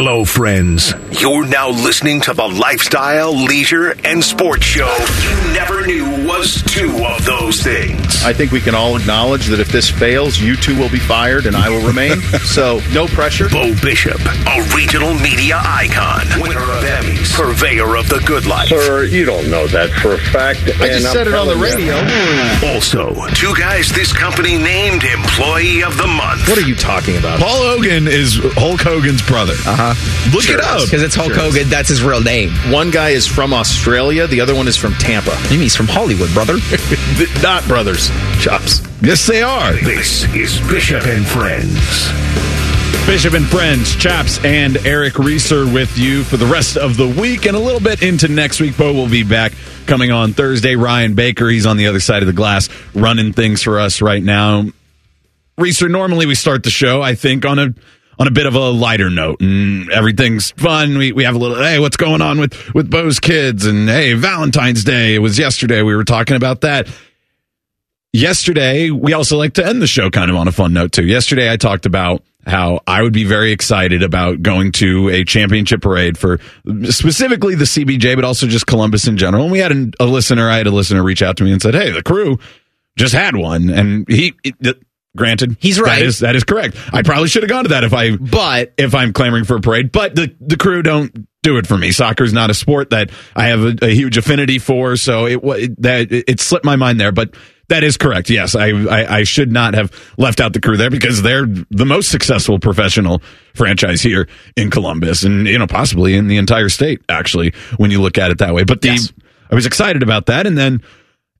Hello, friends. You're now listening to the lifestyle, leisure, and sports show you never knew was two of those things. I think we can all acknowledge that if this fails, you two will be fired and I will remain. so, no pressure. Bo Bishop, a regional media icon, winner of Emmys, purveyor of the good life. Sir, you don't know that for a fact. I just said it on the radio. Also, two guys this company named Employee of the Month. What are you talking about? Paul Hogan is Hulk Hogan's brother. Uh huh. Look Sure it up. Because it's Hulk Hogan. That's his real name. One guy is from Australia, the other one is from Tampa. You mean he's from Hollywood, brother? Not brothers. Chaps. Yes, they are. This is Bishop and Friends. Bishop and Friends, Chaps, and Eric Reeser with you for the rest of the week and a little bit into next week. Bo will be back coming on Thursday. Ryan Baker, he's on the other side of the glass running things for us right now. Reeser, normally we start the show, I think, on a on a bit of a lighter note and everything's fun. We we have a little hey, what's going on with with Bo's kids and hey, Valentine's Day. It was yesterday. We were talking about that. Yesterday, we also like to end the show kind of on a fun note too. Yesterday I talked about how I would be very excited about going to a championship parade for specifically the CBJ, but also just Columbus in general. And we had a, a listener, I had a listener reach out to me and said, Hey, the crew just had one. And he, it, granted, He's right. That is, that is correct. I probably should have gone to that if I, But if I'm clamoring for a parade, but the, the crew don't do it for me. Soccer is not a sport that I have a, a huge affinity for. So it, it that it, it slipped my mind there, but that is correct. Yes, I, I I should not have left out the crew there because they're the most successful professional franchise here in Columbus and you know possibly in the entire state actually when you look at it that way. But the Yes. I was excited about that and then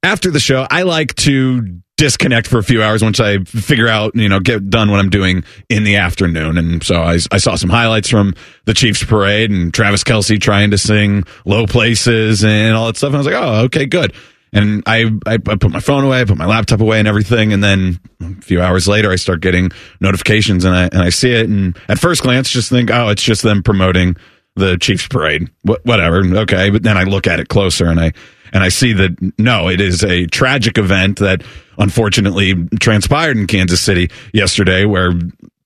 after the show, I like to disconnect for a few hours once I figure out, you know, get done what I'm doing in the afternoon. And so I, I saw some highlights from the Chiefs parade and Travis Kelce trying to sing low places and all that stuff. And I was like, oh, okay, good. And I, I, I put my phone away, I put my laptop away and everything. And then a few hours later, I start getting notifications and I, and I see it. And at first glance, just think, oh, it's just them promoting the Chiefs parade. Wh- whatever. Okay. But then I look at it closer and I, and I see that no, it is a tragic event that unfortunately transpired in Kansas City yesterday where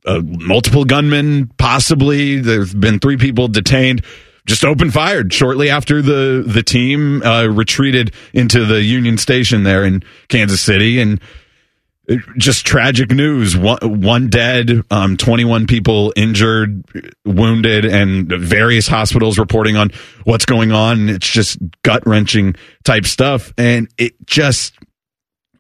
uh, multiple gunmen, possibly, there's been three people detained, just opened fired shortly after the, the team uh, retreated into the Union Station there in Kansas City. And just tragic news. One, one dead, um, 21 people injured, wounded, and various hospitals reporting on what's going on. It's just gut wrenching type stuff. And it just,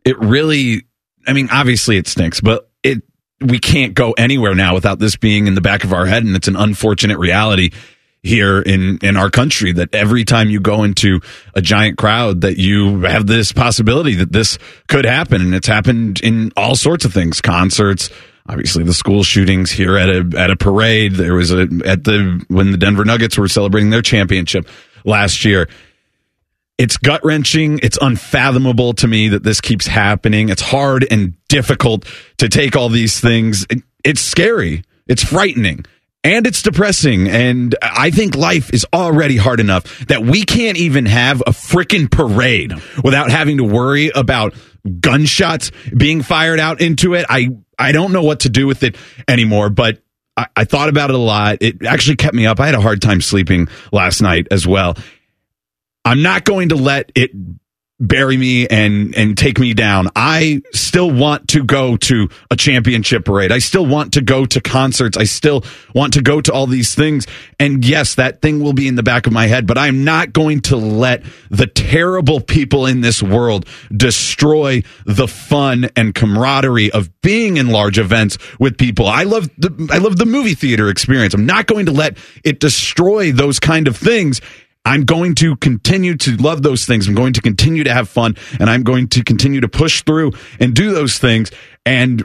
it really, I mean, obviously it stinks, but it, we can't go anywhere now without this being in the back of our head. And it's an unfortunate reality here in in our country that every time you go into a giant crowd that you have this possibility that this could happen and it's happened in all sorts of things concerts obviously the school shootings here at a at a parade there was a at the when the Denver Nuggets were celebrating their championship last year it's gut wrenching. It's unfathomable to me that this keeps happening. It's hard and difficult to take all these things. It's scary. It's frightening. And it's depressing. And I think life is already hard enough that we can't even have a freaking parade without having to worry about gunshots being fired out into it. I, I don't know what to do with it anymore, but I, I thought about it a lot. It actually kept me up. I had a hard time sleeping last night as well. I'm not going to let it bury me and and take me down. I still want to go to a championship parade. I still want to go to concerts. I still want to go to all these things. And yes, that thing will be in the back of my head, but I'm not going to let the terrible people in this world destroy the fun and camaraderie of being in large events with people. I love the I love the movie theater experience. I'm not going to let it destroy those kind of things. I'm going to continue to love those things. I'm going to continue to have fun and I'm going to continue to push through and do those things. And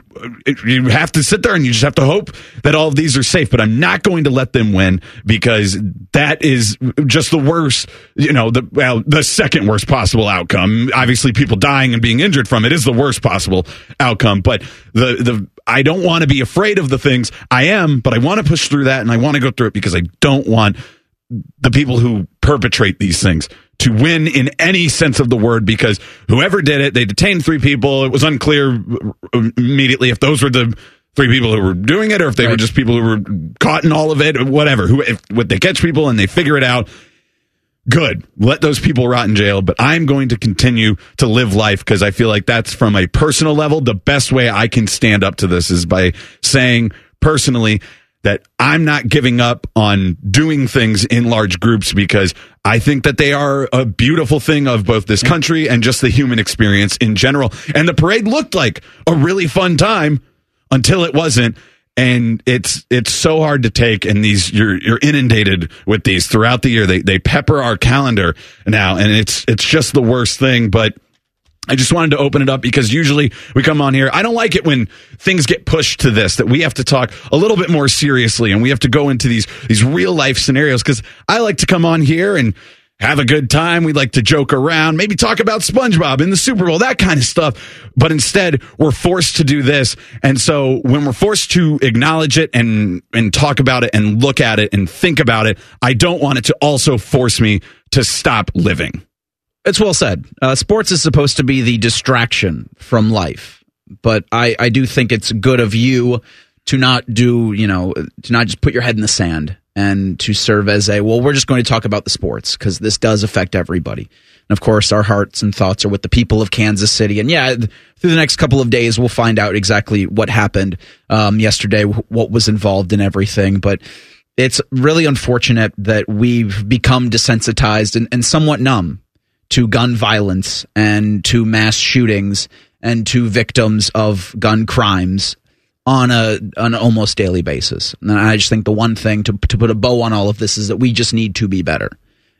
you have to sit there and you just have to hope that all of these are safe. But I'm not going to let them win because that is just the worst, you know, the, well, the second worst possible outcome. Obviously, people dying and being injured from it is the worst possible outcome. But the, the, I don't want to be afraid of the things I am, but I want to push through that and I want to go through it because I don't want the people who perpetrate these things to win in any sense of the word because whoever did it, they detained three people. It was unclear immediately if those were the three people who were doing it or if they were just people who were caught in all of it or whatever. Who, if, if they catch people and they figure it out, good. Let those people rot in jail. But I'm going to continue to live life because I feel like that's from a personal level. The best way I can stand up to this is by saying personally that I'm not giving up on doing things in large groups because I think that they are a beautiful thing of both this country and just the human experience in general. And the parade looked like a really fun time until it wasn't and it's it's so hard to take and these you're you're inundated with these throughout the year they they pepper our calendar now and it's it's just the worst thing but I just wanted to open it up because usually we come on here. I don't like it when things get pushed to this that we have to talk a little bit more seriously and we have to go into these these real life scenarios because I like to come on here and have a good time. We like to joke around, maybe talk about SpongeBob in the Super Bowl, that kind of stuff. But instead, we're forced to do this. And so when we're forced to acknowledge it and and talk about it and look at it and think about it, I don't want it to also force me to stop living. It's well said. Uh, sports is supposed to be the distraction from life, but I, I do think it's good of you to not do, you know, to not just put your head in the sand and to serve as a, well, we're just going to talk about the sports because this does affect everybody. And of course, our hearts and thoughts are with the people of Kansas City. And yeah, through the next couple of days, we'll find out exactly what happened um, yesterday, what was involved in everything. But it's really unfortunate that we've become desensitized and, and somewhat numb to gun violence and to mass shootings and to victims of gun crimes on a on an almost daily basis. And I just think the one thing to to put a bow on all of this is that we just need to be better.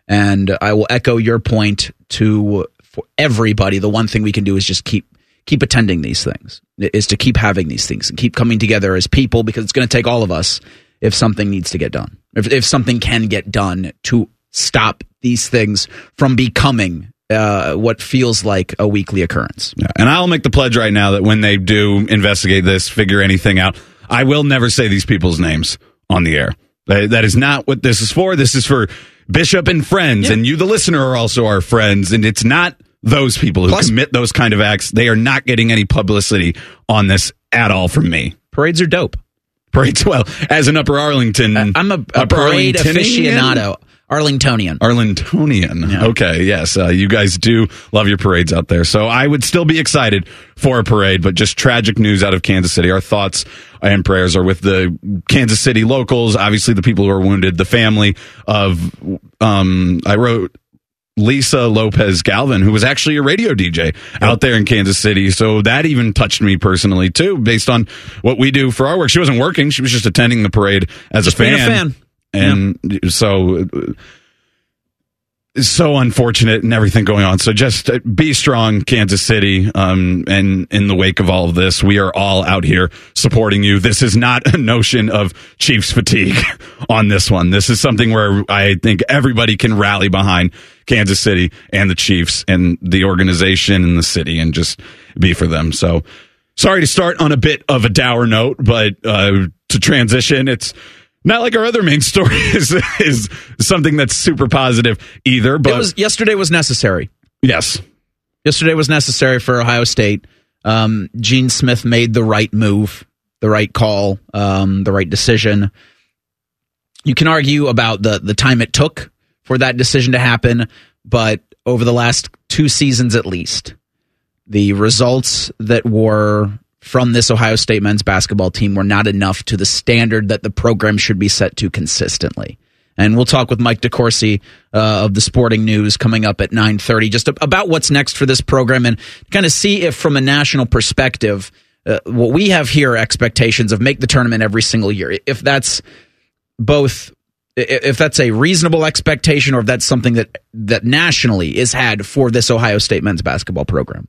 And I will echo your point to for everybody. The one thing we can do is just keep keep attending these things. Is to keep having these things and keep coming together as people because it's going to take all of us if something needs to get done. If if something can get done to stop these things from becoming uh, what feels like a weekly occurrence. Yeah, and I'll make the pledge right now that when they do investigate this, figure anything out, I will never say these people's names on the air. That that is not what this is for. This is for Bishop and friends, and you, the listener, are also our friends. And it's not those people who Plus- commit those kind of acts. They are not getting any publicity on this at all from me. Parades are dope. Parades, well, as an Upper Arlington, I'm a, a parade aficionado, Arlingtonian. Arlingtonian. Okay, yes, uh, you guys do love your parades out there. So I would still be excited for a parade, but just tragic news out of Kansas City. Our thoughts and prayers are with the Kansas City locals, obviously the people who are wounded, the family of, um, I wrote Lisa Lopez Galvan, who was actually a radio DJ out there in Kansas City. So that even touched me personally too, based on what we do for our work. She wasn't working; she was just attending the parade as a being a fan. And so, uh, so unfortunate and everything going on. So just uh, be strong, Kansas City. Um, and in the wake of all of this, we are all out here supporting you. This is not a notion of Chiefs fatigue on this one. This is something where I think everybody can rally behind Kansas City and the Chiefs and the organization and the city and just be for them. So sorry to start on a bit of a dour note, but uh, to transition, it's not like our other main story is is something that's super positive either. But it was yesterday was necessary. yes, Yesterday was necessary for Ohio State. Um, Gene Smith made the right move, the right call, um, the right decision. You can argue about the the time it took for that decision to happen, but over the last two seasons at least, the results that were from this Ohio State men's basketball team were not enough to the standard that the program should be set to consistently. And we'll talk with Mike DeCourcy uh, of the Sporting News coming up at 9:30 just about what's next for this program and kind of see if from a national perspective uh, what we have here expectations of make the tournament every single year. If that's both if that's a reasonable expectation or if that's something that that nationally is had for this Ohio State men's basketball program.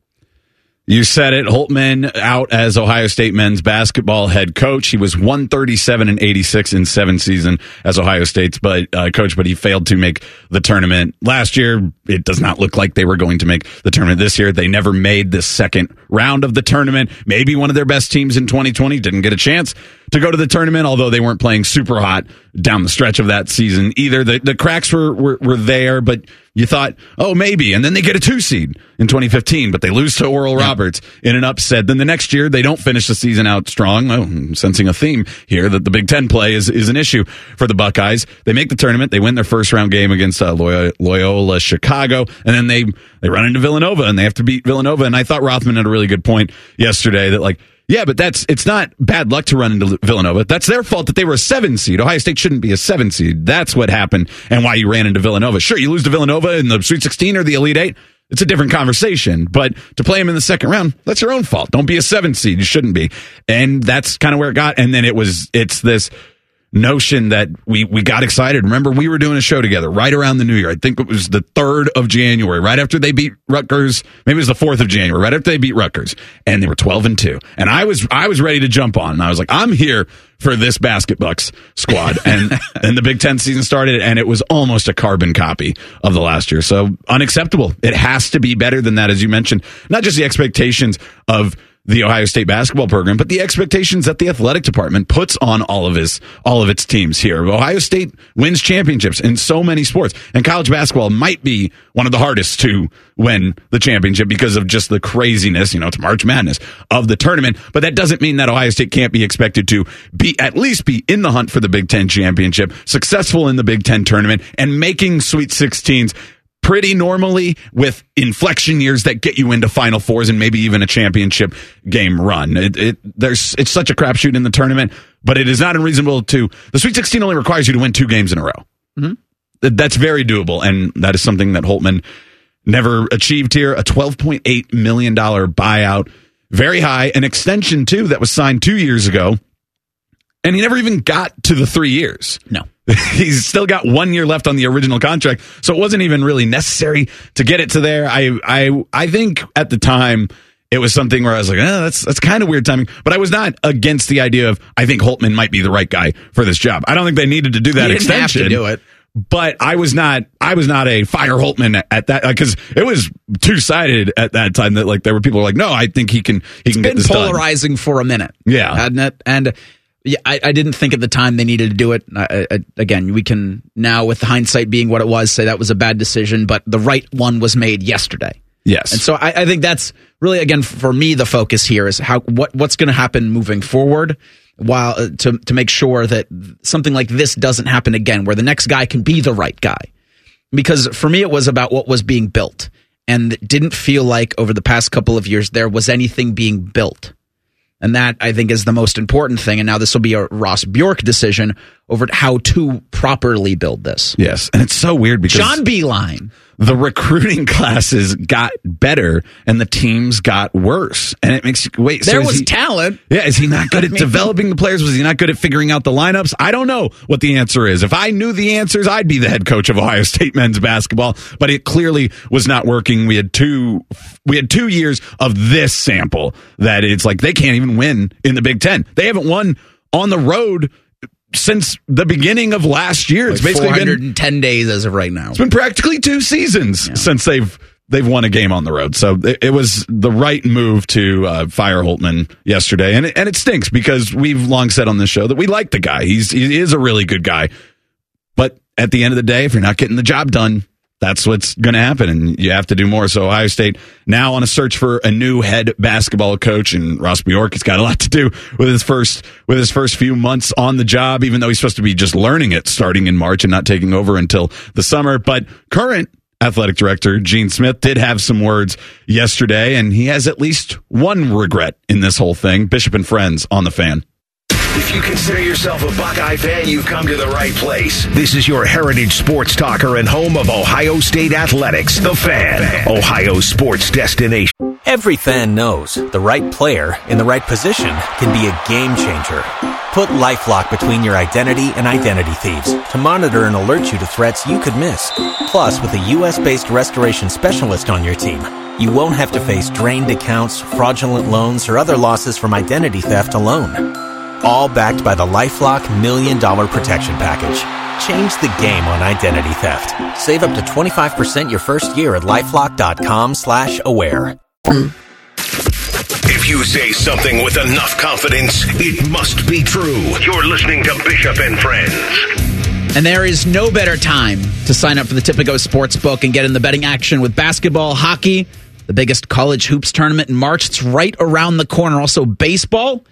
You said it. Holtmann out as Ohio State men's basketball head coach. He was 137 and 86 in seven season as Ohio State's but uh, coach, but he failed to make the tournament last year. It does not look like they were going to make the tournament this year. They never made the second round of the tournament. Maybe one of their best teams in 2020 didn't get a chance to go to the tournament, although they weren't playing super hot down the stretch of that season either. The, the cracks were, were, were there, but you thought, oh, maybe. And then they get a two seed in 2015, but they lose to Oral Roberts in an upset. Then the next year, they don't finish the season out strong. Oh, I'm sensing a theme here that the Big Ten play is, is an issue for the Buckeyes. They make the tournament. They win their first round game against uh, Loyola, Loyola Chicago, and then they, they run into Villanova and they have to beat Villanova. And I thought Rothman had a really good point yesterday that like, yeah, but that's it's not bad luck to run into Villanova. That's their fault that they were a seven seed. Ohio State shouldn't be a seven seed. That's what happened and why you ran into Villanova. Sure, you lose to Villanova in the Sweet 16 or the Elite Eight. It's a different conversation, but to play them in the second round, that's your own fault. Don't be a seven seed. You shouldn't be. And that's kind of where it got. And then it was, it's this notion that we, we got excited. Remember, we were doing a show together right around the new year. I think it was the 3rd of January, right after they beat Rutgers. Maybe it was the 4th of January, right after they beat Rutgers. And they were 12 and 2. And I was, I was ready to jump on. And I was like, I'm here for this Basket Bucks squad. And then the Big Ten season started and it was almost a carbon copy of the last year. So unacceptable. It has to be better than that, as you mentioned. Not just the expectations of the Ohio State basketball program, but the expectations that the athletic department puts on all of his all of its teams here. Ohio State wins championships in so many sports, and college basketball might be one of the hardest to win the championship because of just the craziness, you know, it's March Madness of the tournament. But that doesn't mean that Ohio State can't be expected to be at least be in the hunt for the Big Ten championship, successful in the Big Ten tournament, and making Sweet 16s pretty normally with inflection years that get you into final fours and maybe even a championship game run. It, it there's it's such a crapshoot in the tournament, but it is not unreasonable to the Sweet 16 only requires you to win two games in a row. Mm-hmm. That's very doable, and that is something that Holtmann never achieved here. A 12.8 million dollar buyout, very high, an extension too that was signed two years ago, and he never even got to the three years. No. He's still got one year left on the original contract, so it wasn't even really necessary to get it to there. I I I think at the time it was something where I was like, oh, that's that's kind of weird timing. But I was not against the idea of I think Holtmann might be the right guy for this job. I don't think they needed to do that You didn't have to extension. do it. But I was not I was not a fire Holtmann at that uh, because it was two sided at that time that like there were people who were like, no, I think he can he can get been this done. polarizing for a minute. Yeah. hadn't it? And yeah, I, I didn't think at the time they needed to do it. I, I, again, we can now, with the hindsight being what it was, say that was a bad decision, but the right one was made yesterday. Yes. And so I, I think that's really again for me the focus here is how what what's going to happen moving forward, while uh, to to make sure that something like this doesn't happen again, where the next guy can be the right guy. Because for me, it was about what was being built, and it didn't feel like over the past couple of years there was anything being built. And that I think is the most important thing. And now this will be a Ross Bjork decision over how to properly build this. Yes, and it's so weird because John Beeline. The recruiting classes got better and the teams got worse, and it makes you wait. so was he- talent. Yeah, is he not good at developing the players? Was he not good at figuring out the lineups? I don't know what the answer is. If I knew the answers, I'd be the head coach of Ohio State men's basketball. But it clearly was not working. We had two, we had two years of this sample that it's like they can't even win in the Big Ten. They haven't won on the road since the beginning of last year. It's Like basically been 410 days as of right now. it's been practically two seasons since they've they've won a game on the road. So it, it was the right move to uh, fire Holtmann yesterday, and it, and it stinks because we've long said on this show that we like the guy. He's he is a really good guy, but at the end of the day, if you're not getting the job done. That's what's going to happen, and you have to do more. So Ohio State now on a search for a new head basketball coach, and Ross Bjork has got a lot to do with his first with his first few months on the job. Even though he's supposed to be just learning it starting in March and not taking over until the summer, but current athletic director Gene Smith did have some words yesterday, and he has at least one regret in this whole thing. Bishop and friends on the fan. If you consider yourself a Buckeye fan, you've come to the right place. This is your heritage sports talker and home of Ohio State athletics, The Fan, Ohio sports destination. Every fan knows the right player in the right position can be a game changer. Put LifeLock between your identity and identity thieves to monitor and alert you to threats you could miss. Plus, with a US-based restoration specialist on your team, you won't have to face drained accounts, fraudulent loans, or other losses from identity theft alone. All backed by the LifeLock Million Dollar Protection Package. Change the game on identity theft. Save up to 25% your first year at LifeLock.com slash aware. If you say something with enough confidence, it must be true. You're listening to Bishop and Friends. And there is no better time to sign up for the Tipico Sportsbook and get in the betting action with basketball, hockey, the biggest college hoops tournament in March. It's right around the corner. Also, baseball.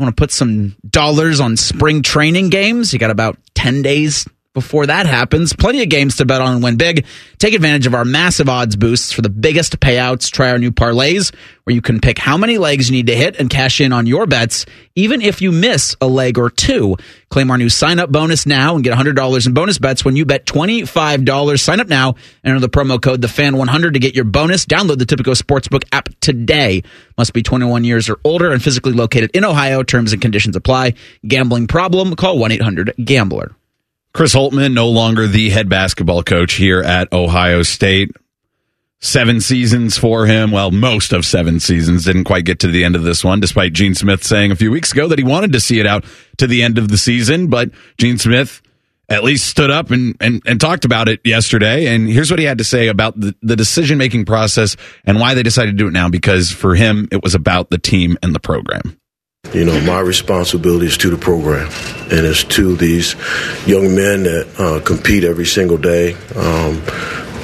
Want to put some dollars on spring training games? You got about 10 days before that happens. Plenty of games to bet on and win big. Take advantage of our massive odds boosts for the biggest payouts. Try our new parlays where you can pick how many legs you need to hit and cash in on your bets, even if you miss a leg or two. Claim our new sign up bonus now and get $100 in bonus bets when you bet $25. Sign up now and enter the promo code TheFan100 to get your bonus. Download the Tipico Sportsbook app today. Must be 21 years or older and physically located in Ohio. Terms and conditions apply. Gambling problem? Call 1 800 Gambler. Chris Holtmann, no longer the head basketball coach here at Ohio State. Seven seasons for him. Well, most of seven seasons. Didn't quite get to the end of this one, despite Gene Smith saying a few weeks ago that he wanted to see it out to the end of the season. But Gene Smith at least stood up and, and, and talked about it yesterday. And here's what he had to say about the, the decision making process and why they decided to do it now. Because for him, it was about the team and the program. You know, my responsibility is to the program, and it's to these young men that uh, compete every single day. Um,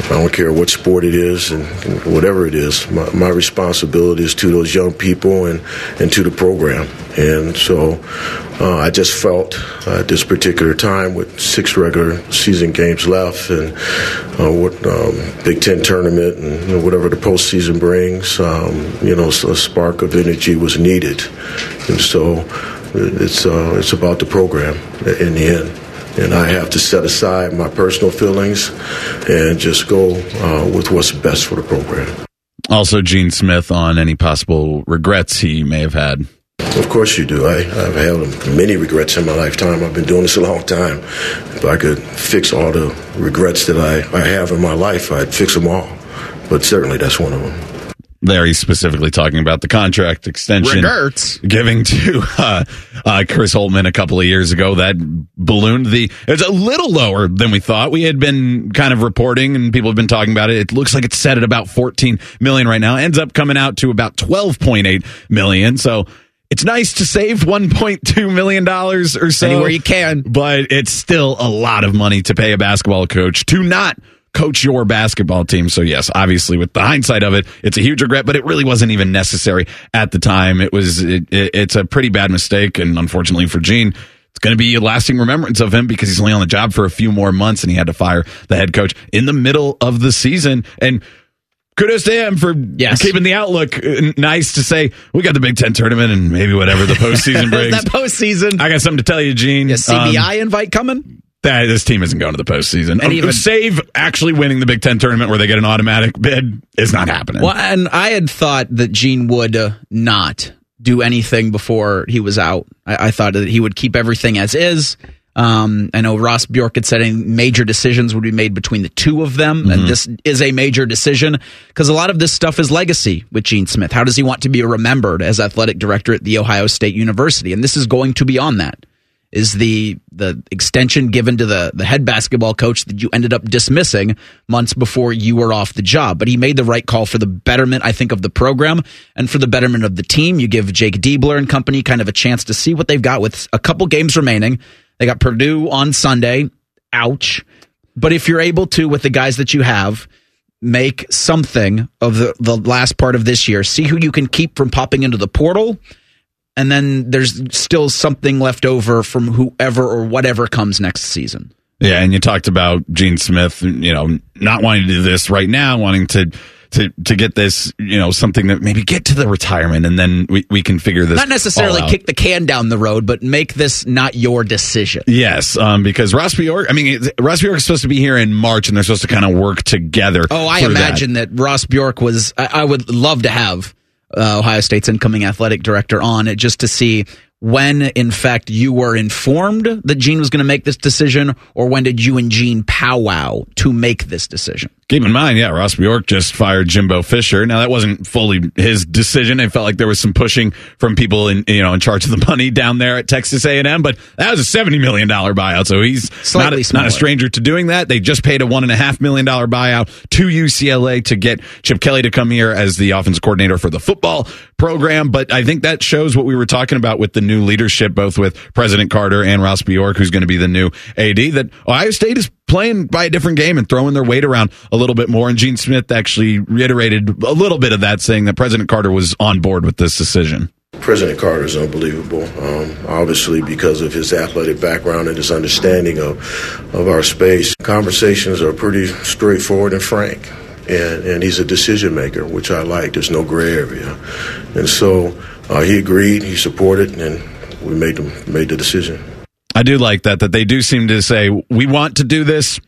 I don't care what sport it is and, and whatever it is. My, my, responsibility is to those young people and, and to the program. And so uh, I just felt uh, at this particular time with six regular season games left and uh, what um, Big Ten tournament and you know, whatever the postseason brings, um, you know, a spark of energy was needed. And so it's, uh, it's about the program in the end and I have to set aside my personal feelings and just go uh, with what's best for the program. Also, Gene Smith on any possible regrets he may have had. Of course you do. I, have had many regrets in my lifetime. I've been doing this a long time. If I could fix all the regrets that I, I have in my life, I'd fix them all. But certainly that's one of them there he's specifically talking about the contract extension giving to uh, uh, Chris Holtmann a couple of years ago that ballooned the it's a little lower than we thought. We had been kind of reporting and people have been talking about it. It looks like it's set at about 14 million right now. Ends up coming out to about 12.8 million. So it's nice to save 1.2 million dollars or so anywhere you can. but it's still a lot of money to pay a basketball coach to not coach your basketball team. So yes, obviously with the hindsight of it, it's a huge regret, but it really wasn't even necessary at the time. It was, it, it, it's a pretty bad mistake. And unfortunately for Gene, it's going to be a lasting remembrance of him because he's only on the job for a few more months and he had to fire the head coach in the middle of the season. And kudos to him for yes. keeping the outlook nice to say we got the Big Ten tournament and maybe whatever the postseason brings. that postseason, I got something to tell you, Gene. Yeah, CBI um, invite coming that this team isn't going to the postseason. And even, save actually winning the Big Ten tournament where they get an automatic bid is not happening. Well, and I had thought that Gene would uh, not do anything before he was out. I, I, thought that he would keep everything as is. Um, I know Ross Bjork had said any major decisions would be made between the two of them, mm-hmm. and this is a major decision because a lot of this stuff is legacy with Gene Smith. How does he want to be remembered as athletic director at the Ohio State University? And this is going to be on that is the the extension given to the the head basketball coach that you ended up dismissing months before you were off the job. But he made the right call for the betterment, I think, of the program and for the betterment of the team. You give Jake Diebler and company kind of a chance to see what they've got with a couple games remaining. They got Purdue on Sunday. Ouch. But if you're able to, with the guys that you have, make something of the, the last part of this year, see who you can keep from popping into the portal and then there's still something left over from whoever or whatever comes next season. Yeah, and you talked about Gene Smith, you know, not wanting to do this right now, wanting to to to get this, you know, something that maybe get to the retirement and then we, we can figure this Not necessarily kick the can down the road, but make this not your decision. Yes, um, because Ross Bjork, I mean, Ross Bjork is supposed to be here in March and they're supposed to kind of work together. Oh, I imagine that. that. Ross Bjork was, I, I would love to have uh, Ohio State's incoming athletic director, on it just to see when, in fact, you were informed that Gene was going to make this decision, or when did you and Gene powwow to make this decision? Keep in mind, yeah, Ross Bjork just fired Jimbo Fisher. Now that wasn't fully his decision. It felt like there was some pushing from people in you know in charge of the money down there at Texas A and M, but that was a seventy million dollar buyout. So he's Slightly not a, not a stranger to doing that. They just paid a one and a half million dollar buyout to UCLA to get Chip Kelly to come here as the offensive coordinator for the football program. But I think that shows what we were talking about with the new leadership, both with President Carter and Ross Bjork, who's going to be the new AD. That Ohio State is playing by a different game and throwing their weight around a little bit more. And Gene Smith actually reiterated a little bit of that, saying that President Carter was on board with this decision. President Carter is unbelievable. Um, obviously, because of his athletic background and his understanding of of our space, conversations are pretty straightforward and frank. And, and he's a decision maker, which I like. There's no gray area, and so uh, he agreed, he supported, and we made made the decision. I do like that, that they do seem to say, we want to do this.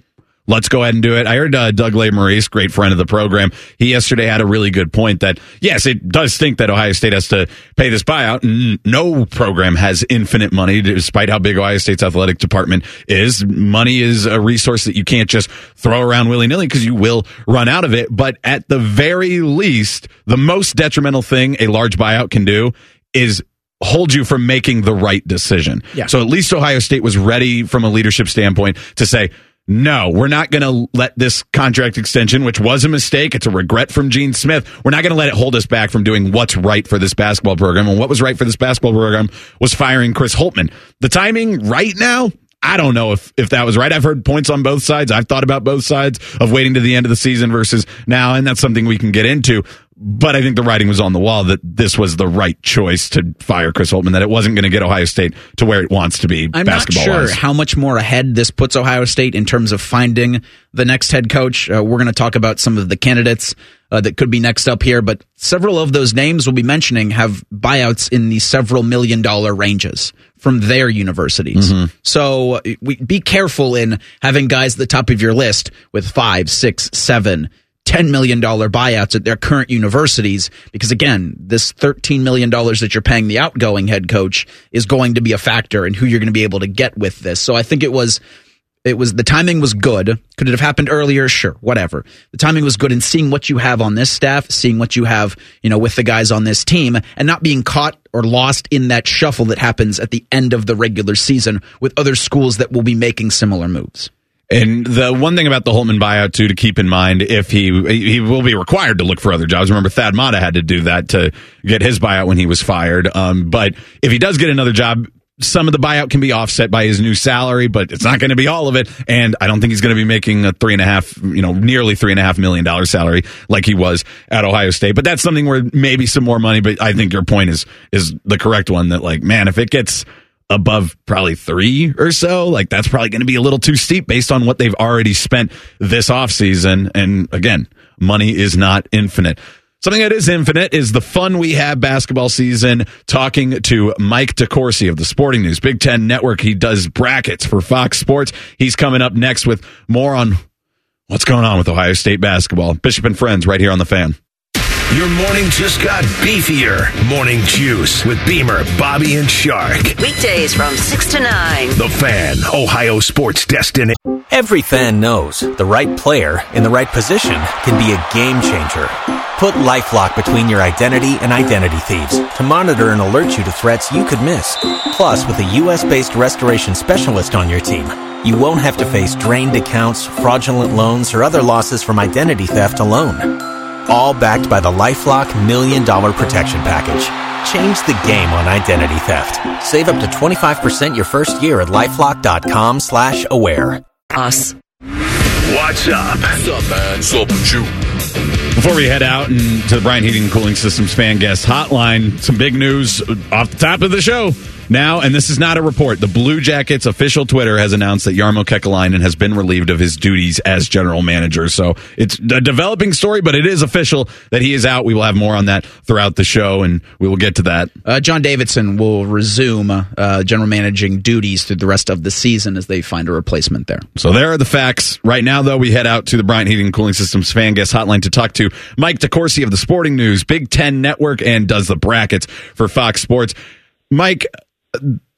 Let's go ahead and do it. I heard uh, Doug Lesmerises, great friend of the program. He yesterday had a really good point that yes, it does stink that Ohio State has to pay this buyout. No program has infinite money, despite how big Ohio State's athletic department is. Money is a resource that you can't just throw around willy nilly because you will run out of it. But at the very least, the most detrimental thing a large buyout can do is hold you from making the right decision. Yeah. So at least Ohio State was ready from a leadership standpoint to say, no, we're not going to let this contract extension, which was a mistake. It's a regret from Gene Smith. We're not going to let it hold us back from doing what's right for this basketball program. And what was right for this basketball program was firing Chris Holtmann. The timing right now, I don't know if, if that was right. I've heard points on both sides. I've thought about both sides of waiting to the end of the season versus now, and that's something we can get into. But I think the writing was on the wall that this was the right choice to fire Chris Holtmann, that it wasn't going to get Ohio State to where it wants to be I'm not basketball sure how much more ahead this puts Ohio State in terms of finding the next head coach. Uh, we're going to talk about some of the candidates uh, that could be next up here, but several of those names we'll be mentioning have buyouts in the several million dollar ranges from their universities. Mm-hmm. So uh, we, be careful in having guys at the top of your list with five, six, seven. $10 million buyouts at their current universities because again, this $13 million that you're paying the outgoing head coach is going to be a factor in who you're going to be able to get with this. So I think it was, it was, the timing was good. Could it have happened earlier? Sure, whatever. The timing was good in seeing what you have on this staff, seeing what you have, you know, with the guys on this team and not being caught or lost in that shuffle that happens at the end of the regular season with other schools that will be making similar moves. And the one thing about the Holtmann buyout too to keep in mind, if he he will be required to look for other jobs. Remember, Thad Matta had to do that to get his buyout when he was fired. Um, but if he does get another job, some of the buyout can be offset by his new salary, but it's not going to be all of it. And I don't think he's going to be making a three and a half, you know, nearly three and a half million dollar salary like he was at Ohio State. But that's something where maybe some more money. But I think your point is is the correct one. That like, man, if it gets above probably three or so, like that's probably going to be a little too steep based on what they've already spent this offseason. And again, money is not infinite. Something that is infinite is the fun we have basketball season talking to Mike DeCourcy of the Sporting News, Big Ten Network. He does brackets for Fox Sports. He's coming up next with more on what's going on with Ohio State basketball. Bishop and Friends right here on the fan. Your morning just got beefier. Morning Juice with Beamer, Bobby, and Shark. Weekdays from 6 to 9. The Fan, Ohio sports destiny. Every fan knows the right player in the right position can be a game changer. Put LifeLock between your identity and identity thieves to monitor and alert you to threats you could miss. Plus, with a U.S.-based restoration specialist on your team, you won't have to face drained accounts, fraudulent loans, or other losses from identity theft alone. All backed by the LifeLock Million Dollar Protection Package. Change the game on identity theft. Save up to 25% your first year at LifeLock.com slash aware. Us. What's up? What's up, man? What's up with you? Before we head out and to the Bryant Heating and Cooling Systems fan guest hotline, some big news off the top of the show. Now, and this is not a report, the Blue Jackets official Twitter has announced that Jarmo Kekalainen has been relieved of his duties as general manager. So it's a developing story, but it is official that he is out. We will have more on that throughout the show, and we will get to that. Uh, John Davidson will resume uh, general managing duties through the rest of the season as they find a replacement there. So there are the facts. Right now, though, we head out to the Bryant Heating and Cooling Systems fan guest hotline to talk to Mike DeCourcy of the Sporting News, Big Ten Network, and does the brackets for Fox Sports. Mike,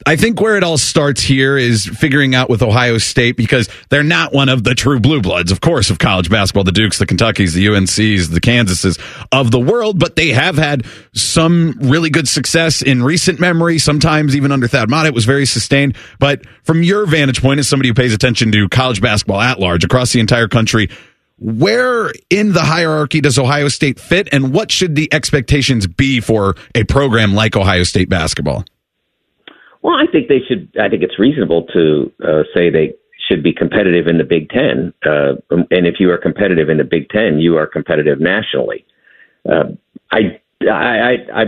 I think where it all starts here is figuring out with Ohio State because they're not one of the true blue bloods, of course, of college basketball, the Dukes, the Kentuckys, the UNCs, the Kansases of the world, but they have had some really good success in recent memory. Sometimes even under Thad Matta, it was very sustained. But from your vantage point as somebody who pays attention to college basketball at large across the entire country, where in the hierarchy does Ohio State fit and what should the expectations be for a program like Ohio State basketball? Well, I think they should. I think it's reasonable to uh, say they should be competitive in the Big Ten. Uh, and if you are competitive in the Big Ten, you are competitive nationally. Uh, I, I, I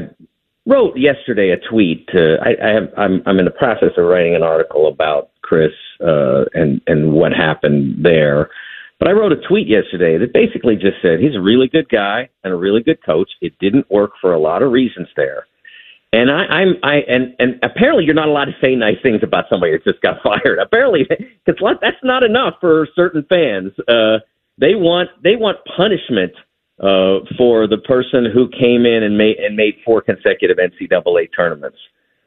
wrote yesterday a tweet. To, I, I have, I'm, I'm in the process of writing an article about Chris uh, and and what happened there. But I wrote a tweet yesterday that basically just said he's a really good guy and a really good coach. It didn't work for a lot of reasons there. And I, I'm I and and apparently you're not allowed to say nice things about somebody that just got fired. Apparently, because that's not enough for certain fans. Uh, they want they want punishment uh, for the person who came in and made and made four consecutive NCAA tournaments.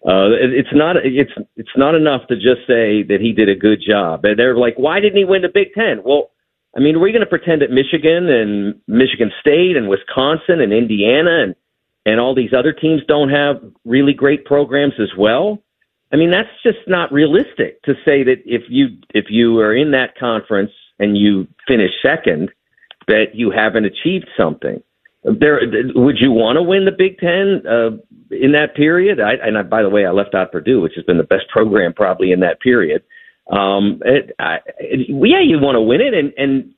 Uh, it, it's not it's it's not enough to just say that he did a good job. And they're like, why didn't he win the Big Ten? Well, I mean, are we going to pretend that Michigan and Michigan State and Wisconsin and Indiana and and all these other teams don't have really great programs as well. I mean, that's just not realistic to say that if you if you are in that conference and you finish second, that you haven't achieved something. There, would you want to win the Big Ten uh, in that period? I, and I, by the way, I left out Purdue, which has been the best program probably in that period. Um, it, I, it, yeah, you want to win it, and, and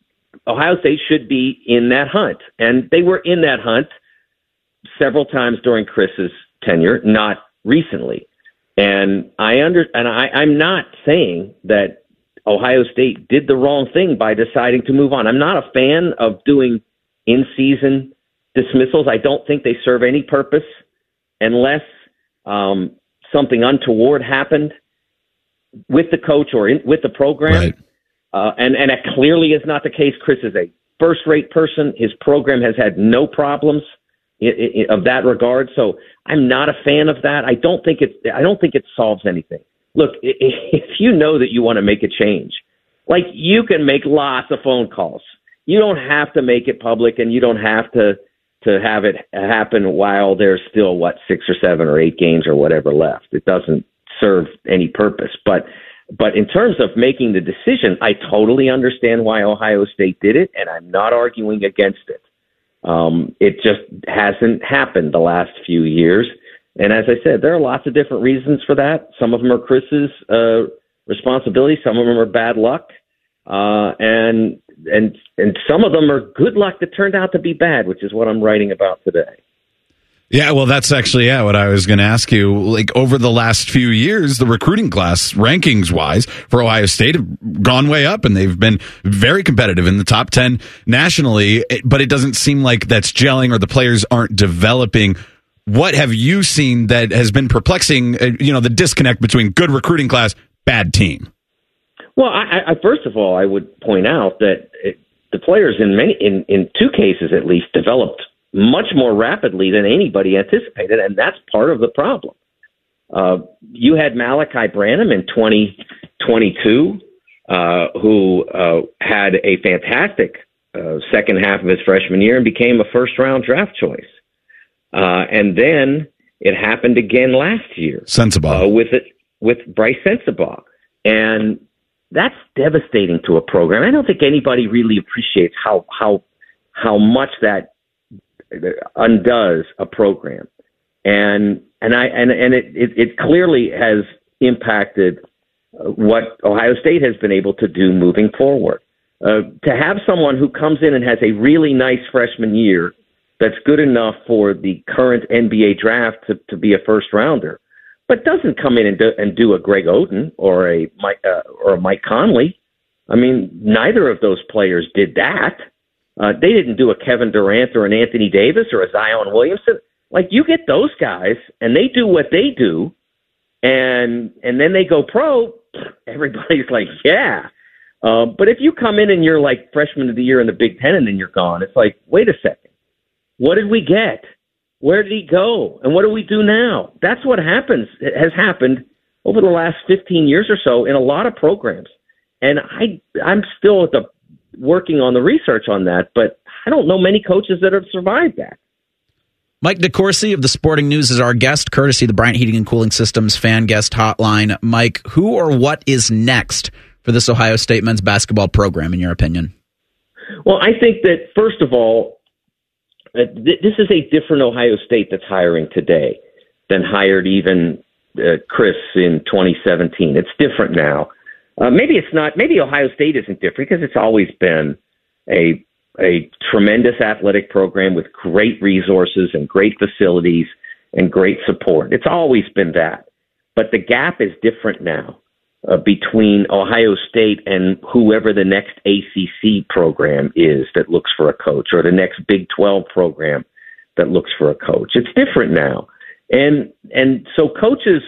Ohio State should be in that hunt, and they were in that hunt several times during Chris's tenure, not recently. And I under and I, I'm not saying that Ohio State did the wrong thing by deciding to move on. I'm not a fan of doing in season dismissals. I don't think they serve any purpose unless um, something untoward happened with the coach or in, with the program. Right. Uh, and and that clearly is not the case. Chris is a first rate person. His program has had no problems of that regard. So I'm not a fan of that. I don't think it. I don't think it solves anything. Look, if you know that you want to make a change, like you can make lots of phone calls. You don't have to make it public, and you don't have to to have it happen while there's still what six or seven or eight games or whatever left. It doesn't serve any purpose. But but in terms of making the decision, I totally understand why Ohio State did it, and I'm not arguing against it. Um, it just hasn't happened the last few years. And as I said, there are lots of different reasons for that. Some of them are Chris's uh, responsibility. Some of them are bad luck, uh, and and and some of them are good luck that turned out to be bad, which is what I'm writing about today. Yeah, well, that's actually yeah what I was going to ask you. Like over the last few years, the recruiting class rankings wise for Ohio State have gone way up, and they've been very competitive in the top ten nationally. But it doesn't seem like that's gelling, or the players aren't developing. What have you seen that has been perplexing? Uh, you know, the disconnect between good recruiting class, bad team. Well, I, I first of all, I would point out that it, the players in many in in two cases at least developed much more rapidly than anybody anticipated, and that's part of the problem. Uh, you had Malaki Branham in 2022, uh, who uh, had a fantastic uh, second half of his freshman year and became a first round draft choice. Uh, and then it happened again last year. Sensabaugh. Uh, with it, with Brice Sensabaugh. And that's devastating to a program. I don't think anybody really appreciates how how how much that undoes a program, and and I and and it it, it clearly has impacted uh, what Ohio State has been able to do moving forward. Uh, to have someone who comes in and has a really nice freshman year that's good enough for the current NBA draft to, to be a first rounder, but doesn't come in and do, and do a Greg Oden or a Mike uh, or a Mike Conley. I mean, neither of those players did that. Uh, they didn't do a Kevin Durant or an Anthony Davis or a Zion Williamson. Like you get those guys and they do what they do, and and then they go pro. Everybody's like, yeah. Um, but if you come in and you're like freshman of the year in the Big Ten and then you're gone, it's like, wait a second, what did we get? Where did he go? And what do we do now? That's what happens. It has happened over the last 15 years or so in a lot of programs. And I, I'm still at the working on the research on that, but I don't know many coaches that have survived that. Mike DeCourcy of the Sporting News is our guest, courtesy the Bryant Heating and Cooling Systems fan guest hotline. Mike, who or what is next for this Ohio State men's basketball program, in your opinion? Well, I think that first of all, uh, this is a different Ohio State that's hiring today than hired even uh, Chris in 2017. It's different now. Uh, maybe it's not. Maybe Ohio State isn't different because it's always been a a tremendous athletic program with great resources and great facilities and great support. It's always been that. But the gap is different now uh, between Ohio State and whoever the next ACC program is that looks for a coach or the next Big 12 program that looks for a coach. It's different now. And and so coaches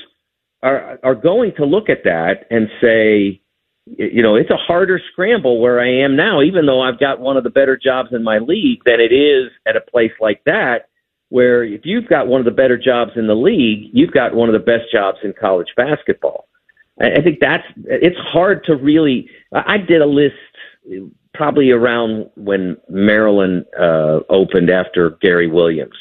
are are going to look at that and say, you know, it's a harder scramble where I am now, even though I've got one of the better jobs in my league than it is at a place like that, where if you've got one of the better jobs in the league, you've got one of the best jobs in college basketball. I think that's it's hard to really. I did a list probably around when Maryland uh, opened after Gary Williams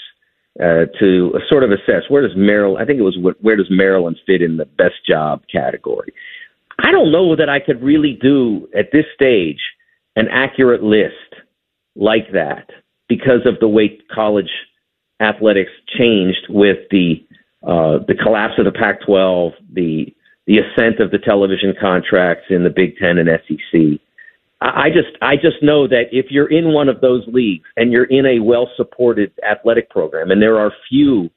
uh, to sort of assess where does Maryland. I think it was where does Maryland fit in the best job category. I don't know that I could really do at this stage an accurate list like that because of the way college athletics changed with the uh, the collapse of the Pac-12, the the ascent of the television contracts in the Big Ten and SEC. I just I just know that if you're in one of those leagues and you're in a well supported athletic program, and there are few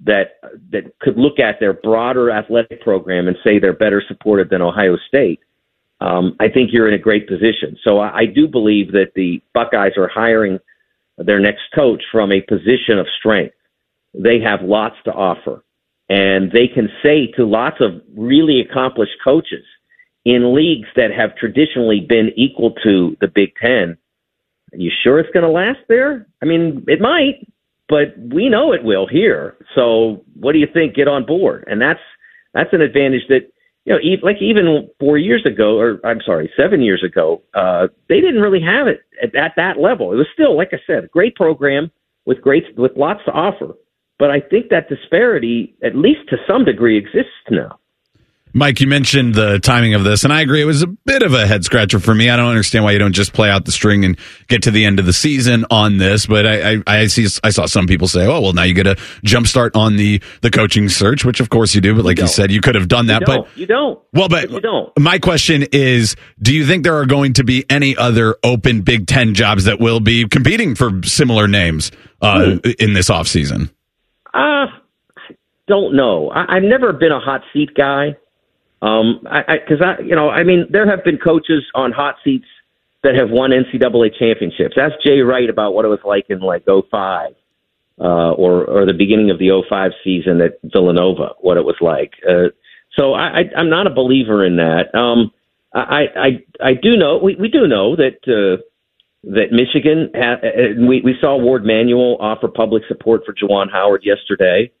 that that could look at their broader athletic program and say they're better supported than Ohio State, um, I think you're in a great position. So I, I do believe that the Buckeyes are hiring their next coach from a position of strength. They have lots to offer. And they can say to lots of really accomplished coaches in leagues that have traditionally been equal to the Big Ten, are you sure it's going to last there? I mean, it might, but we know it will here. So what do you think? Get on board. And that's, that's an advantage that, you know, like even four years ago, or I'm sorry, seven years ago, uh, they didn't really have it at, at that level. It was still, like I said, a great program with great, with lots to offer but I think that disparity, at least to some degree, exists now. Mike, you mentioned the timing of this, and I agree. It was a bit of a head scratcher for me. I don't understand why you don't just play out the string and get to the end of the season on this. But I, I, I see, I saw some people say, "Oh, well, now you get a jump start on the the coaching search," which of course you do. But like you, you said, you could have done that. but you don't. Well, but, but, you don't. My question is: Do you think there are going to be any other open Big Ten jobs that will be competing for similar names uh, hmm. in this offseason? Uh, I don't know. I, I've never been a hot seat guy. Um, I, because I, I, you know, I mean, there have been coaches on hot seats that have won NCAA championships. Ask Jay Wright about what it was like in like '05, uh, or or the beginning of the '05 season at Villanova, what it was like. Uh, so I, I, I'm not a believer in that. Um, I, I, I do know we, we do know that uh, that Michigan ha- uh, we we saw Warde Manuel offer public support for Juwan Howard yesterday.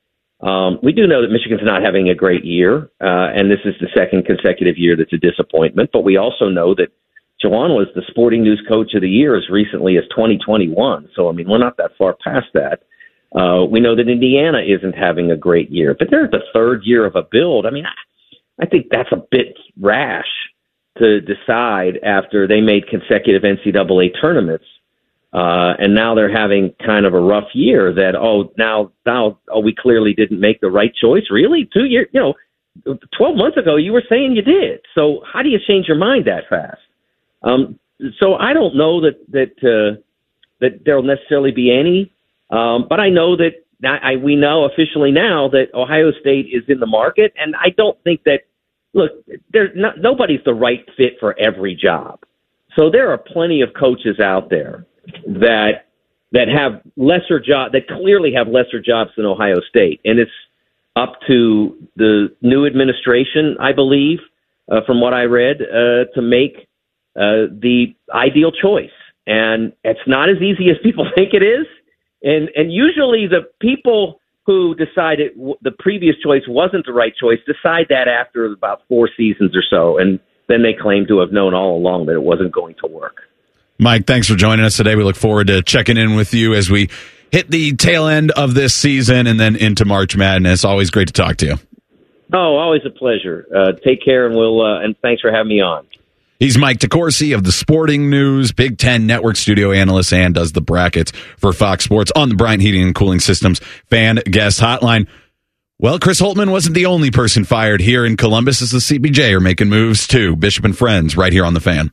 Um, we do know that Michigan's not having a great year, uh, and this is the second consecutive year that's a disappointment. But we also know that Juwan was the Sporting News Coach of the Year as recently as 2021. So I mean, we're not that far past that. Uh, we know that Indiana isn't having a great year, but they're at the third year of a build. I mean, I, I think that's a bit rash to decide after they made consecutive NCAA tournaments, uh, and now they're having kind of a rough year. That oh now now oh we clearly didn't make the right choice. Really, two years you know, twelve months ago you were saying you did. So how do you change your mind that fast? Um, so I don't know that that uh, that there'll necessarily be any, um, but I know that I, we know officially now that Ohio State is in the market, and I don't think that. Look, there's not, nobody's the right fit for every job. So there are plenty of coaches out there that that have lesser job that clearly have lesser jobs than Ohio State, and it's up to the new administration, I believe, uh, from what I read, uh, to make uh, the ideal choice. And it's not as easy as people think it is. And and usually the people who decided w- the previous choice wasn't the right choice decide that after about four seasons or so, and then they claim to have known all along that it wasn't going to work. Mike, thanks for joining us today. We look forward to checking in with you as we hit the tail end of this season and then into March Madness. Always great to talk to you. Oh, always a pleasure. Uh, take care, and we'll uh, and thanks for having me on. He's Mike DeCourcy of the Sporting News, Big Ten Network studio analyst, and does the brackets for Fox Sports on the Bryant Heating and Cooling Systems fan guest hotline. Well, Chris Holtmann wasn't the only person fired here in Columbus as the CBJ are making moves too. Bishop and Friends right here on the fan.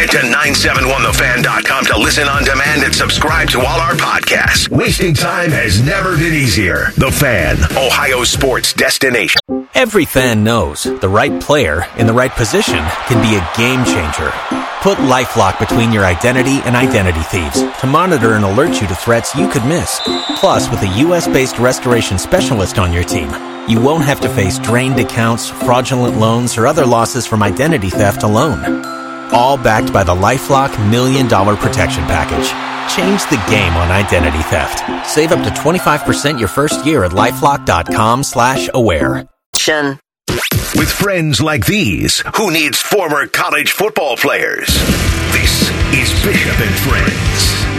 Head to 971thefan.com to listen on demand and subscribe to all our podcasts. Wasting time has never been easier. The Fan, Ohio sports destination. Every fan knows the right player in the right position can be a game changer. Put LifeLock between your identity and identity thieves to monitor and alert you to threats you could miss. Plus, with a U.S.-based restoration specialist on your team, you won't have to face drained accounts, fraudulent loans, or other losses from identity theft alone. All backed by the LifeLock Million Dollar Protection Package. Change the game on identity theft. Save up to 25% your first year at LifeLock.com slash aware. With friends like these, who needs former college football players? This is Bishop and Friends.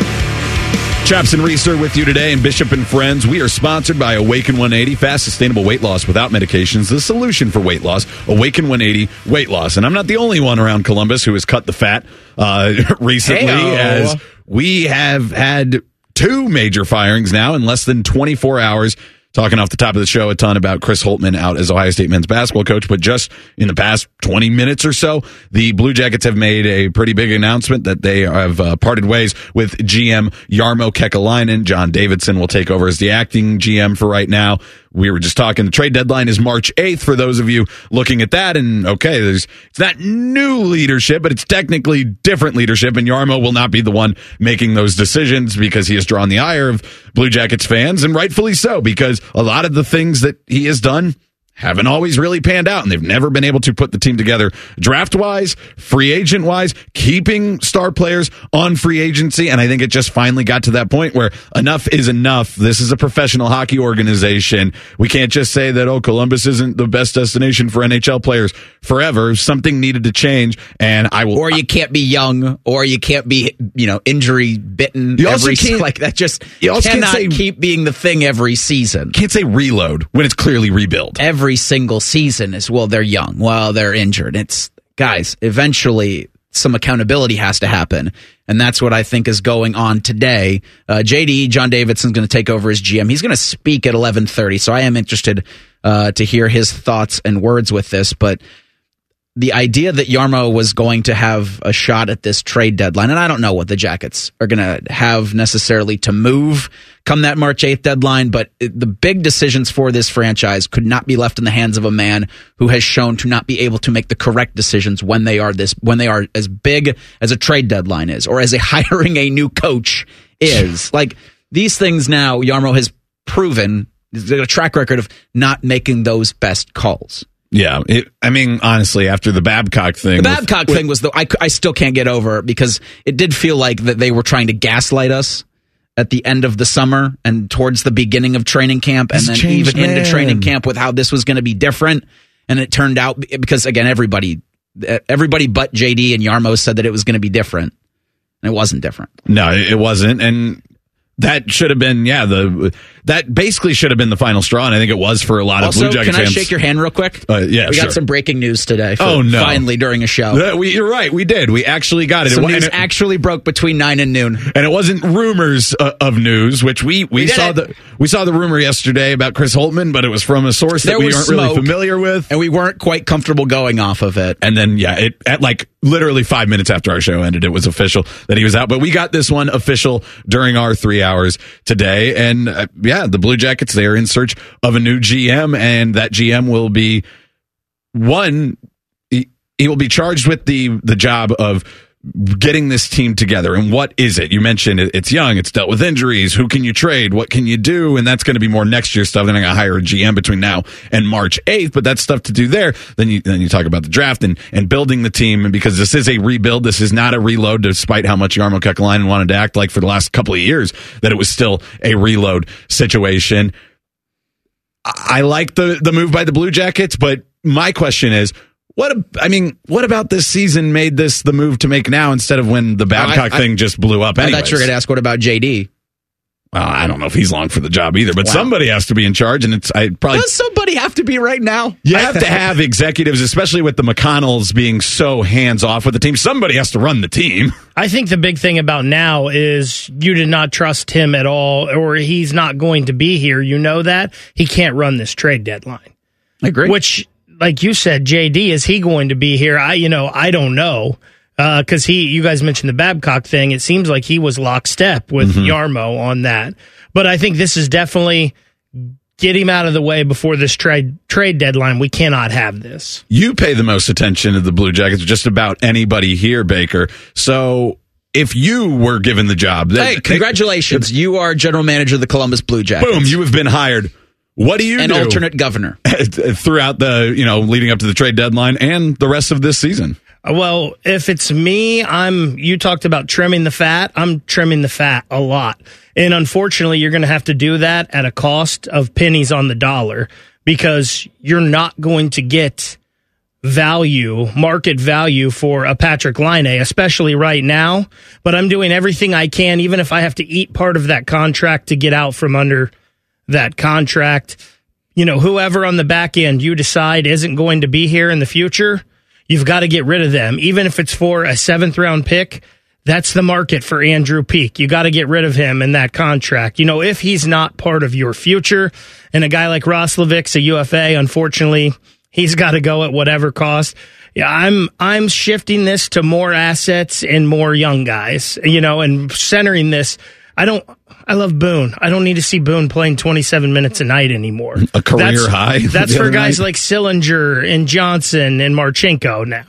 Chaps and Reeser with you today and Bishop and Friends. We are sponsored by Awaken 180, fast, sustainable weight loss without medications, the solution for weight loss. Awaken 180 weight loss. And I'm not the only one around Columbus who has cut the fat uh, recently, Heyo. as we have had two major firings now in less than 24 hours. Talking off the top of the show a ton about Chris Holtmann out as Ohio State men's basketball coach, but just in the past 20 minutes or so, the Blue Jackets have made a pretty big announcement that they have uh, parted ways with GM Jarmo Kekalainen. John Davidson will take over as the acting GM for right now. We were just talking. The trade deadline is March 8th for those of you looking at that. And okay, there's, it's not new leadership, but it's technically different leadership. And Jarmo will not be the one making those decisions because he has drawn the ire of Blue Jackets fans and rightfully so because a lot of the things that he has done haven't always really panned out and they've never been able to put the team together draft wise, free agent wise, keeping star players on free agency. And I think it just finally got to that point where enough is enough. This is a professional hockey organization. We can't just say that, oh, Columbus isn't the best destination for NHL players forever. Something needed to change. And I will. Or you can't be young, or you can't be, you know, injury bitten. You also every, can't- like that. Just You also can't cannot say- keep being the thing every season. can't say reload when it's clearly rebuild. Every single season is well, they're young, well, they're injured. It's guys. Eventually, some accountability has to happen, and that's what I think is going on today. Uh, JD John Davidson's going to take over as GM. He's going to speak at eleven thirty, so I am interested uh, to hear his thoughts and words with this, but the idea that Jarmo was going to have a shot at this trade deadline, and I don't know what the Jackets are going to have necessarily to move come that March 8th deadline, but the big decisions for this franchise could not be left in the hands of a man who has shown to not be able to make the correct decisions when they are this when they are as big as a trade deadline is or as a hiring a new coach is. like these things now Jarmo has proven a track record of not making those best calls. Yeah. It, I mean, honestly, after the Babcock thing. The with- Babcock thing was the I, I still can't get over it because it did feel like that they were trying to gaslight us at the end of the summer and towards the beginning of training camp and then changed even into training camp with how this was going to be different and it turned out because again everybody everybody but JD and Jarmo said that it was going to be different and it wasn't different. No, it wasn't, and that should have been yeah the that basically should have been the final straw, and I think it was for a lot of Also, Blue Jacket can I fans. shake your hand real quick? Uh, yeah, we sure. got some breaking news today. For Oh, no. Finally, during a show, Uh, we, you're right, we did. We actually got it. some It news it- actually broke between nine and noon. and it wasn't rumors uh, of news, which we we, We saw it. the we saw the rumor yesterday about Chris Holtmann, but it was from a source that we was aren't really familiar with. and we weren't quite comfortable going off of it. And then, yeah, it at like literally five minutes after our show ended, it was official that he was out. But we got this one official during our three hour hours today. And uh, yeah, the Blue Jackets, they're in search of a new GM, and that GM will be one, he, he will be charged with the, the job of getting this team together and what is it? You mentioned it's young it's dealt with injuries who can you trade what can you do? And that's going to be more next year stuff then i got to hire a gm between now and march 8th but that's stuff to do there. Then you then you talk about the draft and and building the team and because this is a rebuild this is not a reload despite how much jarmo kekalainen wanted to act like for the last couple of years that it was still a reload situation. I I like the the move by the Blue Jackets, but my question is, what? I mean, what about this season made this the move to make now instead of when the Babcock I- thing just blew up? I Anyways? thought you were going to ask what about JD. Well, I don't know if he's long for the job either, but Wow. somebody has to be in charge, and it's I probably Does somebody have to be right now? you have to have executives, especially with the McConnells being so hands off with the team. Somebody has to run the team. I think the big thing about now is you did not trust him at all, or he's not going to be here. You know that he can't run this trade deadline. I agree. Which, like you said, JD, is he going to be here? I, you know, I don't know uh, because he. You guys mentioned the Babcock thing. It seems like he was lockstep with mm-hmm. Jarmo on that. But I think this is definitely get him out of the way before this trade trade deadline. We cannot have this. You pay the most attention to the Blue Jackets, just about anybody here, Baker. So if you were given the job, Hey, congratulations! you are general manager of the Columbus Blue Jackets. boom, you have been hired. What do you an do alternate governor. throughout the you know leading up to the trade deadline and the rest of this season? Uh, well, if it's me, I'm. You talked about trimming the fat. I'm trimming the fat a lot, and unfortunately, you're going to have to do that at a cost of pennies on the dollar because you're not going to get value, market value for a Patrik Laine, especially right now. But I'm doing everything I can, even if I have to eat part of that contract to get out from under that contract. You know, whoever on the back end you decide isn't going to be here in the future, you've got to get rid of them. Even if it's for a seventh round pick, that's the market for Andrew Peeke. You got to get rid of him in that contract. You know, if he's not part of your future, and a guy like Roslovic's a UFA, unfortunately, he's got to go at whatever cost. Yeah, I'm I'm shifting this to more assets and more young guys. You know, and centering this. I don't. I love Boone. I don't need to see Boone playing 27 minutes a night anymore. A career that's, high That's for guys night. like Sillinger and Johnson and Marchenko now.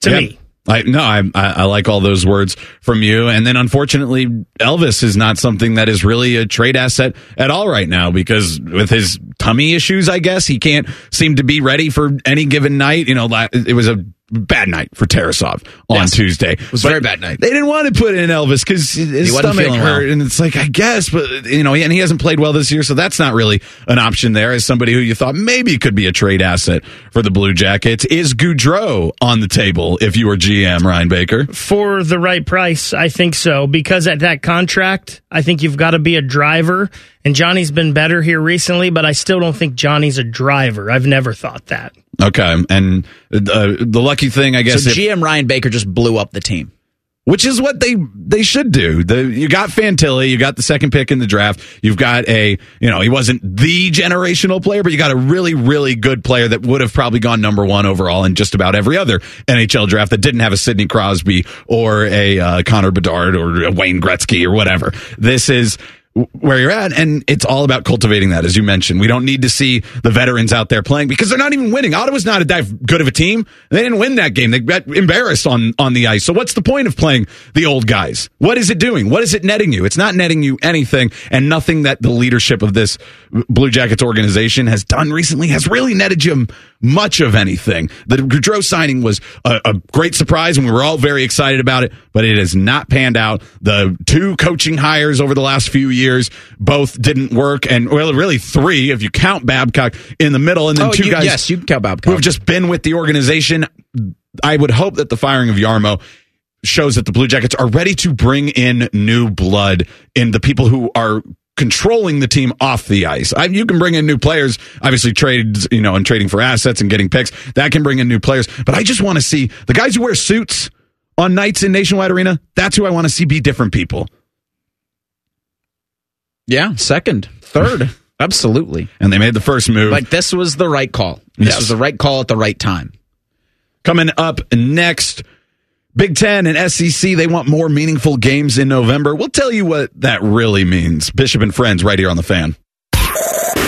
To Yeah. me. I no, I, I I like all those words from you, and then unfortunately, Elvis is not something that is really a trade asset at all right now because with his tummy issues, I guess he can't seem to be ready for any given night. You know, la- it was a bad night for Tarasov on Yes. Tuesday. It was a But very bad night. They didn't want to put in Elvis because his He stomach hurt, well. and it's like I guess, but you know, and he hasn't played well this year, so that's not really an option there. As somebody who you thought maybe could be a trade asset for the Blue Jackets, is Gaudreau on the table if you were GM Ryan Baker? For the right price, I think so. Because at that contract, I think you've got to be a driver. And Johnny's been better here recently, but I still don't think Johnny's a driver. I've never thought that. Okay, and uh, the lucky thing, I guess, so if- GM Ryan Baker just blew up the team. which is what they they should do. The, you got Fantilli, you got the second pick in the draft. You've got a you know he wasn't the generational player, but you got a really really good player that would have probably gone number one overall in just about every other NHL draft that didn't have a Sidney Crosby or a uh, Connor Bedard or a Wayne Gretzky or whatever. This is where you're at and it's all about cultivating that as you mentioned. We don't need to see the veterans out there playing because they're not even winning. Ottawa's not a that good of a team. They didn't win that game. They got embarrassed on on the ice. So what's the point of playing the old guys? What is it doing? What is it netting you? It's not netting you anything and nothing that the leadership of this blue jackets organization has done recently has really netted you much of anything. The Gaudreau signing was a, a great surprise and we were all very excited about it but it has not panned out. The two coaching hires over the last few years both didn't work and well really three if you count babcock in the middle and then Oh, two you- guys yes, you can count Babcock. who have just been with the organization i would hope that the firing of jarmo shows that the blue jackets are ready to bring in new blood in the people who are controlling the team off the ice. I, you can bring in new players, obviously trades, you know, and trading for assets and getting picks. That can bring in new players. But I just want to see the guys who wear suits on nights in Nationwide Arena. That's who I want to see be different people. Yeah, second, third, absolutely. And they made the first move. Like this was the right call. This Yes. was the right call at the right time. Coming up next, Big Ten and SEC, they want more meaningful games in November. We'll tell you what that really means. Bishop and Friends right here on the fan.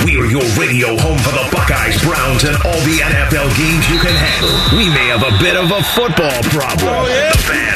We are your radio home for the Buckeyes, Browns, and all the NFL games you can handle. We may have a bit of a football problem. Oh, the Fan,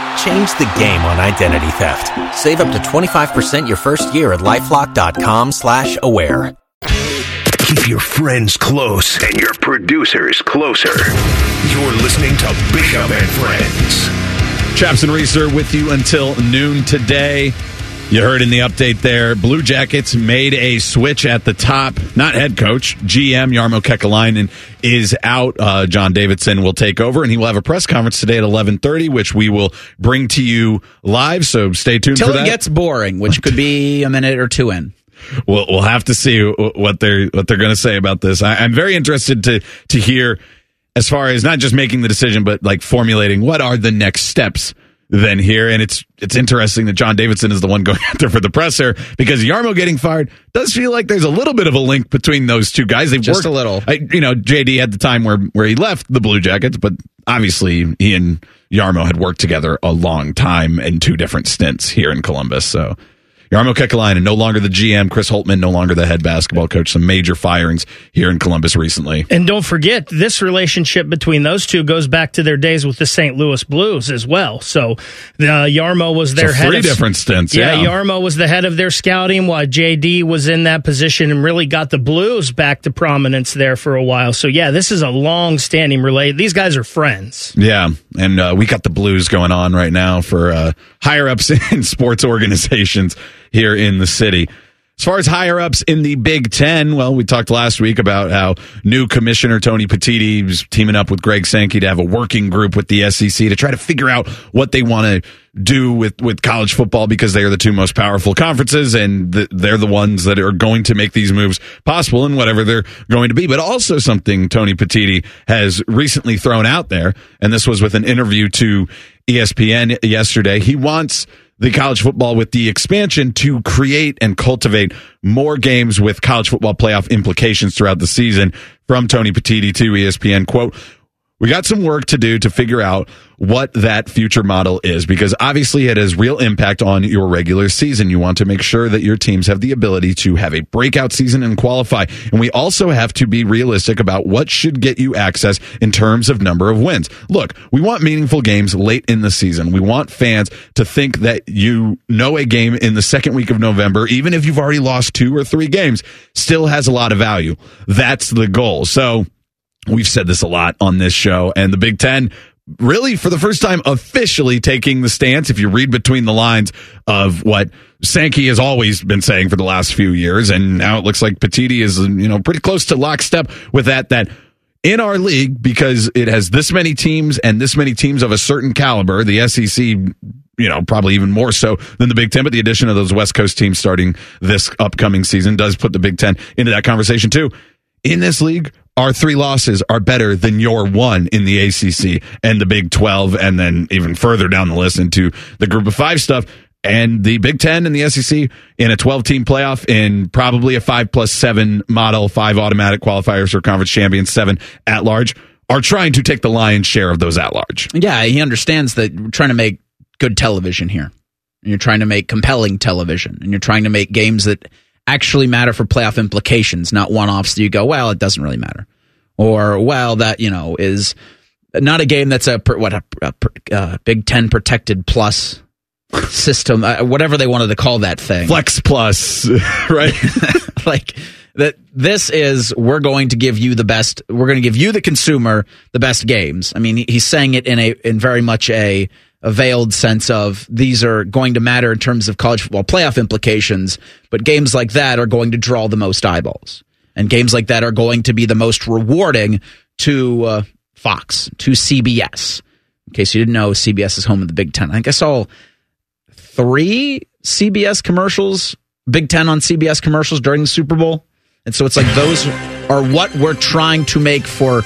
Change the game on identity theft. Save up to 25% your first year at LifeLock.com slash aware. Keep your friends close and your producers closer. You're listening to Bishop and Friends. Chaps and Reeser with you until noon today. You heard in the update there, Blue Jackets made a switch at the top. Not head coach, GM Jarmo Kekalainen is out. Uh, John Davidson will take over, and he will have a press conference today at eleven thirty, which we will bring to you live. So stay tuned Till it gets boring, which could be a minute or two in. we'll we'll have to see what they're what they're going to say about this. I, I'm very interested to to hear as far as not just making the decision, but like formulating what are the next steps then here. And it's it's interesting that John Davidson is the one going out there for the presser because Jarmo getting fired does feel like there's a little bit of a link between those two guys. They've Just worked a little. I, you know, JD had the time where where he left the Blue Jackets, but obviously he and Jarmo had worked together a long time in two different stints here in Columbus. So Jarmo Kekalainen, no longer the GM. Chris Holtmann, no longer the head basketball coach. Some major firings here in Columbus recently. And don't forget, this relationship between those two goes back to their days with the St. Louis Blues as well. So uh, Jarmo was their So head three of different stints, Yeah, yeah. Jarmo was the head of their scouting while JD was in that position and really got the Blues back to prominence there for a while. So yeah, this is a long-standing relate. These guys are friends. Yeah, and uh, we got the blues going on right now for uh, higher ups in sports organizations here in the city. As far as higher ups in the Big Ten, well, we talked last week about how new commissioner Tony Petitti was teaming up with Greg Sankey to have a working group with the SEC to try to figure out what they want to do with, with college football because they are the two most powerful conferences and th- they're the ones that are going to make these moves possible and whatever they're going to be. But also something Tony Petitti has recently thrown out there, and this was with an interview to ESPN yesterday. He wants the college football with the expansion to create and cultivate more games with college football playoff implications throughout the season. From Tony Petitti to ESPN, quote, we got some work to do to figure out what that future model is because obviously it has real impact on your regular season. You want to make sure that your teams have the ability to have a breakout season and qualify. And we also have to be realistic about what should get you access in terms of number of wins. Look, we want meaningful games late in the season. We want fans to think that you know a game in the second week of November, even if you've already lost two or three games, still has a lot of value. That's the goal. So, We've said this a lot on this show, and the Big Ten really, for the first time, officially taking the stance. If you read between the lines of what Sankey has always been saying for the last few years, and now it looks like Petitti is, you know, pretty close to lockstep with that. That in our league, because it has this many teams and this many teams of a certain caliber, the SEC you know, probably even more so than the Big Ten. But the addition of those West Coast teams starting this upcoming season does put the Big Ten into that conversation too. In this league, our three losses are better than your one in the ACC and the Big 12, and then even further down the list into the Group of Five stuff. And the Big Ten and the SEC in a 12 team playoff in probably a five plus seven model, five automatic qualifiers for conference champions, seven at large, are trying to take the lion's share of those at large. Yeah, he understands that we're trying to make good television here. And you're trying to make compelling television. And you're trying to make games that actually matter for playoff implications, not one offs that you go, well, it doesn't really matter. Or, well, that, you know, is not a game that's a, what, a, a per- uh, Big Ten protected plus system, uh, whatever they wanted to call that thing. Flex plus, right? like that this is we're going to give you the best we're going to give you the consumer the best games i mean he's saying it in a in very much a a veiled sense of these are going to matter in terms of college football playoff implications but games like that are going to draw the most eyeballs. And games like that are going to be the most rewarding to uh, fox to cbs in case you didn't know cbs is home of the big ten. I think i saw three cbs commercials Big Ten on CBS commercials during the Super Bowl. And so it's like those are what we're trying to make for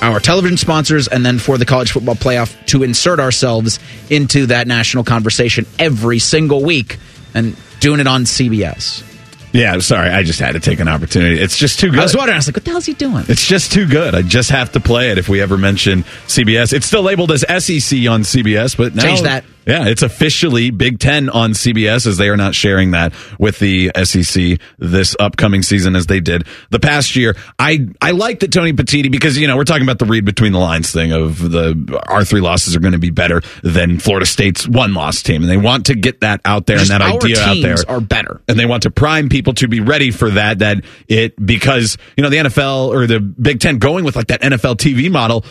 our television sponsors and then for the college football playoff to insert ourselves into that national conversation every single week and doing it on CBS. Yeah, sorry, I just had to take an opportunity. It's just too good. I was wondering, I was like, what the hell's he doing? It's just too good. I just have to play it if we ever mention CBS. It's still labeled as SEC on CBS, but now, Change that. Yeah, it's officially Big Ten on CBS as they are not sharing that with the SEC this upcoming season as they did the past year. I I like that Tony Petitti because you know we're talking about the read between the lines thing of the our three losses are going to be better than Florida State's one loss team, and they want to get that out there Just and that idea out there are better. and they want to prime people to be ready for that. That it because you know the NFL or the Big Ten going with like that NFL TV model.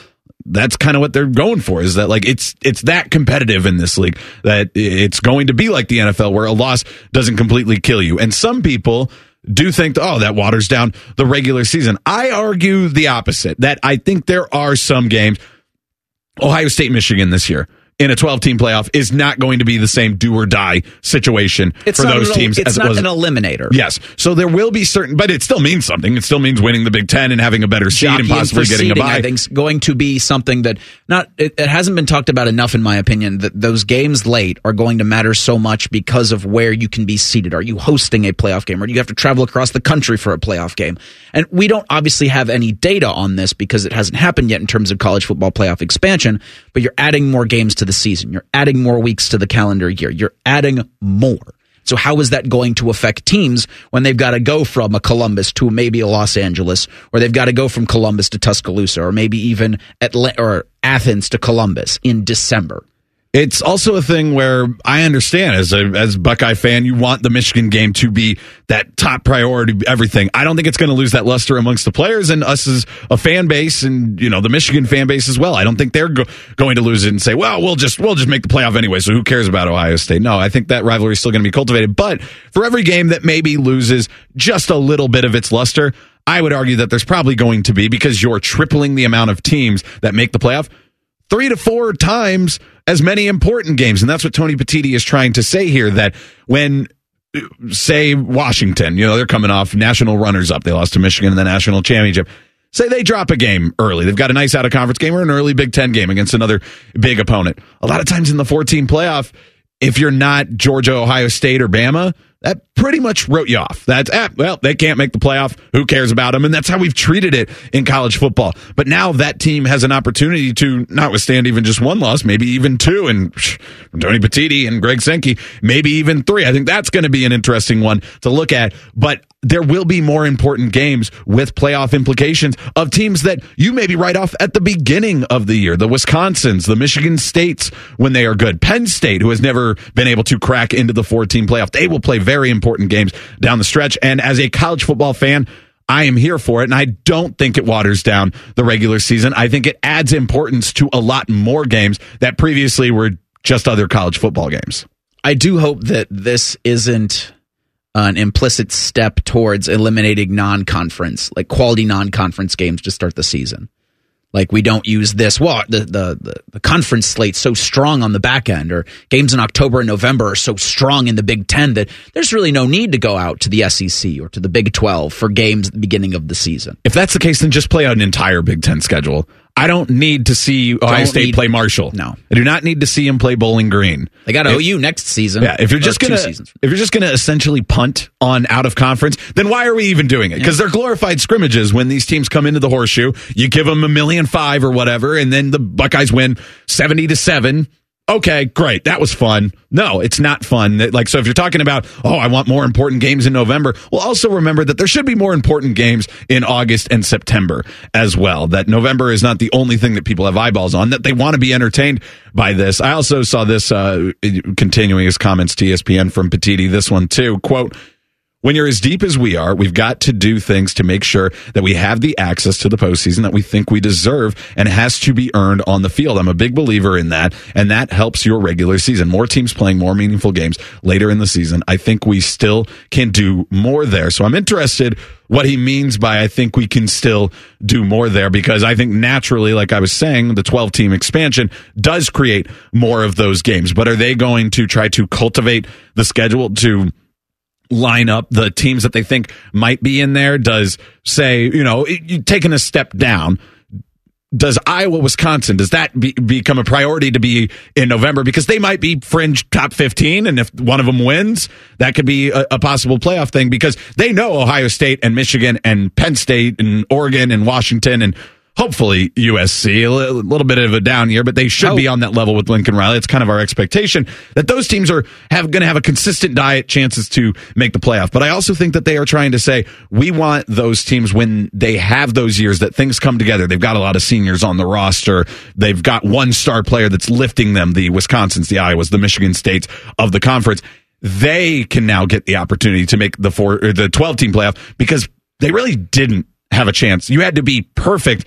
That's kind of what they're going for. Is that like it's it's that competitive in this league that it's going to be like the NFL where a loss doesn't completely kill you. And some people do think, oh, that waters down the regular season. I argue the opposite. That I think there are some games. Ohio State, Michigan this year in a 12 team playoff is not going to be the same do or die situation It's for not those an- teams it's as it was an eliminator. Yes. So there will be certain, but it still means something. It still means winning the Big Ten and having a better seed and possibly getting a bye. I think is going to be something that not it, it hasn't been talked about enough, in my opinion. That those games late are going to matter so much because of where you can be seated. Are you hosting a playoff game, or do you have to travel across the country for a playoff game? And we don't obviously have any data on this because it hasn't happened yet in terms of college football playoff expansion. But you're adding more games to the season. You're adding more weeks to the calendar year. You're adding more. So how is that going to affect teams when they've got to go from a Columbus to maybe a Los Angeles, or they've got to go from Columbus to Tuscaloosa, or maybe even Atlanta or Athens to Columbus in December? It's also a thing where I understand as a as Buckeye fan, you want the Michigan game to be that top priority, everything. I don't think it's going to lose that luster amongst the players and us as a fan base, and you know the Michigan fan base as well. I don't think they're go- going to lose it and say, "Well, we'll just we'll just make the playoff anyway." So who cares about Ohio State? No, I think that rivalry is still going to be cultivated. But for every game that maybe loses just a little bit of its luster, I would argue that there's probably going to be because you're tripling the amount of teams that make the playoff three to four times as many important games. And that's what Tony Petitti is trying to say here that when say Washington, you know, they're coming off national runners up. They lost to Michigan in the national championship. Say they drop a game early. They've got a nice out of conference game or an early Big Ten game against another big opponent. A lot of times in the 14 playoff, if you're not Georgia, Ohio State, or Bama, that pretty much wrote you off. That's ah, well, they can't make the playoff. Who cares about them? And that's how we've treated it in college football. But now that team has an opportunity to not withstand even just one loss, maybe even two. And psh, Tony Petitti and Greg Sankey, maybe even three. I think that's going to be an interesting one to look at. But there will be more important games with playoff implications of teams that you maybe write off at the beginning of the year. The Wisconsins, the Michigan States when they are good. Penn State, who has never been able to crack into the 14 playoff. They will play very important games down the stretch. And as a college football fan, I am here for it, and I don't think it waters down the regular season. I think it adds importance to a lot more games that previously were just other college football games. I do hope that this isn't an implicit step towards eliminating non-conference, like quality non-conference games to start the season. Like we don't use this. Well, the, the the the conference slate's so strong on the back end, or games in October and November are so strong in the Big Ten that there's really no need to go out to the SEC or to the Big Twelve for games at the beginning of the season. If that's the case, then just play out an entire Big Ten schedule. I don't need to see Ohio State need- play Marshall. No. I do not need to see him play Bowling Green. They got If- OU next season. Yeah, if you're just gonna seasons. if you're just gonna essentially punt on out of conference, then why are we even doing it? Because they're glorified scrimmages. When these teams come into the horseshoe, you give them a million five or whatever, and then the Buckeyes win seventy to seven. Okay, great, that was fun. No, it's not fun. Like so, if you're talking about oh, I want more important games in November, well, also remember that there should be more important games in August and September as well. That November is not the only thing that people have eyeballs on. That they want to be entertained by this. I also saw this uh, continuing his comments to ESPN from Petitti. This one too. Quote. When you're as deep as we are, we've got to do things to make sure that we have the access to the postseason that we think we deserve and has to be earned on the field. I'm a big believer in that, and that helps your regular season. More teams playing more meaningful games later in the season. I think we still can do more there. So I'm interested what he means by I think we can still do more there because I think naturally, like I was saying, the 12 team expansion does create more of those games. But are they going to try to cultivate the schedule to line up the teams that they think might be in there? Does say, you know, taking a step down. Does Iowa, Wisconsin, does that be, become a priority to be in November? Because they might be fringe top 15. And if one of them wins, that could be a, a possible playoff thing because they know Ohio State and Michigan and Penn State and Oregon and Washington and hopefully USC, a little bit of a down year, but they should be oh. on that level with Lincoln Riley. It's kind of our expectation that those teams are have going to have a consistent diet chances to make the playoff. But I also think that they are trying to say we want those teams when they have those years that things come together. They've got a lot of seniors on the roster. They've got one star player that's lifting them, the Wisconsins, the Iowas, the Michigan States of the conference. They can now get the opportunity to make the four the 12 team playoff because they really didn't have a chance. You had to be perfect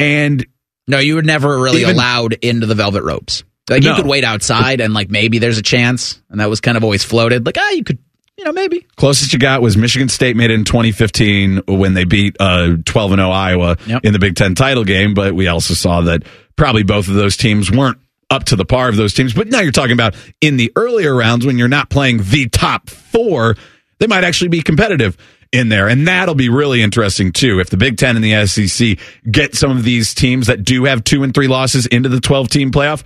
and no, you were never really Even- allowed into the velvet ropes. Like you could wait outside and like maybe there's a chance, and that was kind of always floated. Like ah, you could, you know, maybe. Closest you got was Michigan State made it in 2015 when they beat uh 12 and 0 Iowa in the Big 10 title game, but we also saw that probably both of those teams weren't up to the par of those teams. But now you're talking about in the earlier rounds when you're not playing the top 4, they might actually be competitive in there. And that'll be really interesting too if the Big 10 and the SEC get some of these teams that do have 2 and 3 losses into the 12 team playoff.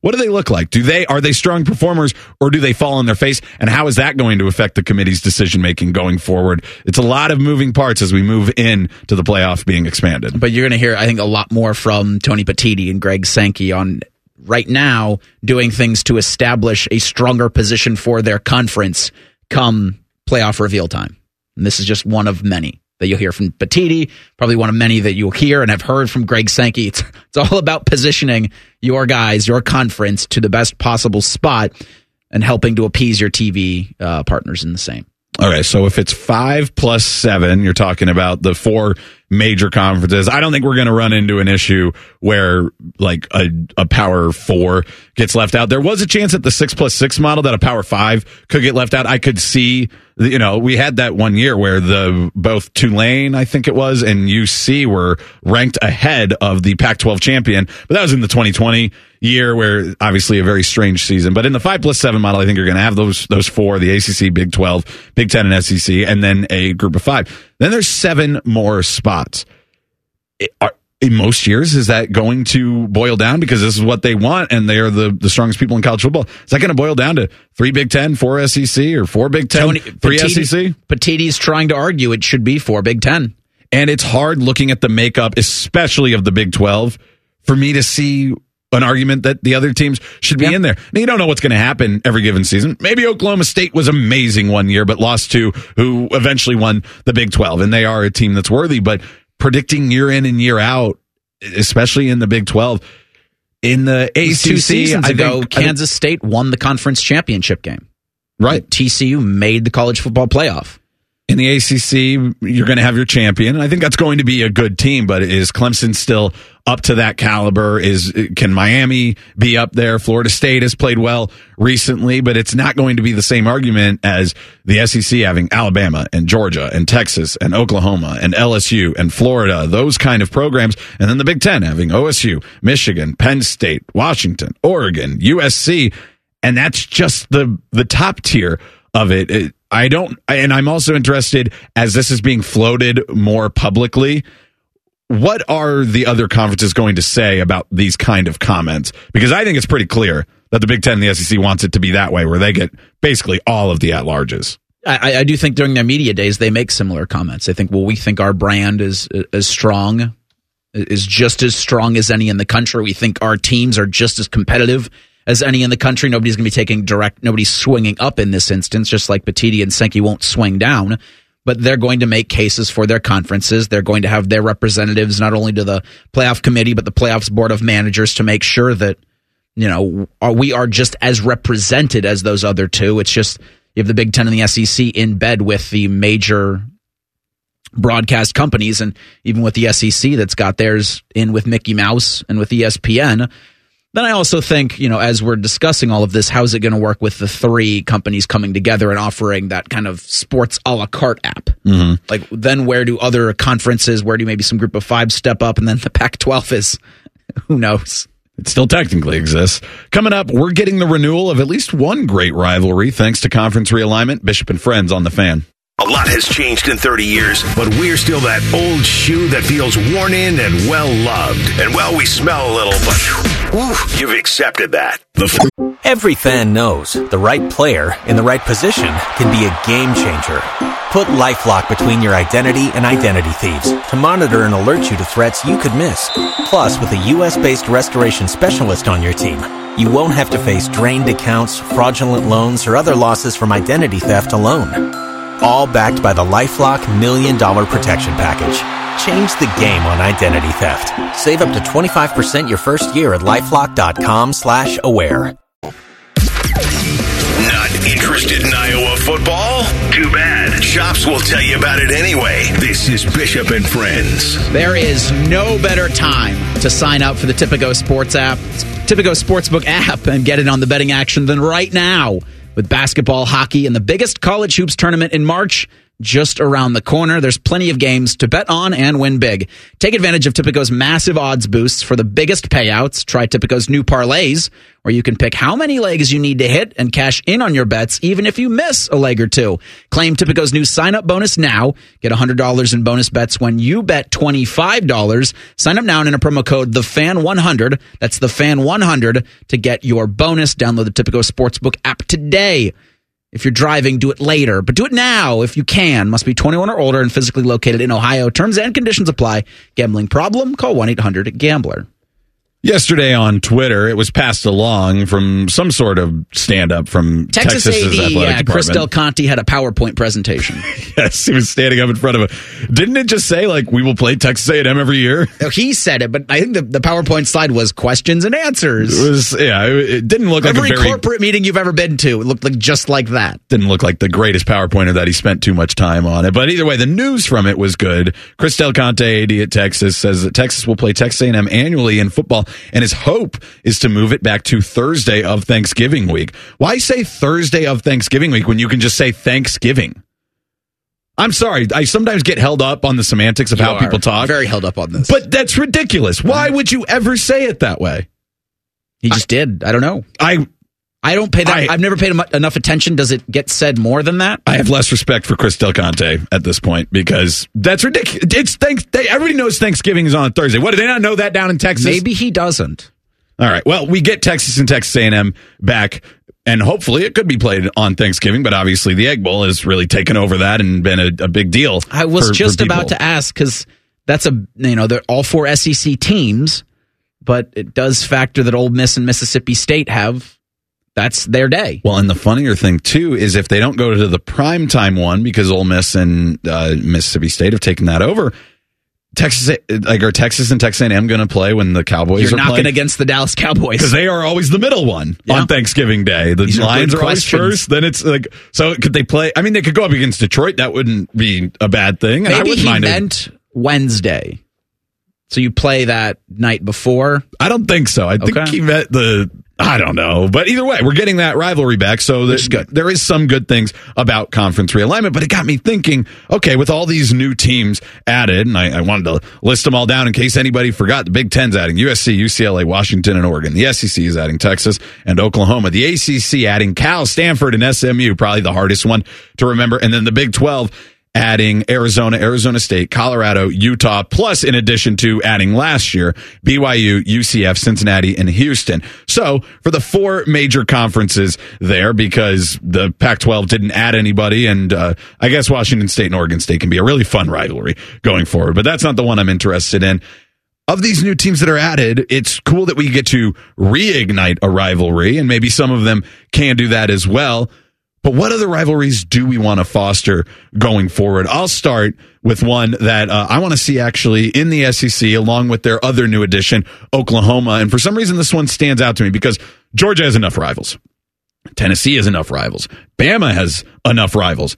What do they look like? Do they are they strong performers or do they fall on their face? And how is that going to affect the committee's decision making going forward? It's a lot of moving parts as we move in to the playoff being expanded. But you're going to hear, I think, a lot more from Tony Petitti and Greg Sankey on right now doing things to establish a stronger position for their conference come playoff reveal time. And this is just one of many that you'll hear from Petitti, probably one of many that you'll hear and have heard from Greg Sankey. It's, it's all about positioning your guys, your conference to the best possible spot and helping to appease your TV uh, partners in the same. All right, so if it's five plus seven, you're talking about the four major conferences. I don't think we're going to run into an issue where like a, a power four gets left out. There was a chance at the six plus six model that a power five could get left out. I could see, you know, we had that one year where the both Tulane, I think it was, and UC were ranked ahead of the Pac 12 champion, but that was in the 2020 year where obviously a very strange season. But in the five plus seven model, I think you're going to have those those four: the ACC, Big Twelve, Big Ten, and SEC, and then a group of five. Then there's seven more spots. It- are- in most years, is that going to boil down because this is what they want, and they are the the strongest people in college football? Is that going to boil down to three Big Ten, four SEC, or four Big Ten, Tony, three Petitti- SEC? Petitti's trying to argue it should be four Big Ten. And it's hard looking at the makeup, especially of the Big 12, for me to see an argument that the other teams should be in there. Now, you don't know what's going to happen every given season. Maybe Oklahoma State was amazing one year, but lost to who eventually won the Big 12, and they are a team that's worthy. But predicting year in and year out, especially in the Big 12, in the It was ACC, two seasons I ago, think- Kansas State won the conference championship game. Right. TCU made the college football playoff. In the ACC, you're going to have your champion. And I think that's going to be a good team, but is Clemson still up to that caliber? Is can Miami be up there? Florida State has played well recently, but it's not going to be the same argument as the SEC having Alabama and Georgia and Texas and Oklahoma and LSU and Florida, those kind of programs. And then the Big Ten having OSU, Michigan, Penn State, Washington, Oregon, USC. And that's just the, the top tier of it. It- I don't, and I'm also interested as this is being floated more publicly. What are the other conferences going to say about these kind of comments? Because I think it's pretty clear that the Big Ten and the SEC wants it to be that way, where they get basically all of the at larges. I, I do think during their media days they make similar comments. They think, well, we think our brand is is strong, is just as strong as any in the country. We think our teams are just as competitive as any in the country. Nobody's going to be taking direct. Nobody's swinging up in this instance, just like Petitti and Sankey won't swing down. But they're going to make cases for their conferences. They're going to have their representatives not only to the playoff committee but the playoffs board of managers to make sure that you know, are we are just as represented as those other two. It's just you have the Big Ten and the SEC in bed with the major broadcast companies, and even with the SEC that's got theirs in with Mickey Mouse and with ESPN. Then I also think, you know, as we're discussing all of this, how's it going to work with the three companies coming together and offering that kind of sports a la carte app? Mm-hmm. Like, then where do other conferences, where do maybe some group of five step up, and then the Pac 12 is, who knows? It still technically exists. Coming up, we're getting the renewal of at least one great rivalry thanks to conference realignment. Bishop and Friends on the fan. A lot has changed in 30 years, but we're still that old shoe that feels worn in and well loved. And well, we smell a little, but whew, you've accepted that. F- Every fan knows the right player in the right position can be a game changer. Put LifeLock between your identity and identity thieves to monitor and alert you to threats you could miss. Plus, with a U.S.-based restoration specialist on your team, you won't have to face drained accounts, fraudulent loans, or other losses from identity theft alone. All backed by the LifeLock Million Dollar Protection Package. Change the game on identity theft. Save up to 25% your first year at LifeLock.com slash aware. Not interested in Iowa football? Too bad. Chaps will tell you about it anyway. This is Bishop and Friends. There is no better time to sign up for the Tipico Sports app, Tipico Sportsbook app, and get in on the betting action than right now. With basketball, hockey, and the biggest college hoops tournament in March just around the corner, there's plenty of games to bet on and win big. Take advantage of Tipico's massive odds boosts for the biggest payouts. Try Tipico's new parlays, where you can pick how many legs you need to hit and cash in on your bets, even if you miss a leg or two. Claim Tipico's new sign up bonus now. Get $100 in bonus bets when you bet $25. Sign up now and enter promo code TheFan100. That's TheFan100 to get your bonus. Download the Tipico Sportsbook app today. If you're driving, do it later, but do it now if you can. Must be 21 or older and physically located in Ohio. Terms and conditions apply. Gambling problem? Call 1 800 GAMBLER. Yesterday on Twitter, it was passed along from some sort of stand up from Texas Texas's AD, yeah, Chris. Del Conte had a PowerPoint presentation. yes, he was standing up in front of a. Didn't it just say like we will play Texas A&M every year? He said it, but I think the, the PowerPoint slide was questions and answers. It was yeah. It, it didn't look like Every corporate meeting you've ever been to, it looked like just like that. didn't look like the greatest PowerPointer that he spent too much time on it. But either way, the news from it was good. Chris Del Conte, AD at Texas, says that Texas will play Texas A&M annually in football, and his hope is to move it back to Thursday of Thanksgiving week. Why say Thursday of Thanksgiving week when you can just say Thanksgiving? I'm sorry. I sometimes get held up on the semantics of You how people talk. Very held up on this. But that's ridiculous. Why mm-hmm. would you ever say it that way? He just did. I don't know. I I don't pay that. I- have never paid enough attention. Does it get said more than that? I have less respect for Chris Del Conte at this point because that's ridiculous. It's thanks. They, everybody knows Thanksgiving is on Thursday. What do they not know that down in Texas? Maybe he doesn't. All right. Well, we get Texas and Texas A&M back, and hopefully it could be played on Thanksgiving. But obviously, the Egg Bowl has really taken over that and been a, a big deal. I was for- for just about to ask because that's a you know they're all four SEC teams, but it does factor that Ole Miss and Mississippi State have. That's their day. Well, and the funnier thing too is if they don't go to the primetime one because Ole Miss and uh, Mississippi State have taken that over. Texas, like are Texas and Texas A&M going to play when the Cowboys You're are against the Dallas Cowboys because they are always the middle one Yeah. on Thanksgiving Day. The These Lions good are always first. Then it's like so. Could they play? I mean, they could go up against Detroit. That wouldn't be a bad thing. And I Maybe wouldn't he mind it. meant Wednesday, so you play that night before. I don't think so. I think he meant the. I don't know, but either way, we're getting that rivalry back. So there's good. There is some good things about conference realignment, but it got me thinking. Okay, with all these new teams added, and I, I wanted to list them all down in case anybody forgot. The Big Ten's adding USC, UCLA, Washington, and Oregon. The SEC is adding Texas and Oklahoma. The ACC adding Cal, Stanford, and SMU. Probably the hardest one to remember. And then the Big Twelve adding Arizona, Arizona State, Colorado, Utah, plus in addition to adding last year, BYU, UCF, Cincinnati, and Houston. So for the four major conferences there, because the Pac 12 didn't add anybody, and uh, I guess Washington State and Oregon State can be a really fun rivalry going forward, but that's not the one I'm interested in. Of these new teams that are added, it's cool that we get to reignite a rivalry, and maybe some of them can do that as well. But what other rivalries do we want to foster going forward? I'll start with one that uh, I want to see actually in the SEC, along with their other new addition, Oklahoma. And for some reason, this one stands out to me because Georgia has enough rivals. Tennessee has enough rivals. Bama has enough rivals.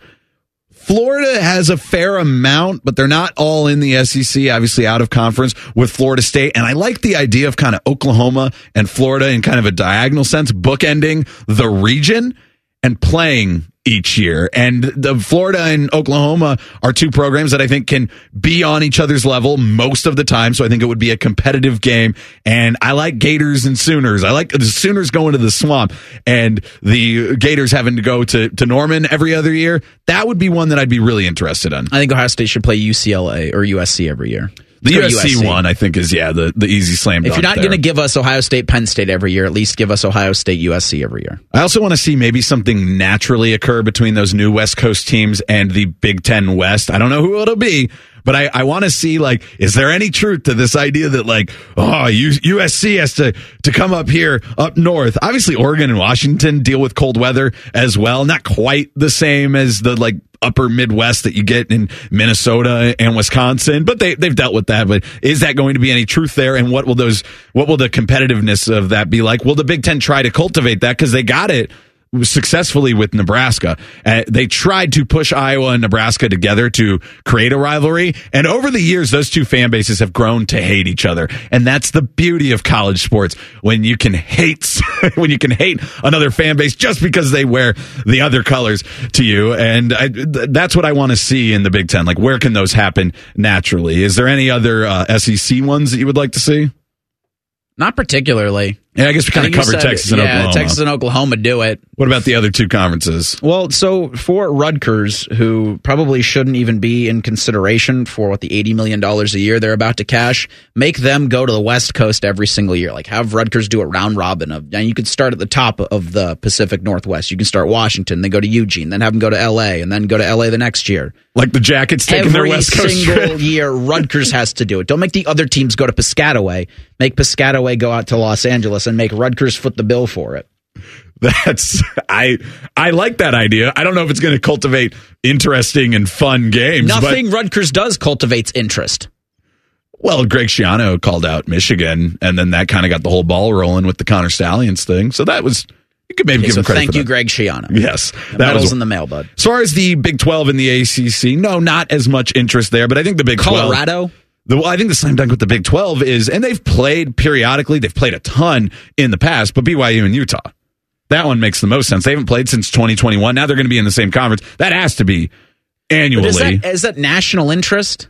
Florida has a fair amount, but they're not all in the SEC, obviously out of conference with Florida State. And I like the idea of kind of Oklahoma and Florida in kind of a diagonal sense, bookending the region and playing each year. And the Florida and Oklahoma are two programs that I think can be on each other's level most of the time. So I think it would be a competitive game. And I like Gators and Sooners. I like the Sooners going to the swamp and the Gators having to go to, to Norman every other year. That would be one that I'd be really interested in. I think Ohio State should play UCLA or USC every year. The Let's USC, one, I think, is yeah the, the easy slam. If you're not going to give us Ohio State, Penn State every year, at least give us Ohio State, USC every year. I also want to see maybe something naturally occur between those new West Coast teams and the Big Ten West. I don't know who it'll be, but I, I want to see like, is there any truth to this idea that like, oh, USC has to to come up here up north? Obviously, Oregon and Washington deal with cold weather as well. Not quite the same as the like upper Midwest that you get in Minnesota and Wisconsin, but they they've dealt with that. But is that going to be any truth there? And what will those what will the competitiveness of that be like? Will the Big Ten try to cultivate that because they got it? Successfully with Nebraska. Uh, they tried to push Iowa and Nebraska together to create a rivalry. And over the years, those two fan bases have grown to hate each other. And that's the beauty of college sports when you can hate, when you can hate another fan base just because they wear the other colors to you. And I, th- that's what I want to see in the Big Ten. Like, where can those happen naturally? Is there any other uh, SEC ones that you would like to see? Not particularly. Yeah, I guess we kind of covered said- Texas and yeah, Oklahoma. Texas and Oklahoma do it. What about the other two conferences? Well, so for Rutgers, who probably shouldn't even be in consideration for what the $80 million a year they're about to cash, make them go to the West Coast every single year. Like have Rutgers do a round robin of, and you could start at the top of the Pacific Northwest. You can start Washington, then go to Eugene, then have them go to LA, and then go to LA the next year. Like the Jackets taking Every their West Coast single trip. year, Rutgers has to do it. Don't make the other teams go to Piscataway. Make Piscataway go out to Los Angeles and make Rutgers foot the bill for it. That's I I like that idea. I don't know if it's going to cultivate interesting and fun games. Nothing Rutgers does cultivates interest. Well, Greg Schiano called out Michigan, and then that kind of got the whole ball rolling with the Connor Stalions thing. So that was you could maybe Okay, give so him credit. thank you, that. Greg Schiano. Yes, The that was in the mail, bud. As far as the Big Twelve and the ACC, no, not as much interest there. But I think the Big 12 Colorado? The, I think the slam dunk with the Big 12 is, and they've played periodically, they've played a ton in the past, but BYU and Utah. That one makes the most sense. They haven't played since 2021. Now they're going to be in the same conference. That has to be annually. Is that, is that national interest?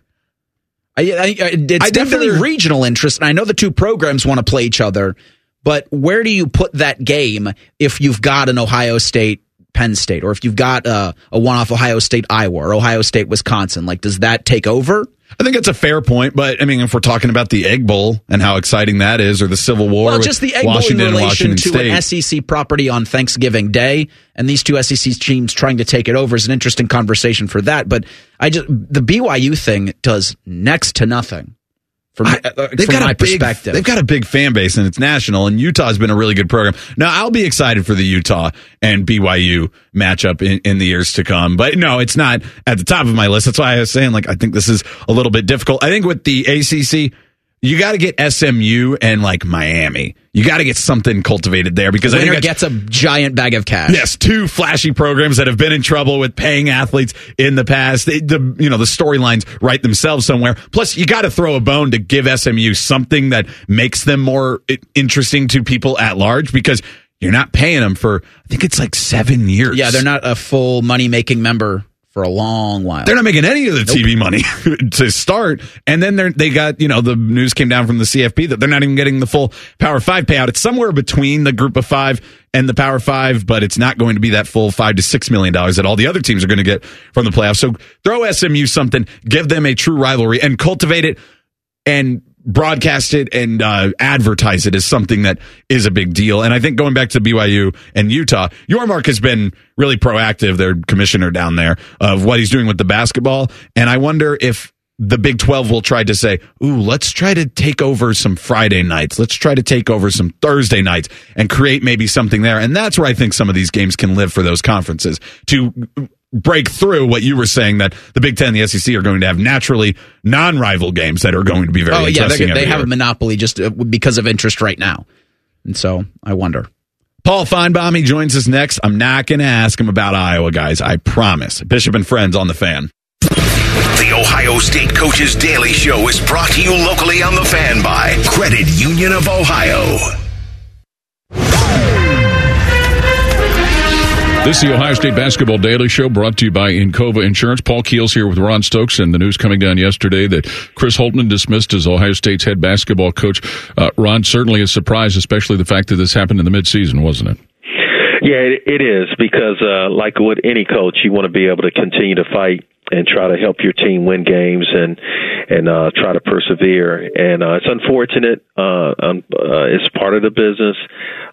I, I, I- it's think definitely regional interest, and I know the two programs want to play each other. But where do you put that game if you've got an Ohio State, Penn State, or if you've got a, a one-off Ohio State, Iowa, or Ohio State, Wisconsin? Like, does that take over? I think it's a fair point, but I mean, if we're talking about the Egg Bowl and how exciting that is, or the Civil War, Well, just the Egg Bowl in relation Washington to State. an SEC property on Thanksgiving Day, and these two SEC teams trying to take it over is an interesting conversation for that. But I just the BYU thing does next to nothing from, uh, They've from got my a big, perspective. They've got a big fan base and it's national. And Utah's been a really good program. Now I'll be excited for the Utah and BYU matchup in, in the years to come. But no, it's not at the top of my list. That's why I was saying like I think this is a little bit difficult. I think with the ACC, you got to get SMU and like Miami. You got to get something cultivated there because I think gets a giant bag of cash. Yes, two flashy programs that have been in trouble with paying athletes in the past. They, the you know the storylines write themselves somewhere. Plus, you got to throw a bone to give SMU something that makes them more interesting to people at large because you're not paying them for. I think it's like seven years. Yeah, they're not a full money making member for a long while. They're not making any of the TV money to start, and then they they got you know the news came down from the CFP that they're not even getting the full Power Five payout. It's somewhere between the Group of Five and the Power Five, but it's not going to be that full five to six million dollars that all the other teams are going to get from the playoffs. So throw SMU something, give them a true rivalry, and cultivate it and broadcast it and uh, advertise it as something that is a big deal. And I think going back to BYU and Utah, Yormark has been really proactive, their commissioner down there, of what he's doing with the basketball. And I wonder if the Big 12 will try to say, ooh, let's try to take over some Friday nights. Let's try to take over some Thursday nights and create maybe something there. And that's where I think some of these games can live for those conferences to break through what you were saying that the Big Ten and the SEC are going to have naturally non-rival games that are going to be very oh yeah, interesting. they're- they have year. a monopoly just uh, because of interest right now, and so I wonder. Paul Finebaum, he joins us next. I'm not going to ask him about Iowa, guys. I promise. Bishop and Friends on the fan. The Ohio State Coaches Daily Show is brought to you locally on the fan by Credit Union of Ohio. This is the Ohio State Basketball Daily Show brought to you by Encova Insurance. Paul Keels here with Ron Stokes and the news coming down yesterday that Chris Holtmann dismissed as Ohio State's head basketball coach. Uh, Ron, certainly a surprise, especially the fact that this happened in the midseason, wasn't it? Yeah, it, is because, uh, like with any coach, you want to be able to continue to fight and try to help your team win games and and uh, try to persevere. And uh, it's unfortunate. Uh, um, uh, it's part of the business.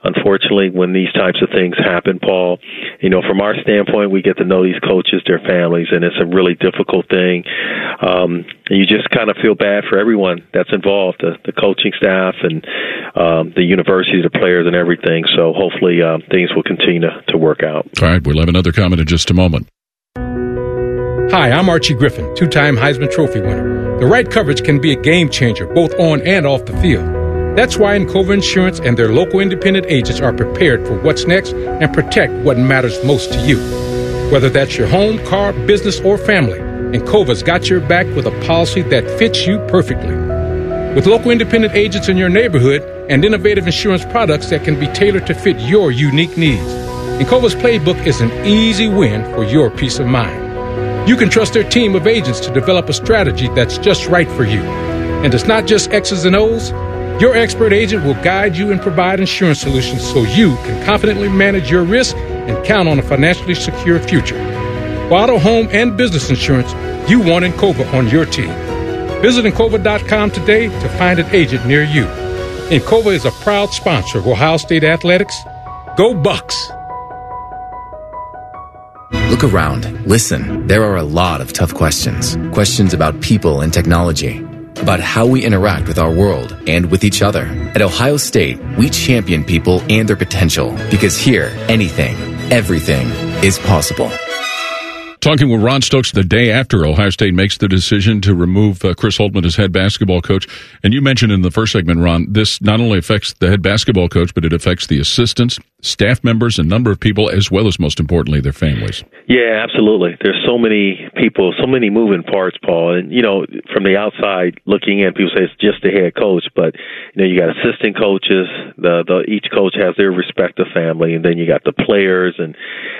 Unfortunately, when these types of things happen, Paul, you know, from our standpoint, we get to know these coaches, their families, and it's a really difficult thing. Um, you just kind of feel bad for everyone that's involved, the, the coaching staff and um, the university, the players, and everything. So hopefully, uh, things will continue to, to work out. All right, we'll have another comment in just a moment. Hi, I'm Archie Griffin, two time Heisman Trophy winner. The right coverage can be a game changer both on and off the field. That's why Encova Insurance and their local independent agents are prepared for what's next and protect what matters most to you. Whether that's your home, car, business, or family, Encova's got your back with a policy that fits you perfectly. With local independent agents in your neighborhood and innovative insurance products that can be tailored to fit your unique needs, Encova's playbook is an easy win for your peace of mind. You can trust their team of agents to develop a strategy that's just right for you. And it's not just X's and O's. Your expert agent will guide you and provide insurance solutions so you can confidently manage your risk and count on a financially secure future. For auto, home, and business insurance, you want Encova on your team. Visit Encova.com today to find an agent near you. Encova is a proud sponsor of Ohio State Athletics. Go Bucks! Look around, listen. There are a lot of tough questions. Questions about people and technology, about how we interact with our world and with each other. At Ohio State, we champion people and their potential because here, anything, everything is possible. Talking with Ron Stokes the day after Ohio State makes the decision to remove uh, Chris Holtmann as head basketball coach. And you mentioned in the first segment, Ron, this not only affects the head basketball coach, but it affects the assistants, staff members, a number of people, as well as most importantly, their families. Yeah, absolutely. There's so many people, so many moving parts, Paul. And, you know, from the outside looking in, people say it's just the head coach, but, you know, you got assistant coaches. The, the, each coach has their respective family, and then you got the players and,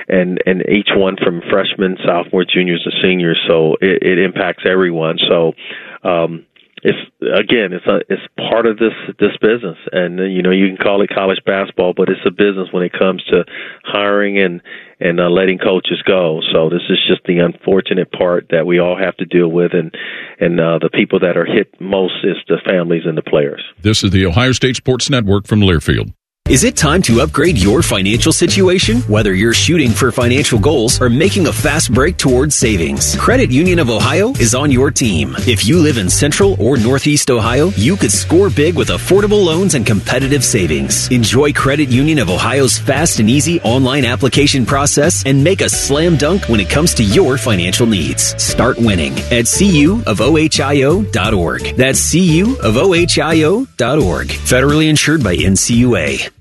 and, and each one from freshmen, sophomore, juniors, and seniors. So it, it impacts everyone. So, um, it's again, it's a it's part of this this business, and you know you can call it college basketball, but it's a business when it comes to hiring and and uh, letting coaches go. So this is just the unfortunate part that we all have to deal with, and and uh, the people that are hit most is the families and the players. This is the Ohio State Sports Network from Learfield. Is it time to upgrade your financial situation? Whether you're shooting for financial goals or making a fast break towards savings, Credit Union of Ohio is on your team. If you live in Central or Northeast Ohio, you could score big with affordable loans and competitive savings. Enjoy Credit Union of Ohio's fast and easy online application process and make a slam dunk when it comes to your financial needs. Start winning at cuofohio.org. That's cuofohio.org. Federally insured by NCUA.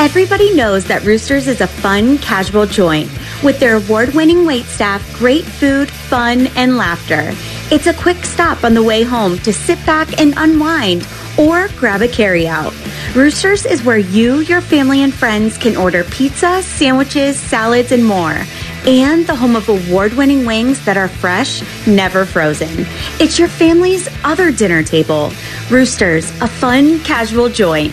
Everybody knows that Roosters is a fun, casual joint. With their award winning wait staff, great food, fun, and laughter. It's a quick stop on the way home to sit back and unwind or grab a carryout. Roosters is where you, your family, and friends can order pizza, sandwiches, salads, and more. And the home of award winning wings that are fresh, never frozen. It's your family's other dinner table. Roosters, a fun, casual joint.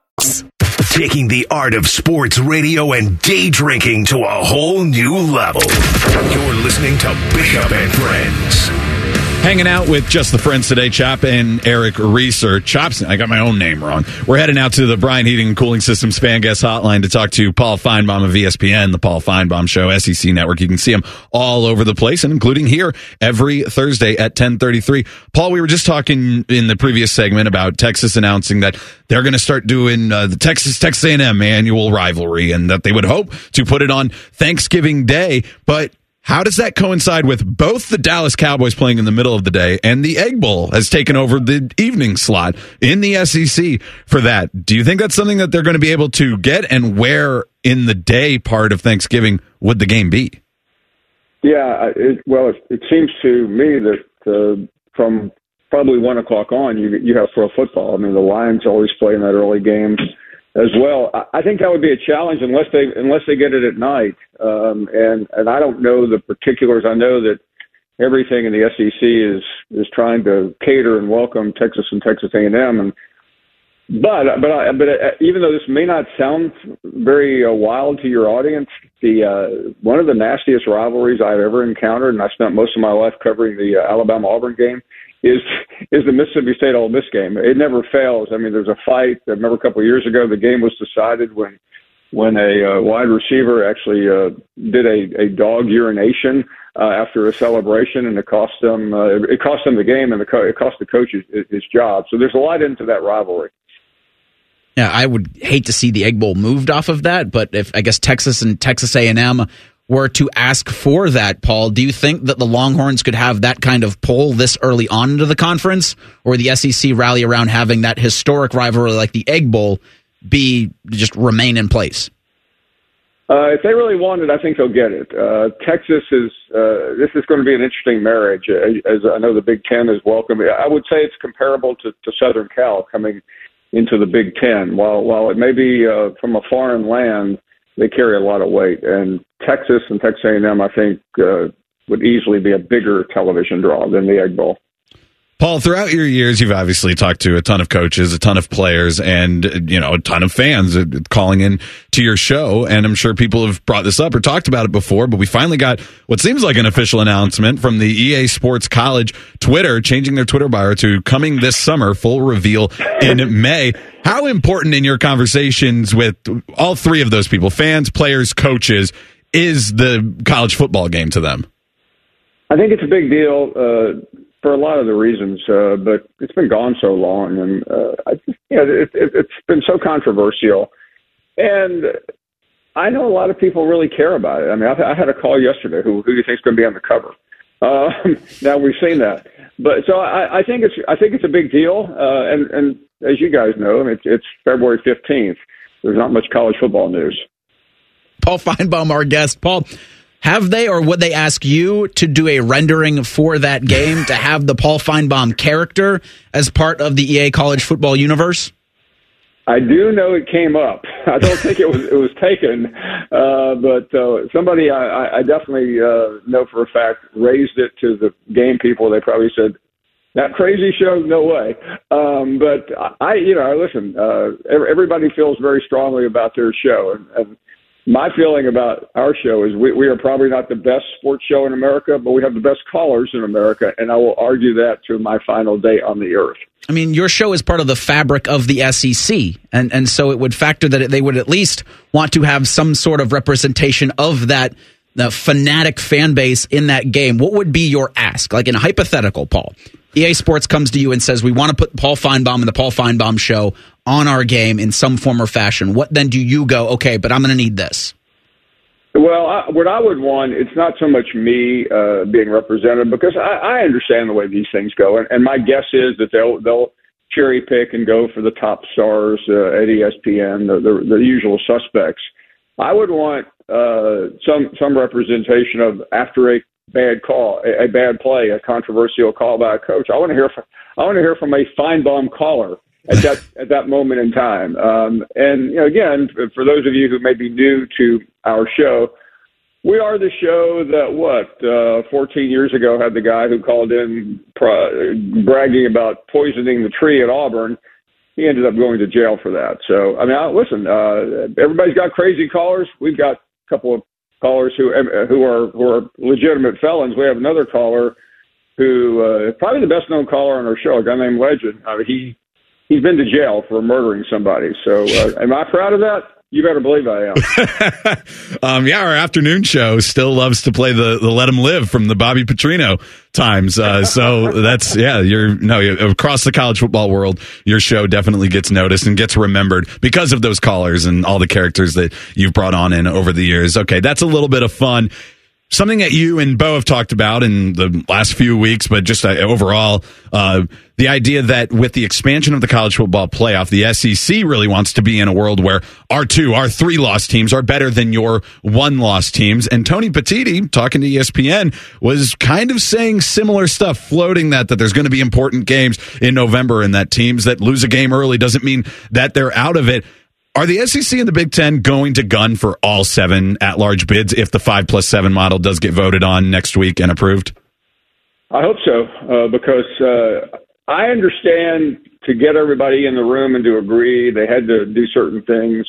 Taking the art of sports radio and day drinking to a whole new level. You're listening to Bishop and Friends. Hanging out with just the friends today, Chop and Eric Reeser. Chops, I got my own name wrong. We're heading out to the Bryant Heating and Cooling Systems fan guest hotline to talk to Paul Finebaum of ESPN, the Paul Finebaum Show, SEC Network. You can see him all over the place, and including here every Thursday at 1033. Paul, we were just talking in the previous segment about Texas announcing that they're going to start doing uh, the Texas Texas A&M annual rivalry, and that they would hope to put it on Thanksgiving Day, but how does that coincide with both the Dallas Cowboys playing in the middle of the day and the Egg Bowl has taken over the evening slot in the SEC for that? Do you think that's something that they're going to be able to get? And where in the day part of Thanksgiving would the game be? Yeah, it, well, it, it seems to me that uh, from probably one o'clock on, you you have pro football. I mean, the Lions always play in that early game as well. I, think that would be a challenge unless they unless they get it at night. Um, and and I don't know the particulars. I know that everything in the SEC is is trying to cater and welcome Texas and Texas A&M and but but I, but uh, even though this may not sound very uh, wild to your audience, the uh, one of the nastiest rivalries I've ever encountered, and I spent most of my life covering the uh, Alabama Auburn game, is is the Mississippi State Ole Miss game. It never fails. I mean, there's a fight. I remember a couple of years ago, the game was decided when when a uh, wide receiver actually uh, did a, a dog urination uh, after a celebration, and it cost them uh, it cost them the game, and the co- it cost the coach his, his job. So there's a lot into that rivalry. Yeah, I would hate to see the Egg Bowl moved off of that, but if I guess Texas and Texas A&M were to ask for that, Paul, do you think that the Longhorns could have that kind of pull this early on into the conference, or the SEC rally around having that historic rivalry like the Egg Bowl be just remain in place? Uh, if they really want it, I think they'll get it. Uh, Texas is uh, this is going to be an interesting marriage, uh, as I know the Big Ten is welcome. I would say it's comparable to, to Southern Cal coming into the Big Ten. While while it may be uh, from a foreign land, they carry a lot of weight. And Texas and Texas A&M, I think, uh, would easily be a bigger television draw than the Egg Bowl. Paul, throughout your years, you've obviously talked to a ton of coaches, a ton of players, and you know a ton of fans uh, calling in to your show. And I'm sure people have brought this up or talked about it before. But we finally got what seems like an official announcement from the EA Sports College Twitter, changing their Twitter bio to coming this summer, full reveal in May. How important in your conversations with all three of those people, fans, players, coaches, is the college football game to them? I think it's a big deal. Uh, for a lot of the reasons, uh, but it's been gone so long, and uh, I you know, it, it, it's been so controversial, and I know a lot of people really care about it. I mean, I, I had a call yesterday. Who who do you think is going to be on the cover? Um, now we've seen that, but so I, I think it's I think it's a big deal, uh, and and as you guys know, it's, it's February fifteenth. There's not much college football news. Paul Finebaum, our guest. Paul, have they or would they ask you to do a rendering for that game to have the Paul Finebaum character as part of the EA college football universe? I do know it came up. I don't think it was it was taken, uh, but uh, somebody I, I definitely uh, know for a fact raised it to the game people. They probably said, "That crazy show, no way." Um, but I, you know, I listen. Uh, everybody feels very strongly about their show, and, and my feeling about our show is we, we are probably not the best sports show in America, but we have the best callers in America, and I will argue that to my final day on the earth. I mean, your show is part of the fabric of the SEC, and and so it would factor that they would at least want to have some sort of representation of that the fanatic fan base in that game. What would be your ask? Like in a hypothetical, Paul, EA Sports comes to you and says, "We want to put Paul Finebaum and the Paul Finebaum Show on our game in some form or fashion." What then do you go? Okay, but I'm going to need this. Well, I, what I would want, it's not so much me uh, being represented because I, I understand the way these things go, and, and my guess is that they'll they'll cherry pick and go for the top stars uh, at ESPN, the, the, the usual suspects. I would want uh, some some representation of after a bad call, a, a bad play, a controversial call by a coach. I want to hear from I want to hear from a Finebaum caller at that at that moment in time. Um, and you know, again, for those of you who may be new to our show, we are the show that what uh, 14 years ago had the guy who called in pra- bragging about poisoning the tree at Auburn. He ended up going to jail for that. So I mean, I, listen, uh, everybody's got crazy callers. We've got a couple of callers who who are who are legitimate felons. We have another caller who uh, probably the best known caller on our show, a guy named Legend. Uh, he he's been to jail for murdering somebody. So, uh, am I proud of that? You better believe I am. Um, yeah, our afternoon show still loves to play the, the Let 'Em Live from the Bobby Petrino times. Uh, so that's yeah, you're no you're, across the college football world, your show definitely gets noticed and gets remembered because of those callers and all the characters that you've brought on in over the years. Okay, that's a little bit of fun. Something that you and Bo have talked about in the last few weeks, but just uh, overall, uh, the idea that with the expansion of the college football playoff, the SEC really wants to be in a world where our two, our three loss teams are better than your one loss teams. And Tony Petitti, talking to ESPN, was kind of saying similar stuff, floating that, that there's going to be important games in November and that teams that lose a game early doesn't mean that they're out of it. Are the SEC and the Big Ten going to gun for all seven at large bids if the five plus seven model does get voted on next week and approved? I hope so, uh, because uh, I understand to get everybody in the room and to agree, they had to do certain things,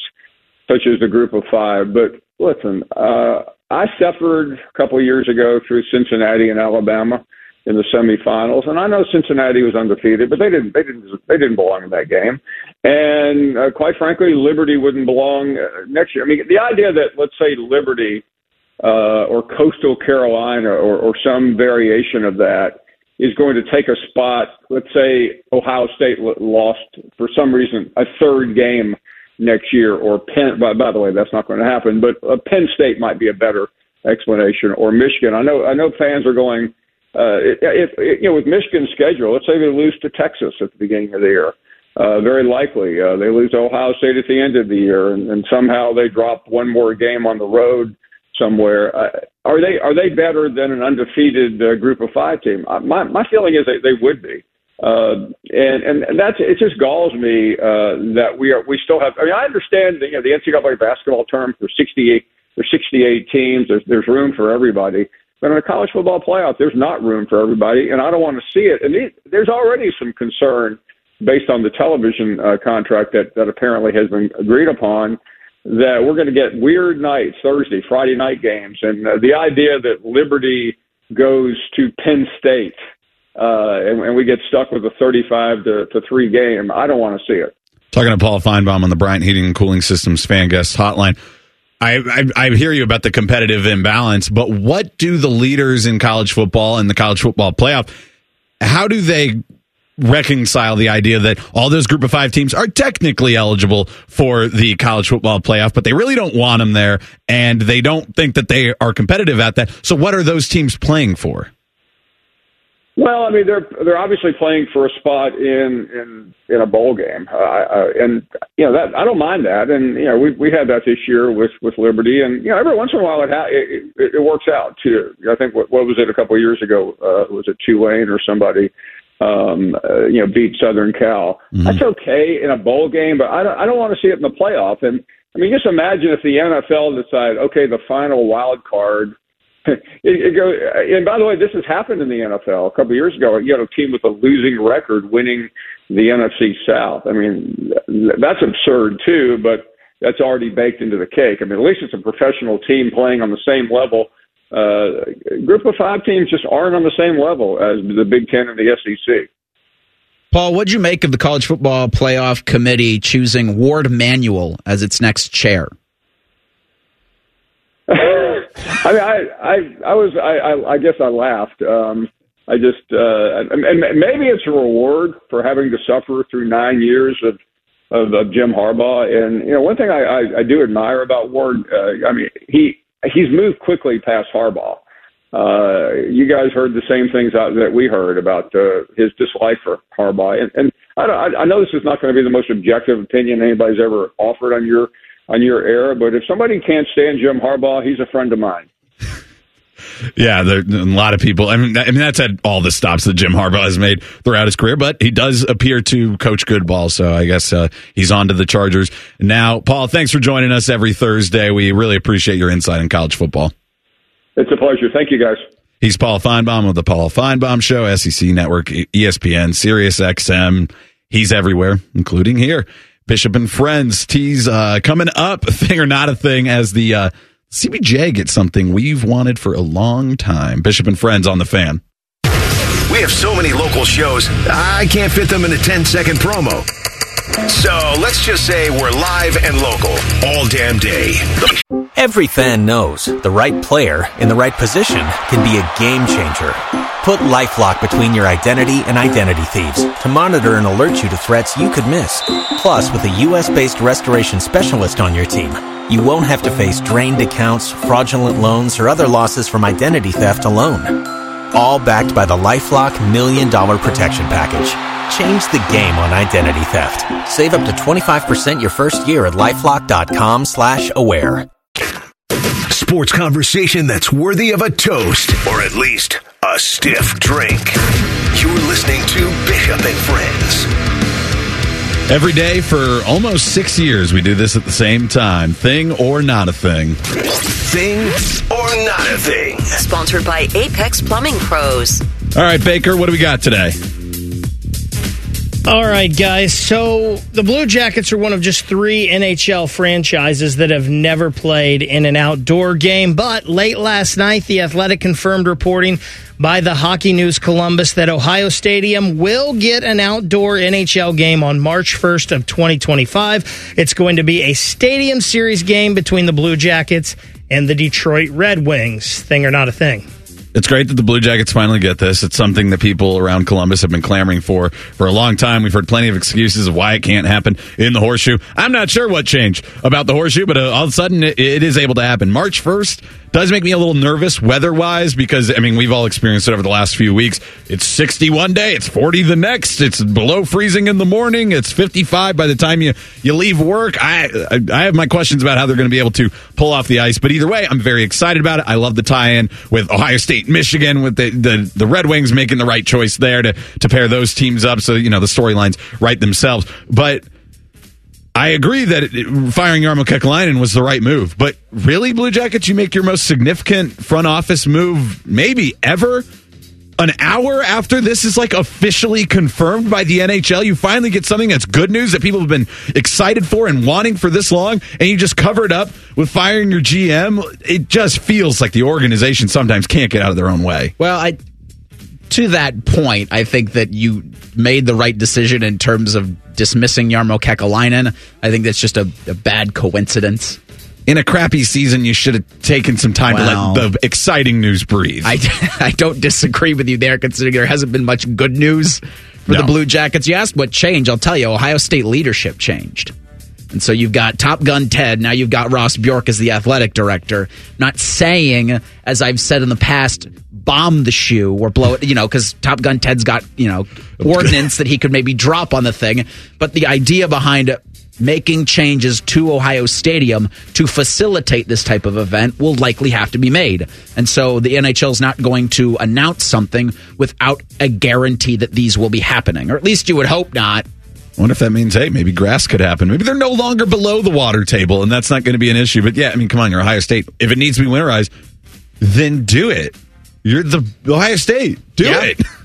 such as the group of five. But listen, uh, I suffered a couple of years ago through Cincinnati and Alabama in the semifinals, and I know Cincinnati was undefeated, but they didn't they didn't they didn't belong in that game. And uh, quite frankly, Liberty wouldn't belong uh, next year. I mean, the idea that let's say Liberty uh, or Coastal Carolina or, or some variation of that is going to take a spot. Let's say Ohio State lost for some reason a third game next year, or Penn. By, by the way, that's not going to happen. But uh, Penn State might be a better explanation, or Michigan. I know. I know fans are going. Uh, if, if you know, with Michigan's schedule, let's say they lose to Texas at the beginning of the year. Uh, very likely, uh, they lose Ohio State at the end of the year, and, and somehow they drop one more game on the road somewhere. Uh, are they are they better than an undefeated uh, group of five team? Uh, my my feeling is that they would be. Uh, and and that's it. Just galls me uh, that we are we still have. I mean, I understand the, you know the NCAA basketball term for sixty eight. There's 68 teams. There's there's room for everybody. But in a college football playoff, there's not room for everybody, and I don't want to see it. And these, there's already some concern based on the television uh, contract that that apparently has been agreed upon that we're going to get weird nights, Thursday, Friday night games, and uh, the idea that Liberty goes to Penn State uh, and, and we get stuck with a 35 to, to three game, I don't want to see it. Talking to Paul Finebaum on the Bryant Heating and Cooling Systems fan guest hotline. I, I, I hear you about the competitive imbalance, but what do the leaders in college football and the college football playoff? How do they reconcile the idea that all those group of five teams are technically eligible for the college football playoff, but they really don't want them there, and they don't think that they are competitive at that. So, what are those teams playing for? Well, I mean, they're they're obviously playing for a spot in in in a bowl game, uh, uh, and you know that I don't mind that. And you know, we we had that this year with with Liberty, and you know, every once in a while it ha- it, it, it works out too. I think what, what was it a couple of years ago? Uh, was it Tulane or somebody? Um, uh, you know, beat Southern Cal. Mm-hmm. That's okay in a bowl game, but I don't I don't want to see it in the playoff. And I mean, just imagine if the NFL decided, okay, the final wild card it, it go, and by the way, this has happened in the NFL a couple of years ago. You had a team with a losing record winning the NFC South. I mean, that's absurd too, but that's already baked into the cake. I mean, at least it's a professional team playing on the same level. Uh, group of five teams just aren't on the same level as the Big Ten and the SEC. Paul, what'd you make of the college football playoff committee choosing Warde Manuel as its next chair? I mean, I, I, I was, I, I, I guess I laughed. Um, I just, uh, and and maybe it's a reward for having to suffer through nine years of, of, of Jim Harbaugh. And you know, one thing I, I, I do admire about Warde, uh, I mean, he he's moved quickly past Harbaugh. Uh, you guys heard the same things out, that we heard about uh, his dislike for Harbaugh, and, and I, don't, I, know this is not going to be the most objective opinion anybody's ever offered on your on your air, but if somebody can't stand Jim Harbaugh, he's a friend of mine. Yeah, there, a lot of people. I mean, I mean, that's at all the stops that Jim Harbaugh has made throughout his career, but he does appear to coach good ball. So I guess uh, he's on to the Chargers now. Paul, thanks for joining us every Thursday. We really appreciate your insight in college football. It's a pleasure. Thank you, guys. He's Paul Finebaum of the Paul Finebaum Show, SEC Network, ESPN, Sirius XM. He's everywhere, including here. Bishop and Friends tease uh, coming up, a thing or not a thing, as the uh, CBJ gets something we've wanted for a long time. Bishop and Friends on the fan. We have so many local shows, I can't fit them in a 10 second promo. So let's just say we're live and local all damn day. Every fan knows the right player in the right position can be a game changer. Put LifeLock between your identity and identity thieves to monitor and alert you to threats you could miss. Plus, with a US-based restoration specialist on your team, you won't have to face drained accounts, fraudulent loans, or other losses from identity theft alone. All backed by the LifeLock Million Dollar Protection Package. Change the game on identity theft. Save up to 25% your first year at LifeLock.com slash aware. Sports conversation that's worthy of a toast or at least a stiff drink. You're listening to Bishop and Friends. Every day for almost six years, we do this at the same time. Thing or not a thing. Thing or not a thing. Sponsored by Apex Plumbing Pros. All right, Baker, what do we got today? All right, guys. So the Blue Jackets are one of just three NHL franchises that have never played in an outdoor game. But late last night, The Athletic confirmed reporting by the Hockey News Columbus that Ohio Stadium will get an outdoor NHL game on March 1st of 2025. It's going to be a Stadium Series game between the Blue Jackets and the Detroit Red Wings. Thing or not a thing? It's great that the Blue Jackets finally get this. It's something that people around Columbus have been clamoring for for a long time. We've heard plenty of excuses of why it can't happen in the horseshoe. I'm not sure what changed about the horseshoe, but uh, all of a sudden it, it is able to happen. March 1st does make me a little nervous weather wise because, I mean, we've all experienced it over the last few weeks. It's 60 one day, it's 40 the next, it's below freezing in the morning, it's 55 by the time you, you leave work. I, I, I have my questions about how they're going to be able to pull off the ice, but either way, I'm very excited about it. I love the tie in with Ohio State, Michigan, with the, the, the Red Wings making the right choice there to, to pair those teams up so, you know, the storylines write themselves. But I agree that it, firing Jarmo Kekalainen was the right move, but really, Blue Jackets, you make your most significant front office move maybe ever. An hour after this is like officially confirmed by the NHL, you finally get something that's good news that people have been excited for and wanting for this long, and you just cover it up with firing your GM. It just feels like the organization sometimes can't get out of their own way. Well, I to that point, I think that you made the right decision in terms of dismissing Jarmo Kekalainen. I think that's just a, a bad coincidence. In a crappy season, you should have taken some time Well- to let the exciting news breathe. I, I don't disagree with you there, considering there hasn't been much good news for the Blue Jackets. You asked what changed. I'll tell you, Ohio State leadership changed. And so you've got Top Gun Ted. Now you've got Ross Bjork as the athletic director. Not saying, as I've said in the past, bomb the shoe or blow it, you know, because Top Gun Ted's got, you know, ordinance that he could maybe drop on the thing. But the idea behind making changes to Ohio Stadium to facilitate this type of event will likely have to be made. And so the NHL is not going to announce something without a guarantee that these will be happening, or at least you would hope not. I wonder if that means, hey, maybe grass could happen. Maybe they're no longer below the water table, and that's not going to be an issue. But yeah, I mean, come on, you're Ohio State. If it needs to be winterized, then do it. You're the Ohio State. Do Yeah. it.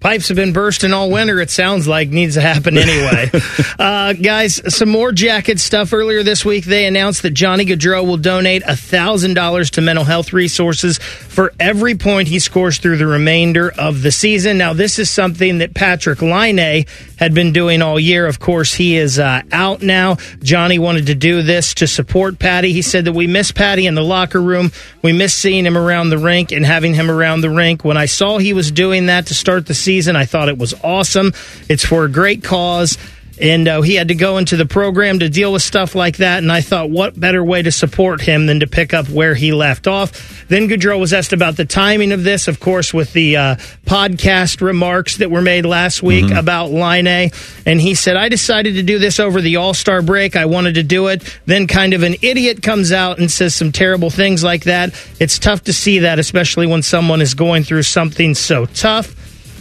Pipes have been bursting all winter, it sounds like. Needs to happen anyway. uh, guys, some more jacket stuff. Earlier this week, they announced that Johnny Gaudreau will donate $1,000 to mental health resources for every point he scores through the remainder of the season. Now, this is something that Patrik Laine had been doing all year. Of course, he is uh, out now. Johnny wanted to do this to support Patty. He said that we miss Patty in the locker room. We miss seeing him around the rink and having him around the rink. When I saw he was doing that to start the season, I thought it was awesome. It's for a great cause. And uh, he had to go into the program to deal with stuff like that. And I thought, what better way to support him than to pick up where he left off? Then Gaudreau was asked about the timing of this, of course, with the uh, podcast remarks that were made last week about Laine. And he said, I decided to do this over the All Star break. I wanted to do it. Then kind of an idiot comes out and says some terrible things like that. It's tough to see that, especially when someone is going through something so tough.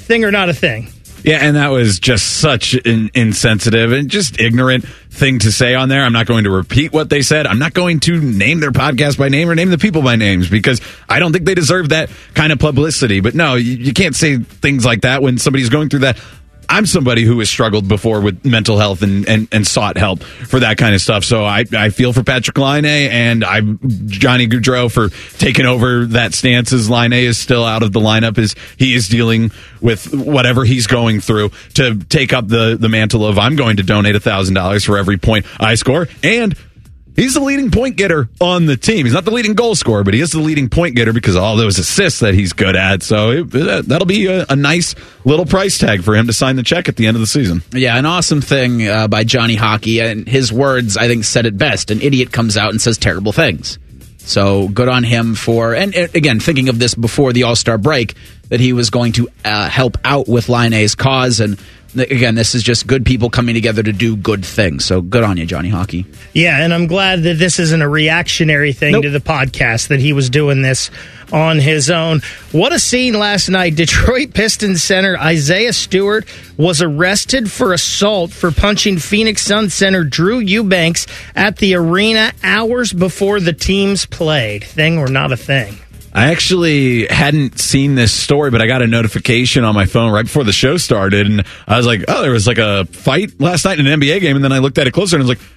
Thing or not a thing? Yeah, and that was just such an insensitive and just ignorant thing to say on there. I'm not going to repeat what they said. I'm not going to name their podcast by name or name the people by names because I don't think they deserve that kind of publicity. But no, you, you can't say things like that when somebody's going through that. I'm somebody who has struggled before with mental health and, and, and sought help for that kind of stuff. So I, I feel for Patrik Laine and I'm Johnny Gaudreau for taking over that stance as Line is still out of the lineup as he is dealing with whatever he's going through to take up the, the mantle of I'm going to donate a thousand dollars for every point I score and He's the leading point getter on the team. He's not the leading goal scorer, but he is the leading point getter because of all those assists that he's good at. So it, that'll be a, a, nice little price tag for him to sign the check at the end of the season. Yeah, an awesome thing uh, by Johnny Hockey. And his words, I think, said it best. An idiot comes out and says terrible things. So good on him for, and again, thinking of this before the All Star break, that he was going to uh, help out with Laine's cause. And again, this is just good people coming together to do good things. So good on you, Johnny Hockey. Yeah, and I'm glad that this isn't a reactionary thing nope. to the podcast, that he was doing this on his own. What a scene last night. Detroit Pistons center Isaiah Stewart was arrested for assault for punching Phoenix Sun center Drew Eubanks at the arena hours before the teams played. Thing or not a thing? I actually hadn't seen this story, but I got a notification on my phone right before the show started, and I was like, "Oh, there was like a fight last night in an NBA game." And then I looked at it closer, and I was like,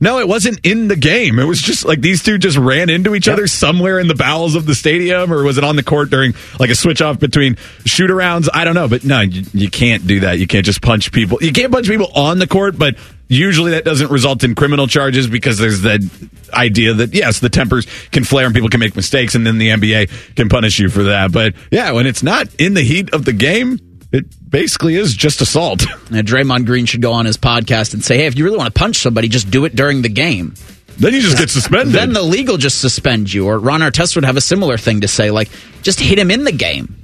"No, it wasn't in the game. It was just like these two just ran into each other somewhere in the bowels of the stadium, or was it on the court during like a switch off between shoot arounds? I don't know, but no, you, you can't do that. You can't just punch people. You can't punch people on the court, but Usually that doesn't result in criminal charges because there's the idea that, yes, the tempers can flare and people can make mistakes and then the NBA can punish you for that. But yeah, when it's not in the heat of the game, it basically is just assault. Now, Draymond Green should go on his podcast and say, hey, if you really want to punch somebody, just do it during the game. Then you just get suspended. then the league will just suspend you. Or Ron Artest would have a similar thing to say, like, just hit him in the game.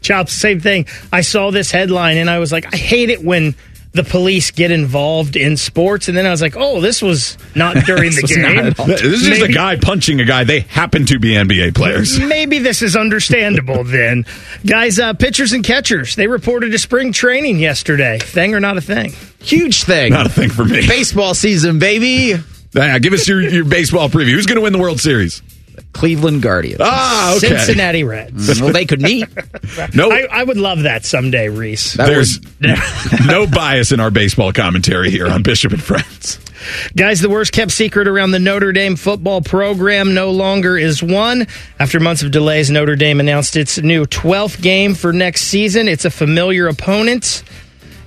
Chops, same thing. I saw this headline and I was like, I hate it when the police get involved in sports. And then I was like, oh, this was not during the game. This is just a guy punching a guy. They happen to be NBA players. Maybe this is understandable then. Guys, uh, pitchers and catchers, they reported to spring training yesterday. Thing or not a thing? Huge thing. Not a thing for me. Baseball season, baby. Yeah, give us your, your baseball preview. Who's going to win the World Series? Cleveland Guardians. Ah, okay. Cincinnati Reds. well, they could meet. no, I, I, would love that someday, Reese. That There's no bias in our baseball commentary here on Bishop and Friends. Guys, the worst kept secret around the Notre Dame football program no longer is one. After months of delays, Notre Dame announced its new 12th game for next season. It's a familiar opponent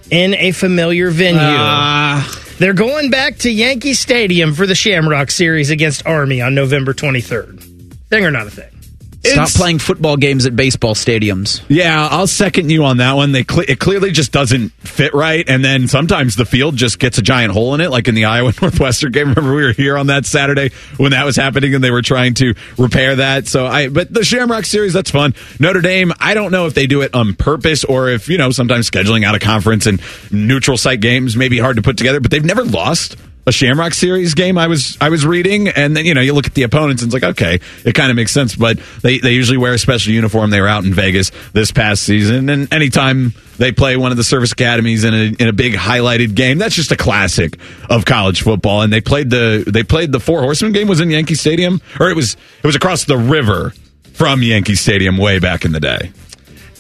in a familiar venue. Uh, They're going back to Yankee Stadium for the Shamrock Series against Army on November 23rd. Thing or not a thing? Stop it's, playing football games at baseball stadiums. Yeah, I'll second you on that one. They it clearly just doesn't fit right, and then sometimes the field just gets a giant hole in it, like in the Iowa Northwestern game. Remember, we were here on that Saturday when that was happening, and they were trying to repair that. So I, but the Shamrock Series, that's fun. Notre Dame, I don't know if they do it on purpose or if you know sometimes scheduling out a conference and neutral site games may be hard to put together, but they've never lost a Shamrock Series game I was I was reading, and then you know you look at the opponents and it's like okay, it kind of makes sense. But they they usually wear a special uniform. They were out in Vegas this past season, and anytime they play one of the service academies in a in a big highlighted game, that's just a classic of college football. And they played the they played the Four Horsemen game was in Yankee Stadium, or it was it was across the river from Yankee Stadium way back in the day.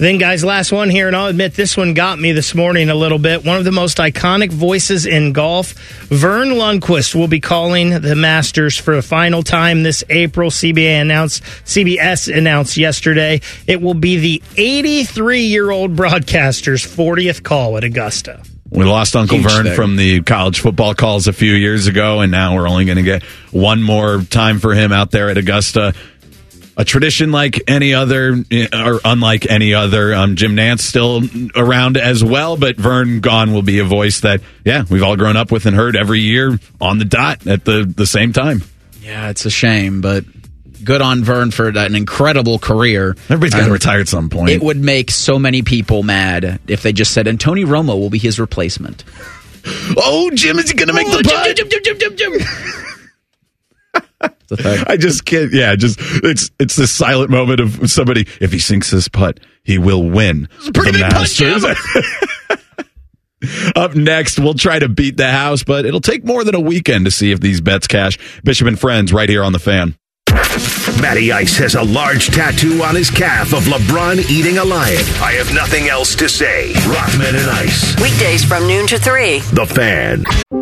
Then, guys, last one here, and I'll admit this one got me this morning a little bit. One of the most iconic voices in golf, Verne Lundquist, will be calling the Masters for the final time this April. CBA announced, CBS announced yesterday it will be the 83 year old broadcaster's 40th call at Augusta. We lost Uncle Huge Vern thing. from the college football calls a few years ago, and now we're only going to get one more time for him out there at Augusta a tradition like any other, or unlike any other. Um, Jim Nantz still around as well, but Vern Gone will be a voice that, yeah, we've all grown up with and heard every year on the dot at the, the same time. Yeah, it's a shame, but good on Vern for an incredible career. Everybody's got to retire at some point. It would make so many people mad if they just said, and Tony Romo will be his replacement. oh, Jim, is he going to make oh, the putt? Jim, Jim, Jim, Jim, Jim, Jim. I just can't. Yeah, just it's it's this silent moment of somebody. If he sinks this putt, he will win the Masters. Up next, we'll try to beat the house, but it'll take more than a weekend to see if these bets cash. Bishop and Friends, right here on the Fan. Matty Ice has a large tattoo on his calf of LeBron eating a lion. I have nothing else to say. Rockman and Ice. Weekdays from noon to 3. The Fan.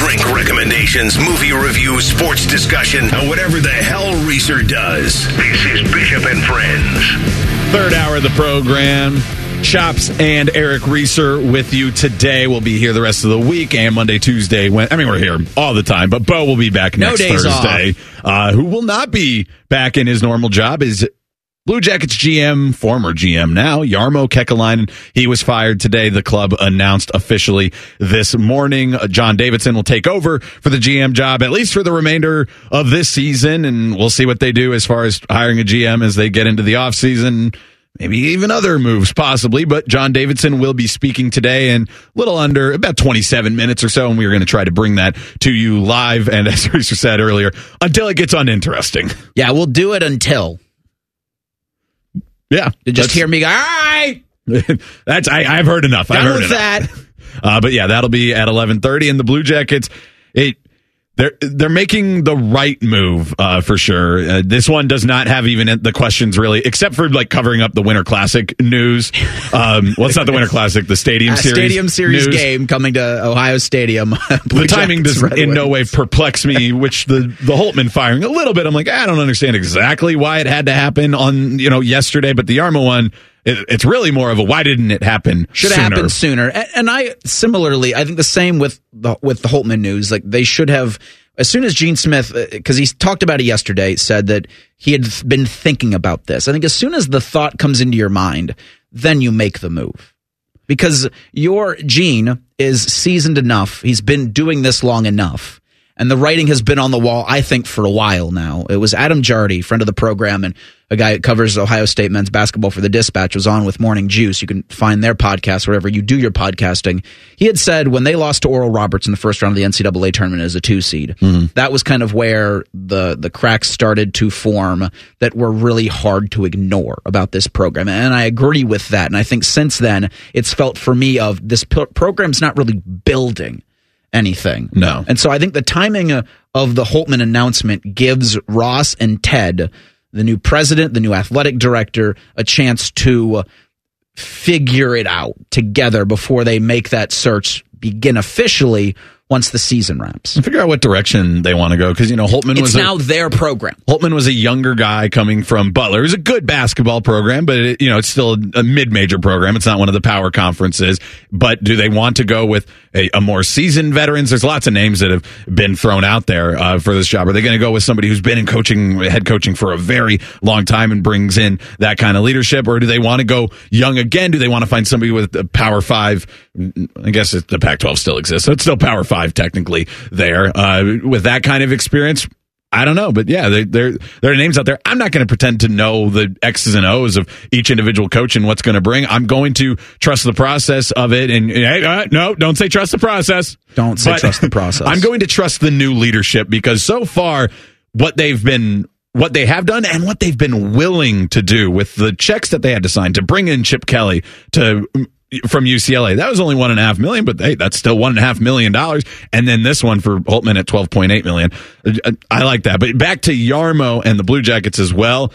Drink recommendations, movie reviews, sports discussion, and whatever the hell Reeser does. This is Bishop and Friends. Third hour of the program. Chaps and Eric Reeser with you today. We'll be here the rest of the week and Monday, Tuesday. When I mean, we're here all the time, but Bo will be back next days Thursday. Uh, who will not be back in his normal job is Blue Jackets GM, former GM now, Jarmo Kekalainen. He was fired today. The club announced officially this morning. Uh, John Davidson will take over for the GM job, at least for the remainder of this season. And we'll see what they do as far as hiring a GM as they get into the offseason. Maybe even other moves, possibly. But John Davidson will be speaking today in a little under about 27 minutes or so. And we are going to try to bring that to you live. And as Reeser said earlier, until it gets uninteresting. Yeah, we'll do it until. Yeah. You just hear me go, all right. That's I, I've heard enough. I've heard enough. that. Uh, but yeah, that'll be at eleven thirty. And the Blue Jackets, it they're they're making the right move uh, for sure. Uh, this one does not have even the questions really, except for like covering up the Winter Classic news. Um, well, it's not the Winter Classic, the Stadium Uh, Series. Stadium Series news. game coming to Ohio Stadium. the timing does in no way perplex me, which the the Holtmann firing a little bit. I'm like, I don't understand exactly why it had to happen on you know yesterday, but the Jarmo one, it, it's really more of a why didn't it happen? should have sooner? happened sooner. And, and I similarly, I think the same with the with the Holtmann news. Like they should have as soon as Gene Smith, uh, because he talked about it yesterday, said that he had been thinking about this. I think as soon as the thought comes into your mind, then you make the move. Because your Gene is seasoned enough. He's been doing this long enough. And the writing has been on the wall, I think, for a while now. It was Adam Jardy, friend of the program, and a guy that covers Ohio State men's basketball for the Dispatch, was on with Morning Juice. You can find their podcast wherever you do your podcasting. He had said when they lost to Oral Roberts in the first round of the NCAA tournament as a two seed, mm-hmm. that was kind of where the the cracks started to form that were really hard to ignore about this program. And I agree with that. And I think since then, it's felt for me of this pro- program's not really building anything. No. And so I think the timing uh, of the Holtmann announcement gives Ross and Ted, the new president, the new athletic director, a chance to uh, figure it out together before they make that search begin officially once the season wraps. And figure out what direction they want to go because you know Holtmann It's was now a, their program. Holtmann was a younger guy coming from Butler. It was a good basketball program, but it, you know it's still a, a mid-major program. It's not one of the power conferences. But do they want to go with a, a more seasoned veterans? There's lots of names that have been thrown out there uh, for this job. Are they going to go with somebody who's been in coaching, head coaching for a very long time and brings in that kind of leadership, or do they want to go young again? Do they want to find somebody with a Power Five? I guess the Pac-12 still exists, so it's still Power Five technically there uh, with that kind of experience. I don't know, but yeah, there there there are names out there. I'm not going to pretend to know the X's and O's of each individual coach and what's going to bring. I'm going to trust the process of it. And hey, uh, no, don't say trust the process. Don't say But trust the process. I'm going to trust the new leadership because so far, what they've been. What they have done and what they've been willing to do with the checks that they had to sign to bring in Chip Kelly to from UCLA. That was only one and a half million, but hey, that's still one and a half million dollars. And then this one for Holtmann at twelve point eight million. I like that. But back to Jarmo and the Blue Jackets as well.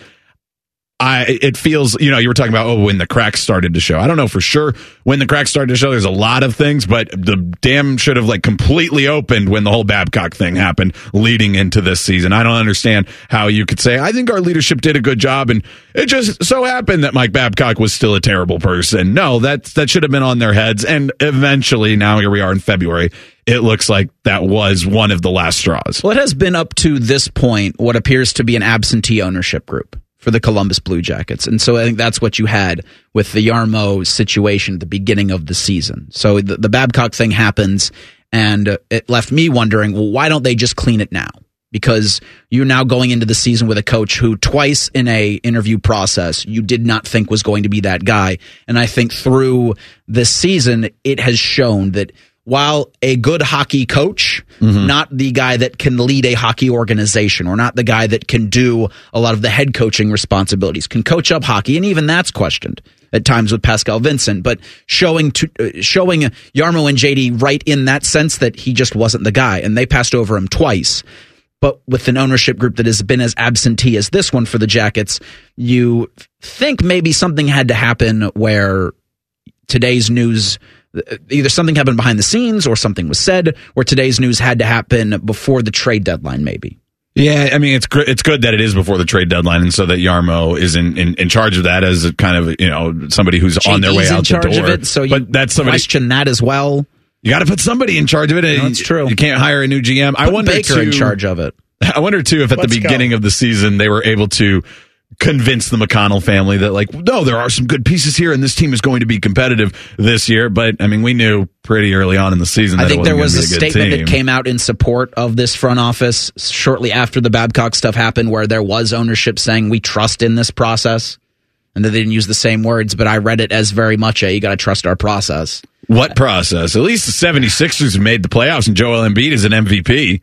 I it feels you know you were talking about oh when the cracks started to show. I don't know for sure when the cracks started to show. There's a lot of things but the dam should have like completely opened when the whole Babcock thing happened leading into this season. I don't understand how you could say I think our leadership did a good job and it just so happened that Mike Babcock was still a terrible person. No that that should have been on their heads and eventually now here we are in February it looks like that was one of the last straws. Well, it has been up to this point what appears to be an absentee ownership group for the Columbus Blue Jackets. And so I think that's what you had with the Jarmo situation at the beginning of the season. So the, the Babcock thing happens, and uh, it left me wondering, well, why don't they just clean it now? because you're now going into the season with a coach who twice in a interview process you did not think was going to be that guy. And I think through this season, it has shown that while a good hockey coach, not the guy that can lead a hockey organization or not the guy that can do a lot of the head coaching responsibilities, can coach up hockey, and even that's questioned at times with Pascal Vincent, but showing to, uh, showing Jarmo and JD right in that sense that he just wasn't the guy, and they passed over him twice. But with an ownership group that has been as absentee as this one for the Jackets, you think maybe something had to happen where today's news either something happened behind the scenes or something was said where today's news had to happen before the trade deadline maybe Yeah, I mean it's gr- it's good that it is before the trade deadline, and so that Jarmo is in, in, in charge of that as a kind of you know somebody who's on their way JD's out in charge the door. of it so you but that's somebody question that as well you got to put somebody in charge of it. That's true. You can't hire a new GM. I wonder Baker too, in charge of it I wonder too if at Let's the go. beginning of the season they were able to convince the McConnell family that like no, there are some good pieces here, and this team is going to be competitive this year. But I mean, we knew pretty early on in the season. That I think there was a good statement team. that came out in support of this front office shortly after the Babcock stuff happened, where there was ownership saying we trust in this process, and they didn't use the same words, but I read it as very much a you got to trust our process. What process? At least the 76ers have made the playoffs, and Joel Embiid is an MVP.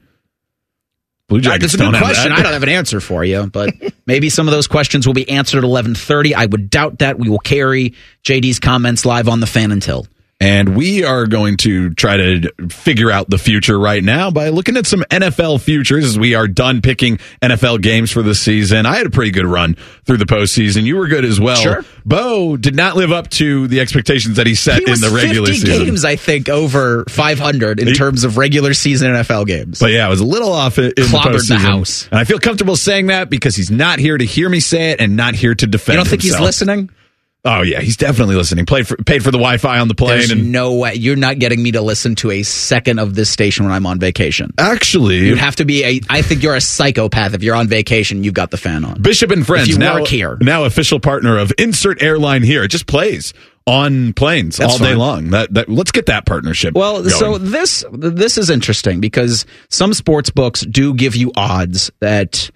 Blue Jackets That's a good question. that. I don't have an answer for you, but maybe some of those questions will be answered at eleven thirty. I would doubt that. We will carry JD's comments live on the fan until. And we are going to try to figure out the future right now by looking at some NFL futures as we are done picking NFL games for the season. I had a pretty good run through the postseason. You were good as well. Sure. Bo did not live up to the expectations that he set He in the regular 50 season. games, I think, over 500 in terms of regular season NFL games. But yeah, I was a little off in, the Clobbered the postseason. house. And I feel comfortable saying that because he's not here to hear me say it and not here to defend You don't think he's listening? Oh yeah, he's definitely listening. Played for, paid for the Wi-Fi on the plane, There's and no way you're not getting me to listen to a second of this station when I'm on vacation. Actually, you'd have to be a. I think you're a psychopath if you're on vacation. You've got the fan on. Bishop and Friends now work here. now official partner of Insert Airline here. It just plays on planes That's all day fine. long. That, that let's get that partnership. Well, going. so this this is interesting because some sports books do give you odds that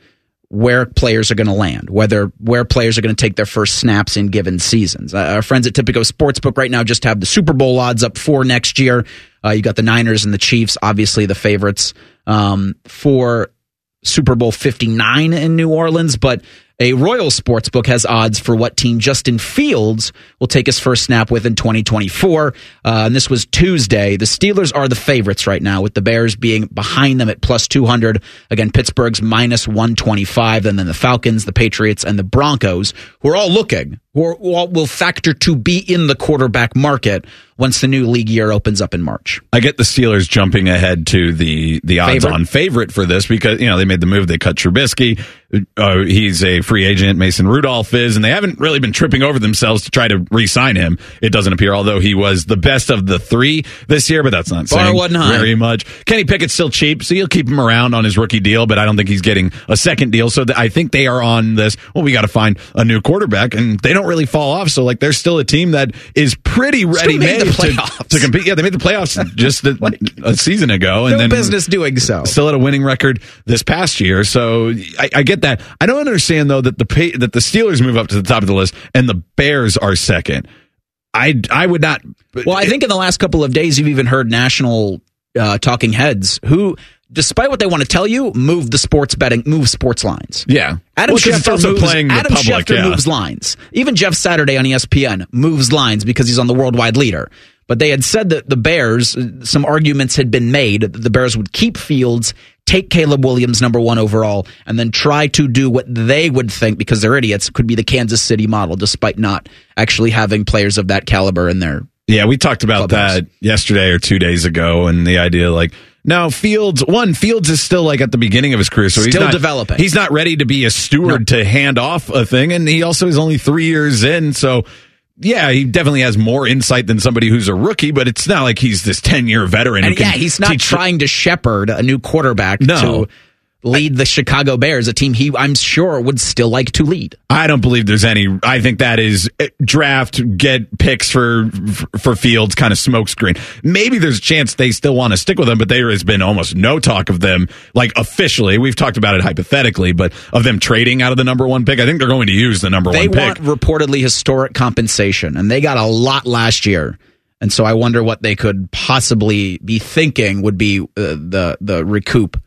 where players are going to land, whether where players are going to take their first snaps in given seasons. Uh, our friends at Tipico Sportsbook right now just have the Super Bowl odds up for next year. Uh, you got the Niners and the Chiefs, obviously the favorites um, for Super Bowl 59 in New Orleans, but a Royal Sportsbook has odds for what team Justin Fields will take his first snap with in 2024. Uh, and this was Tuesday. The Steelers are the favorites right now, with the Bears being behind them at plus 200. Again, Pittsburgh's minus 125. And then the Falcons, the Patriots, and the Broncos, who are all looking, who, are, who will factor to be in the quarterback market once the new league year opens up in March. I get the Steelers jumping ahead to the the odds Favorite. on favorite for this because you know they made the move. They cut Trubisky. Uh, he's a free agent. Mason Rudolph is, and they haven't really been tripping over themselves to try to re-sign him. It doesn't appear, although he was the best of the three this year, but that's not Bar saying very much. Kenny Pickett's still cheap, so you'll keep him around on his rookie deal, but I don't think he's getting a second deal. So th- I think they are on this. Well, we got to find a new quarterback, and they don't really fall off. So like, they're still a team that is pretty ready made to, to compete. Yeah, they made the playoffs just a, a season ago, and No then business doing so. Still had a winning record this past year, so I, I get that. I don't understand though that the pay, that the Steelers move up to the top of the list and the Bears are second. I I would not. Well, I think in the last couple of days, you've even heard national uh, talking heads who, despite what they want to tell you, move the sports betting, move sports lines. Yeah, Adam Well, Schefter also moves, playing Adam public, Schefter yeah. moves lines. Even Jeff Saturday on ESPN moves lines because he's on the worldwide leader. But they had said that the Bears, uh, some arguments had been made that the Bears would keep Fields, take Caleb Williams number one overall, and then try to do what they would think, because they're idiots, could be the Kansas City model, despite not actually having players of that caliber in there. Yeah, we talked about Clubhouse. that yesterday or two days ago, and the idea like now Fields one Fields is still like at the beginning of his career, so he's Still not, developing. He's not ready to be a steward to hand off a thing, and he also is only three years in, so. Yeah, he definitely has more insight than somebody who's a rookie, but it's not like he's this ten year veteran. who And yeah, he's not trying to shepherd a new quarterback No. to lead the Chicago Bears, a team he I'm sure would still like to lead. I don't believe there's any. I think that is eh, draft, get picks for for Fields, kind of smokescreen. Maybe there's a chance they still want to stick with him, but there has been almost no talk of them, like officially. We've talked about it hypothetically, but of them trading out of the number one pick. I think they're going to use the number They one pick. They want reportedly historic compensation, and they got a lot last year. And so I wonder what they could possibly be thinking would be uh, the the recoup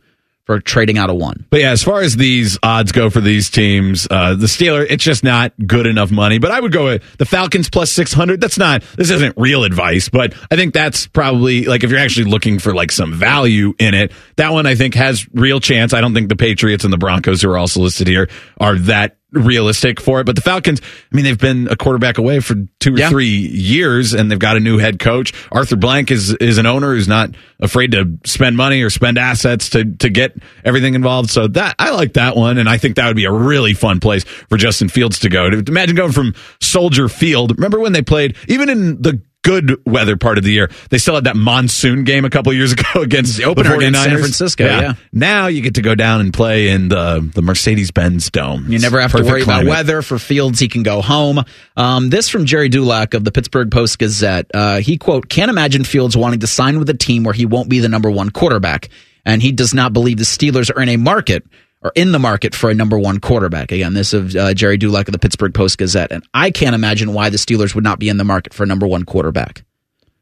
for trading out of one. But yeah, as far as these odds go for these teams, uh, the Steelers, it's just not good enough money. But I would go with the Falcons plus 600. That's not, this isn't real advice, but I think that's probably like if you're actually looking for like some value in it, that one I think has real chance. I don't think the Patriots and the Broncos, who are also listed here, are that realistic for it. But the Falcons, I mean, they've been a quarterback away for two or three years and they've got a new head coach. Arthur Blank is, is an owner who's not afraid to spend money or spend assets to, to get everything involved. So that, I like that one. And I think that would be a really fun place for Justin Fields to go. Imagine going from Soldier Field. Remember when they played, even in the good weather part of the year. They still had that monsoon game a couple years ago against The opener 49ers. against San Francisco, yeah. Now you get to go down and play in the the Mercedes Benz Dome. You never have Perfect to worry climate. about weather for Fields. He can go home. Um, this from Gerry Dulac of the Pittsburgh Post Gazette. Uh, he quote can't imagine Fields wanting to sign with a team where he won't be the number one quarterback, and he does not believe the Steelers are in a market or in the market for a number one quarterback. Again, this of uh, Gerry Dulac of the Pittsburgh Post Gazette, and I can't imagine why the Steelers would not be in the market for a number one quarterback.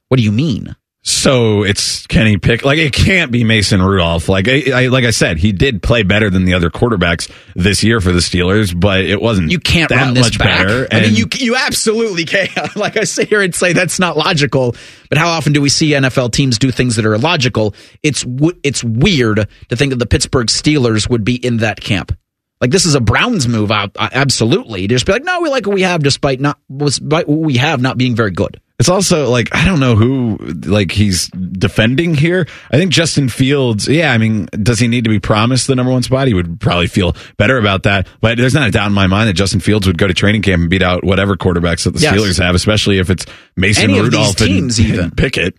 What do you mean? So it's Kenny Pick. Like it can't be Mason Rudolph. Like I, I like I said, he did play better than the other quarterbacks this year for the Steelers, but it wasn't. You can't that run this much back. better. I mean, you you absolutely can. Like I sit here and say that's not logical, but how often do we see NFL teams do things that are illogical? It's it's weird to think that the Pittsburgh Steelers would be in that camp. Like this is a Browns move out, absolutely. Just be like, no, we like what we have, despite not despite what we have not being very good. It's also like I don't know who like he's defending here. I think Justin Fields. Yeah, I mean, does he need to be promised the number one spot? He would probably feel better about that. But there's not a doubt in my mind that Justin Fields would go to training camp and beat out whatever quarterbacks that the Yes. Steelers have, especially if it's Mason Any Rudolph and, even. and Pickett.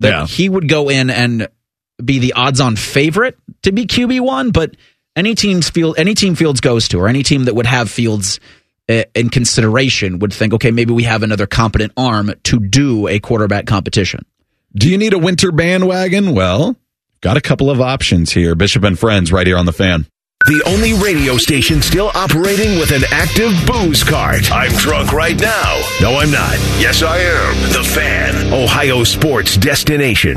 that Yeah. he would go in and be the odds-on favorite to be QB one. But any team's field, any team Fields goes to, or any team that would have Fields uh, in consideration, would think, okay, maybe we have another competent arm to do a quarterback competition. Do you need a winter bandwagon? Well, got a couple of options here. Bishop and Friends, right here on the fan. The only radio station still operating with an active booze cart. I'm drunk right now. No, I'm not. Yes, I am. The Fan, Ohio sports destination.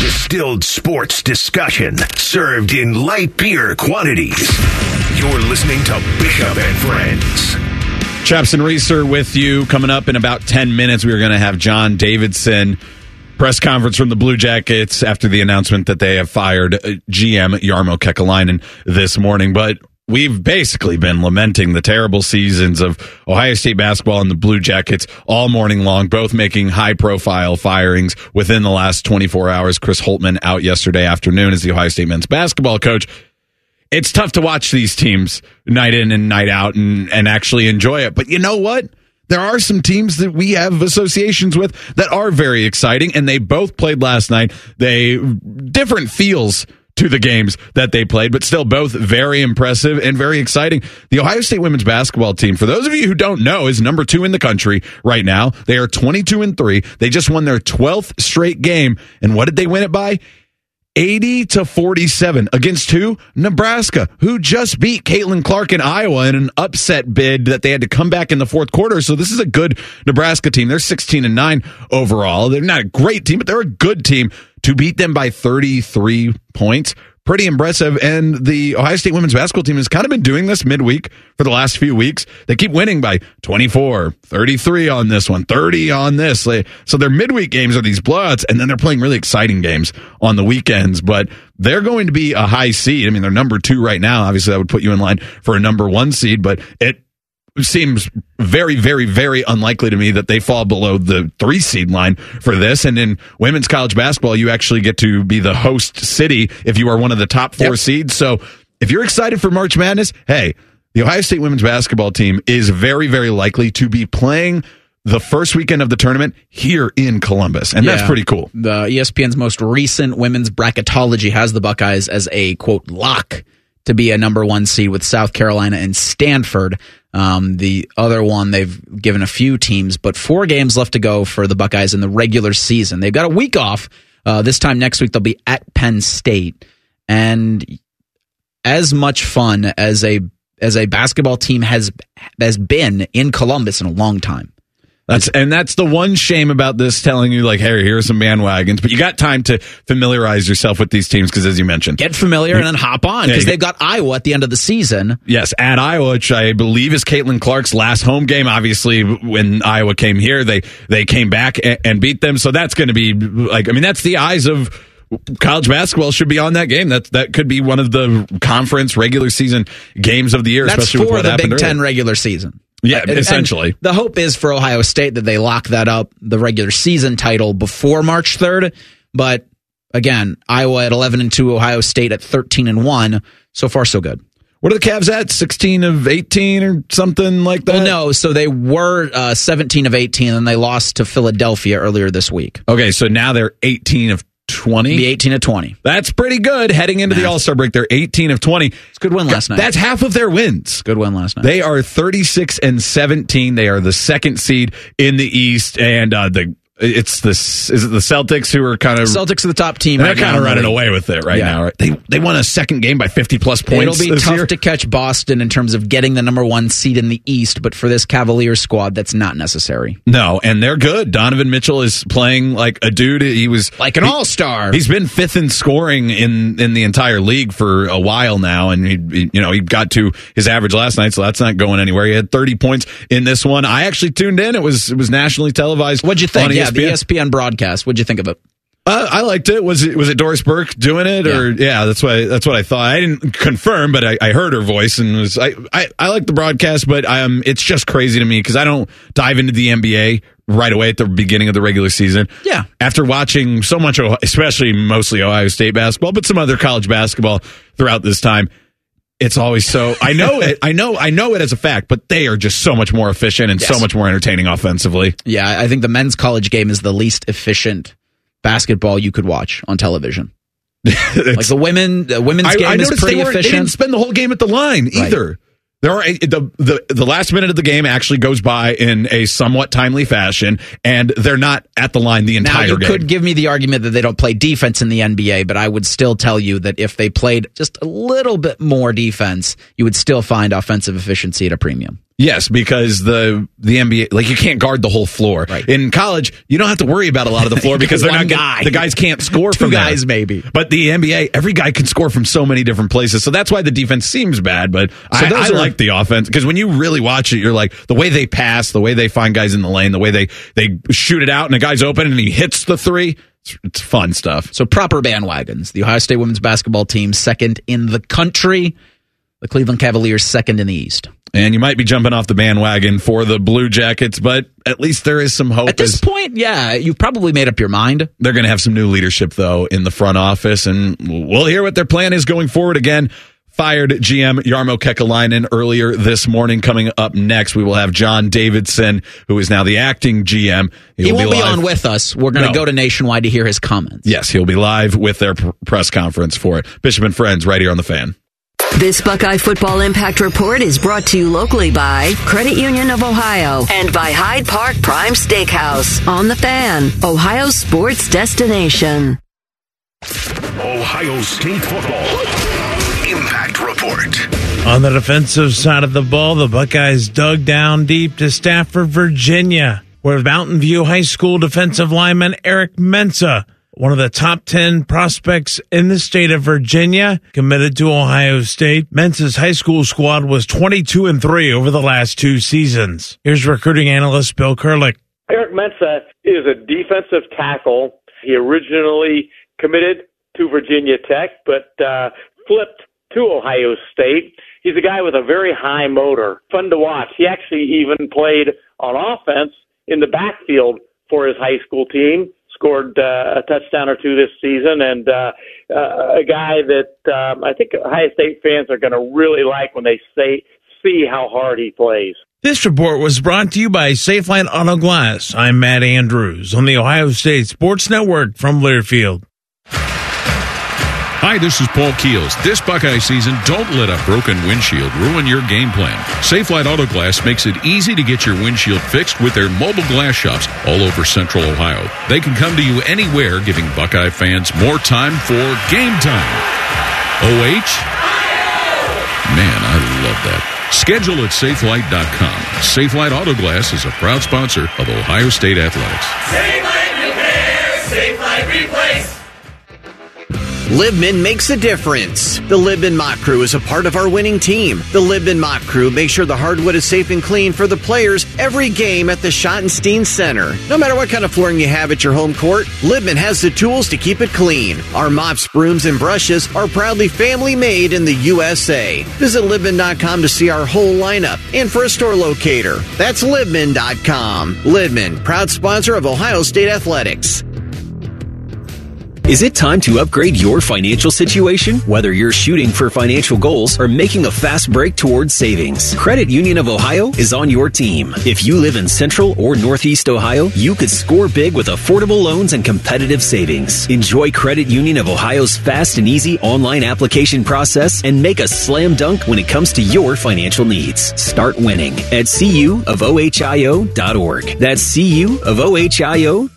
Distilled sports discussion served in light beer quantities. You're listening to Bishop and Friends. Chaps and Reeser with you. Coming up in about 10 minutes, we are going to have John Davidson press conference from the Blue Jackets after the announcement that they have fired uh, GM Jarmo Kekalainen this morning. But we've basically been lamenting the terrible seasons of Ohio State basketball and the Blue Jackets all morning long, both making high profile firings within the last 24 hours. Chris Holtmann out yesterday afternoon as the Ohio State men's basketball coach it's tough to watch these teams night in and night out and, and actually enjoy it. But you know what? There are some teams that we have associations with that are very exciting, and they both played last night. They different feels to the games that they played, but still both very impressive and very exciting. The Ohio State women's basketball team, for those of you who don't know, is number two in the country right now. They are 22 and three. They just won their 12th straight game. And what did they win it by? 80 to 47 against who? Nebraska, who just beat Caitlin Clark in Iowa in an upset bid that they had to come back in the fourth quarter. So this is a good Nebraska team. They're 16 and 9 overall. They're not a great team, but they're a good team to beat them by 33 points. Pretty impressive. And the Ohio State women's basketball team has kind of been doing this midweek for the last few weeks. They keep winning by 24, 33 on this one, 30 on this. So their midweek games are these blowouts, and then they're playing really exciting games on the weekends. But they're going to be a high seed. I mean, they're number two right now. Obviously, that would put you in line for a number one seed, but it seems very, very, very unlikely to me that they fall below the three seed line for this. And in women's college basketball, you actually get to be the host city if you are one of the top four seeds. So if you're excited for March Madness, hey, the Ohio State women's basketball team is very, very likely to be playing the first weekend of the tournament here in Columbus. And that's pretty cool. The ESPN's most recent women's bracketology has the Buckeyes as a quote lock to be a number one seed with South Carolina and Stanford. Um, the other one they've given a few teams, but four games left to go for the Buckeyes in the regular season. They've got a week off. Uh, this time next week they'll be at Penn State, and as much fun as a as a basketball team has has been in Columbus in a long time. That's and that's the one shame about this telling you like, hey, here's some bandwagons, but you got time to familiarize yourself with these teams because, as you mentioned, Get familiar and then hop on because you they've got Iowa at the end of the season. Yes, at Iowa, which I believe is Caitlin Clark's last home game. Obviously, when Iowa came here, they they came back and, and beat them. So that's going to be like, I mean, that's the eyes of college basketball should be on that game. That that could be one of the conference regular season games of the year, That's especially for the Big Ten regular season. Yeah, And- and essentially. the hope is for Ohio State that they lock that up, the regular season title before March 3rd. But again, Iowa at 11 and 2, Ohio State at 13 and 1. So far, so good. What are the Cavs at? 16 of 18 or something like that? Well, no. So they were uh, 17 of 18, and they lost to Philadelphia earlier this week. Okay, so now they're 18 of 20. Be 18 of 20. That's pretty good heading into the All Star break. They're 18 of 20. It's a good win last night. That's half of their wins. Good win last night. They are 36 and 17. They are the second seed in the East, and uh, the it's the is it the Celtics who are kind of Celtics are the top team. They're right kind now of running away with it right Yeah. now. Right? They they won a second game by 50 plus points. It'll be this tough year. to catch Boston in terms of getting the number one seed in the East, but for this Cavaliers squad, that's not necessary. No, and they're good. Donovan Mitchell is playing like a dude. He was Like an all-star. He's been fifth in scoring in in the entire league for a while now, and he, you know he got to his average last night, so that's not going anywhere. He had 30 points in this one. I actually tuned in. It was it was nationally televised. What'd you think? E Yeah, the ESPN. ESPN broadcast. What'd you think of it? Uh, I liked it. Was it was it Doris Burke doing it or yeah? that's what I, that's what I thought. I didn't confirm, but I, I heard her voice and was I I, I like the broadcast, but um, it's just crazy to me because I don't dive into the NBA right away at the beginning of the regular season. Yeah. After watching so much, especially mostly Ohio State basketball, but some other college basketball throughout this time. It's always so. I know it. I know. I know it as a fact, but they are just so much more efficient and so much more entertaining offensively. Yeah, I think the men's college game is the least efficient basketball you could watch on television. like the women, the women's I, game I is pretty they, weren't- they efficient. didn't spend the whole game at the line either. There are the, the the last minute of the game actually goes by in a somewhat timely fashion, and they're not at the line the entire Now you game. could give me the argument that they don't play defense in the NBA, but I would still tell you that if they played just a little bit more defense, you would still find offensive efficiency at a premium. Yes, because the the NBA like you can't guard the whole floor. Right. In college, you don't have to worry about a lot of the floor because they're not guy. the guys can't score Two from there. guys, maybe. But the NBA, every guy can score from so many different places, so that's why the defense seems bad. But I, I are- like the offense because when you really watch it, you're like the way they pass, the way they find guys in the lane, the way they they shoot it out, and the guy's open and he hits the three. It's, it's fun stuff. So proper bandwagons. The Ohio State women's basketball team second in the country. The Cleveland Cavaliers second in the East. And you might be jumping off the bandwagon for the Blue Jackets, but at least there is some hope. At this point, yeah, you've probably made up your mind. They're going to have some new leadership, though, in the front office, and we'll hear what their plan is going forward. Again, fired GM Jarmo Kekalainen earlier this morning. Coming up next, we will have John Davidson, who is now the acting GM. He He'll won't be, on with us. We're going to No. go to Nationwide to hear his comments. Yes, he'll be live with their pr- press conference for it. Bishop and Friends, right here on the fan. This Buckeye Football Impact Report is brought to you locally by Credit Union of Ohio and by Hyde Park Prime Steakhouse on the fan, Ohio sports destination. Ohio State football. Impact Report. On the defensive side of the ball, the Buckeyes dug down deep to Stafford, Virginia, where Mountain View High School defensive lineman Eric Mensa, one of the top 10 prospects in the state of Virginia, committed to Ohio State. Mensa's high school squad was 22 and 3 over the last two seasons. Here's recruiting analyst Bill Kurelic. Eric Mensa is a defensive tackle. He originally committed to Virginia Tech, but uh, flipped to Ohio State. He's a guy with a very high motor, fun to watch. He actually even played on offense in the backfield for his high school team. Scored uh, a touchdown or two this season, and uh, uh, a guy that um, I think Ohio State fans are going to really like when they say see how hard he plays. This report was brought to you by Safelite Auto Glass. I'm Matt Andrews on the Ohio State Sports Network from Learfield. Hi, this is Paul Keels. This Buckeye season, don't let a broken windshield ruin your game plan. Safelite Auto Glass makes it easy to get your windshield fixed with their mobile glass shops all over central Ohio. They can come to you anywhere, giving Buckeye fans more time for game time. OH? Man, I love that. Schedule at safelite.com. Safelite Auto Glass is a proud sponsor of Ohio State Athletics. Safelite Repair, Safelite Replace. Libman makes a difference. The Libman Mop Crew is a part of our winning team. The Libman Mop Crew makes sure the hardwood is safe and clean for the players every game at the Schottenstein Center. No matter what kind of flooring you have at your home court, Libman has the tools to keep it clean. Our mops, brooms, and brushes are proudly family made in the USA. Visit Libman.com to see our whole lineup and for a store locator. That's Libman.com. Libman, proud sponsor of Ohio State Athletics. Is it time to upgrade your financial situation? Whether you're shooting for financial goals or making a fast break towards savings, Credit Union of Ohio is on your team. If you live in Central or Northeast Ohio, you could score big with affordable loans and competitive savings. Enjoy Credit Union of Ohio's fast and easy online application process and make a slam dunk when it comes to your financial needs. Start winning at cuofohio.org. That's cuofohio.org.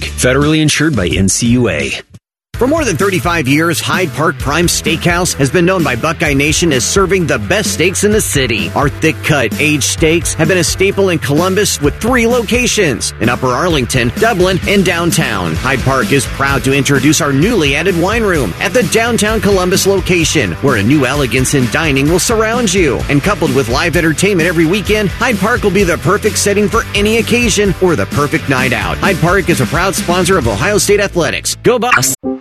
Federally insured by NCUA. For more than 35 years, Hyde Park Prime Steakhouse has been known by Buckeye Nation as serving the best steaks in the city. Our thick cut, aged steaks have been a staple in Columbus with three locations in Upper Arlington, Dublin, and downtown. Hyde Park is proud to introduce our newly added wine room at the downtown Columbus location, where a new elegance in dining will surround you. And coupled with live entertainment every weekend, Hyde Park will be the perfect setting for any occasion or the perfect night out. Hyde Park is a proud sponsor of Ohio State Athletics. Go Bucks!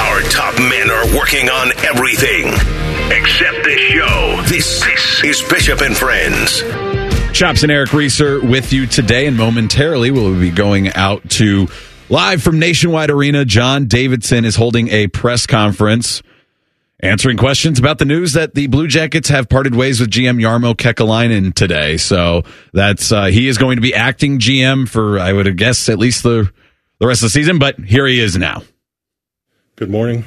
Our top men are working on everything except this show. This, this is Bishop and Friends. Chaps and Eric Reeser with you today, and momentarily we'll be going out to live from Nationwide Arena. John Davidson is holding a press conference answering questions about the news that the Blue Jackets have parted ways with GM Jarmo Kekalainen today. So that's uh, he is going to be acting GM for I would guess at least the the rest of the season. But here he is now. Good morning.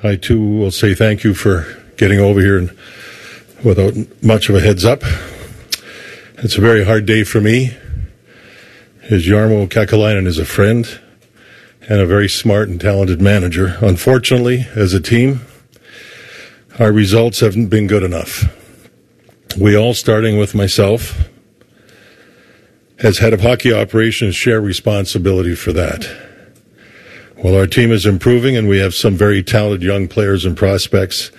I too will say thank you for getting over here and without much of a heads up. It's a very hard day for me. As Jarmo Kekalainen is a friend and a very smart and talented manager. Unfortunately, as a team, our results haven't been good enough. We all, starting with myself, as head of hockey operations, share responsibility for that. While our team is improving and we have some very talented young players and prospects,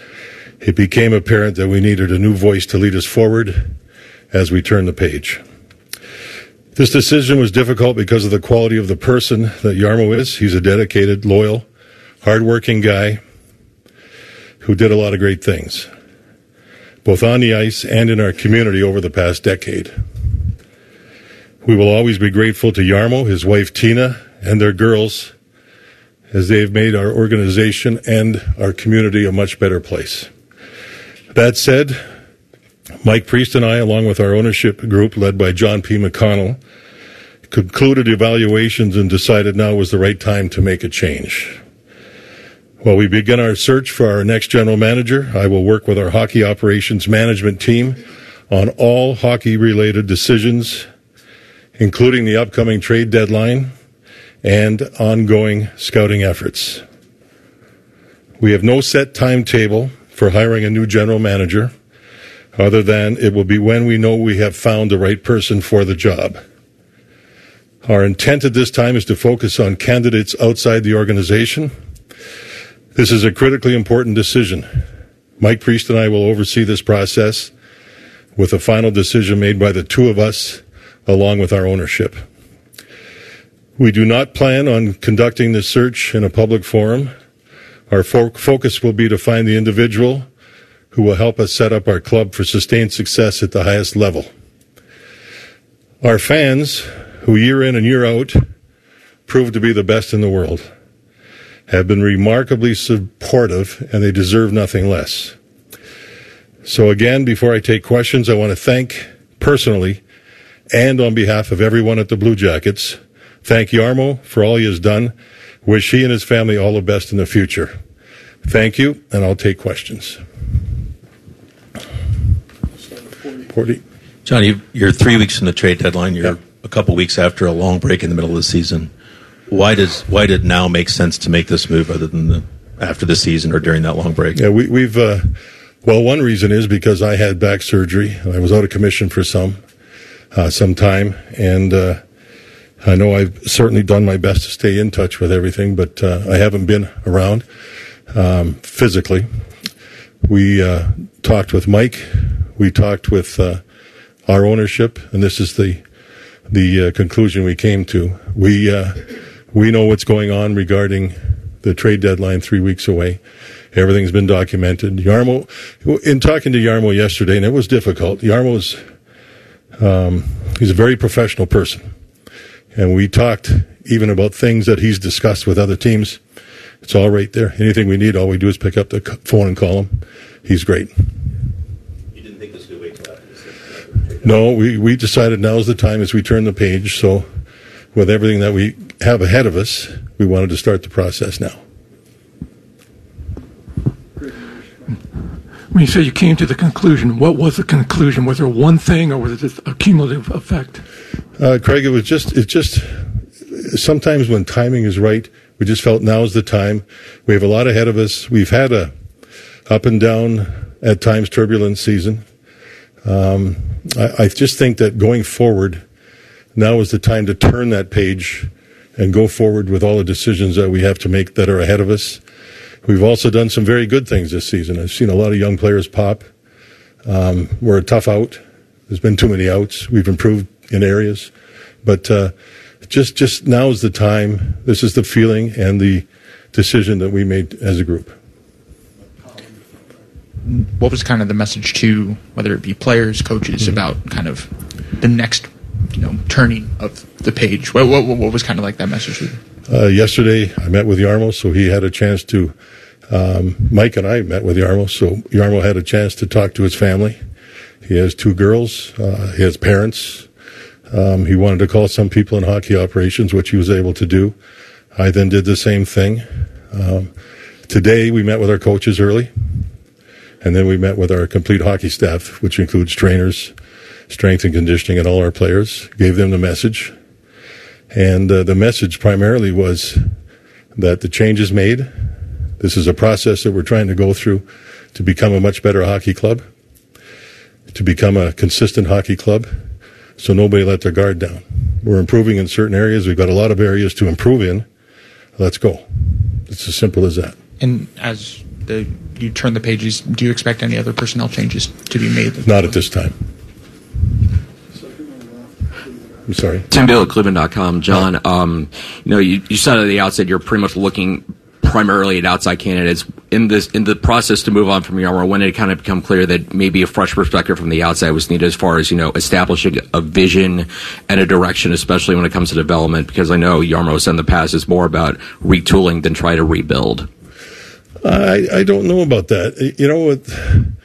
it became apparent that we needed a new voice to lead us forward as we turn the page. This decision was difficult because of the quality of the person that Jarmo is. He's a dedicated, loyal, hardworking guy who did a lot of great things, both on the ice and in our community over the past decade. We will always be grateful to Jarmo, his wife Tina, and their girls as they've made our organization and our community a much better place. That said, Mike Priest and I, along with our ownership group led by John P. McConnell, concluded evaluations and decided now was the right time to make a change. While we begin our search for our next general manager, I will work with our hockey operations management team on all hockey related decisions, including the upcoming trade deadline and ongoing scouting efforts. We have no set timetable for hiring a new general manager, other than it will be when we know we have found the right person for the job. Our intent at this time is to focus on candidates outside the organization. This is a critically important decision. Mike Priest and I will oversee this process with a final decision made by the two of us along with our ownership. We do not plan on conducting this search in a public forum. Our fo- focus will be to find the individual who will help us set up our club for sustained success at the highest level. Our fans, who year in and year out prove to be the best in the world, have been remarkably supportive and they deserve nothing less. So again, before I take questions, I want to thank personally and on behalf of everyone at the Blue Jackets, thank Jarmo for all he has done. Wish he and his family all the best in the future. Thank you, and I'll take questions. Porty. John, you, you're three weeks from the trade deadline. You're a couple weeks after a long break in the middle of the season. Why does why did now make sense to make this move other than the after the season or during that long break? Yeah, we, we've. Uh, well, one reason is because I had back surgery. I was out of commission for some uh, some time, and uh, I know I've certainly done my best to stay in touch with everything, but uh, I haven't been around um, physically. We uh, talked with Mike. We talked with uh, our ownership, and this is the the uh, conclusion we came to. We uh, we know what's going on regarding the trade deadline three weeks away. Everything's been documented. Jarmo, in talking to Jarmo yesterday, and it was difficult. Jarmo's um, he's a very professional person, and we talked even about things that he's discussed with other teams. It's all right there. Anything we need, all we do is pick up the phone and call him. He's great. No, we, we decided now is the time as we turn the page. So, with everything that we have ahead of us, we wanted to start the process now. When you say you came to the conclusion, what was the conclusion? Was there one thing, or was it just a cumulative effect? Uh, Craig, it was just it just sometimes when timing is right, we just felt now is the time. We have a lot ahead of us. We've had a up and down at times turbulent season. Um, I, I just think that going forward, now is the time to turn that page and go forward with all the decisions that we have to make that are ahead of us. We've also done some very good things this season. I've seen a lot of young players pop. Um, we're a tough out. There's been too many outs. We've improved in areas, but uh, just just now is the time. This is the feeling and the decision that we made as a group. What was kind of the message to whether it be players, coaches Mm-hmm. about kind of the next, you know, turning of the page? What what, what was kind of like that message? Uh, yesterday, I met with Jarmo, so he had a chance to. Um, Mike and I met with Jarmo, so Jarmo had a chance to talk to his family. He has two girls. Uh, he has parents. Um, he wanted to call some people in hockey operations, which he was able to do. I then did the same thing. Um, today, we met with our coaches early, and then we met with our complete hockey staff, which includes trainers, strength and conditioning, and all our players. Gave them the message. And uh, the message primarily was that the change is made. This is a process that we're trying to go through to become a much better hockey club, to become a consistent hockey club, so nobody let their guard down. We're improving in certain areas. We've got a lot of areas to improve in. Let's go. It's as simple as that. And as the you turn the pages, do you expect any other personnel changes to be made? Not at this time. I'm sorry. Tim Bill at Cleveland.com. John, um, you know, you, you said at the outset you're pretty much looking primarily at outside candidates. In this, in the process to move on from Jarmo, when did it kind of become clear that maybe a fresh perspective from the outside was needed as far as, you know, establishing a vision and a direction, especially when it comes to development? Because I know Jarmo in the past is more about retooling than try to rebuild. I, I don't know about that. You know what?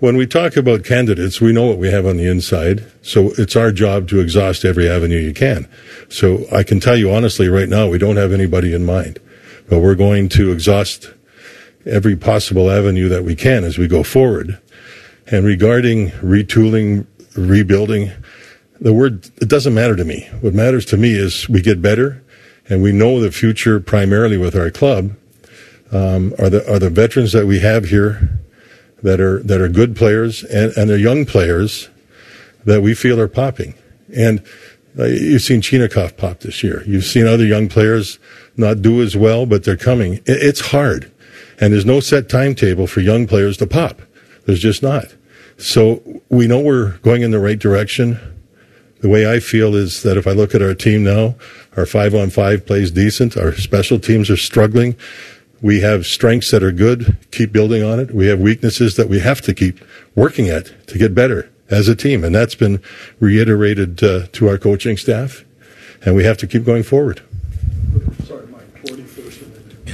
When we talk about candidates, we know what we have on the inside. So it's our job to exhaust every avenue you can. So I can tell you honestly right now, we don't have anybody in mind, but we're going to exhaust every possible avenue that we can as we go forward. And regarding retooling, rebuilding, the word, it doesn't matter to me. What matters to me is we get better and we know the future primarily with our club um, are the are the veterans that we have here that are that are good players and, and they're young players that we feel are popping. And uh, you've seen Chinakhov pop this year. You've seen other young players not do as well, but they're coming. It, it's hard, and there's no set timetable for young players to pop. There's just not. So we know we're going in the right direction. The way I feel is that if I look at our team now, our five on five plays decent. Our special teams are struggling. We have strengths that are good. Keep building on it. We have weaknesses that we have to keep working at to get better as a team. And that's been reiterated uh, to our coaching staff. And we have to keep going forward.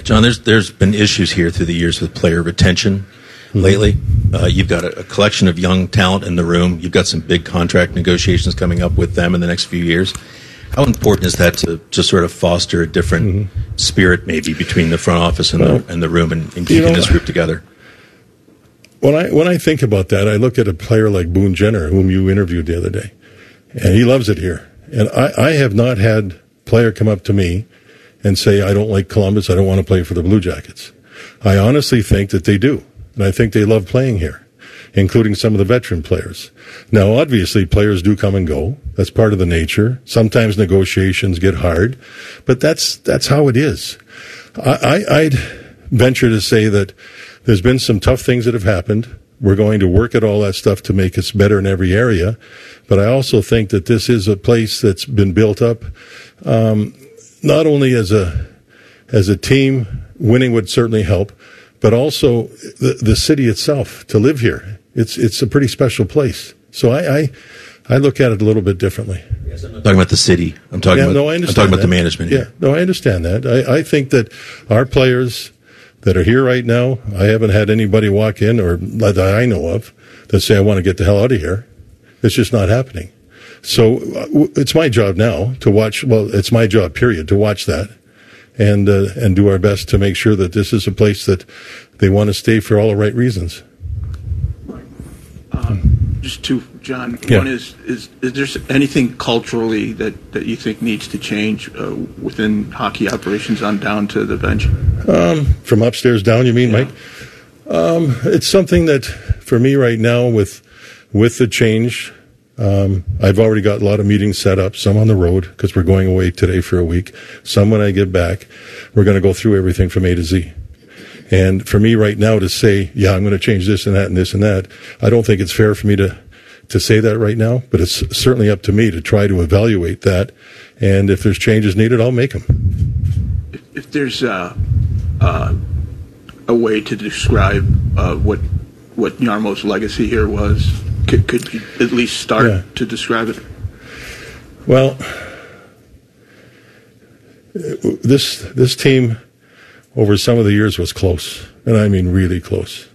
John, there's there's been issues here through the years with player retention. Lately, uh, you've got a, a collection of young talent in the room. You've got some big contract negotiations coming up with them in the next few years. How important is that to just sort of foster a different mm-hmm. spirit, maybe between the front office and, Well, the, and the room, and, and you keeping know, this group together? When I when I think about that, I look at a player like Boone Jenner, whom you interviewed the other day, and he loves it here. And I, I have not had a player come up to me and say, "I don't like Columbus. I don't want to play for the Blue Jackets." I honestly think that they do, and I think they love playing here, including some of the veteran players. Now, obviously, players do come and go. That's part of the nature. Sometimes negotiations get hard, but that's that's how it is. I, I, I'd venture to say that there's been some tough things that have happened. We're going to work at all that stuff to make us better in every area. But I also think that this is a place that's been built up, um, not only as a as a team. Winning would certainly help, but also the the city itself to live here. It's it's a pretty special place. So I I, I look at it a little bit differently. I'm talking about the city. I'm talking Yeah, about. no, I I'm talking about the that. management. Yeah, here. no, I understand that. I, I think that our players that are here right now, I haven't had anybody walk in or that I know of that say I want to get the hell out of here. It's just not happening. So uh, it's my job now to watch. Well, it's my job, period, to watch that and uh, and do our best to make sure that this is a place that they want to stay for all the right reasons. Just two, John. Yeah. One is, is is there anything culturally that, that you think needs to change uh, within hockey operations on down to the bench? Um, from upstairs down, you mean, Mike? Um, it's something that, for me right now, with with the change, um, I've already got a lot of meetings set up. Some on the road because we're going away today for a week. Some when I get back, we're going to go through everything from A to Z. And for me right now to say, yeah, I'm going to change this and that and this and that, I don't think it's fair for me to to say that right now. But it's certainly up to me to try to evaluate that. And if there's changes needed, I'll make them. If there's uh, uh, a way to describe uh, what what Jarmo's legacy here was, could, could you at least start Yeah. to describe it? Well, this this team over some of the years was close, and I mean really close.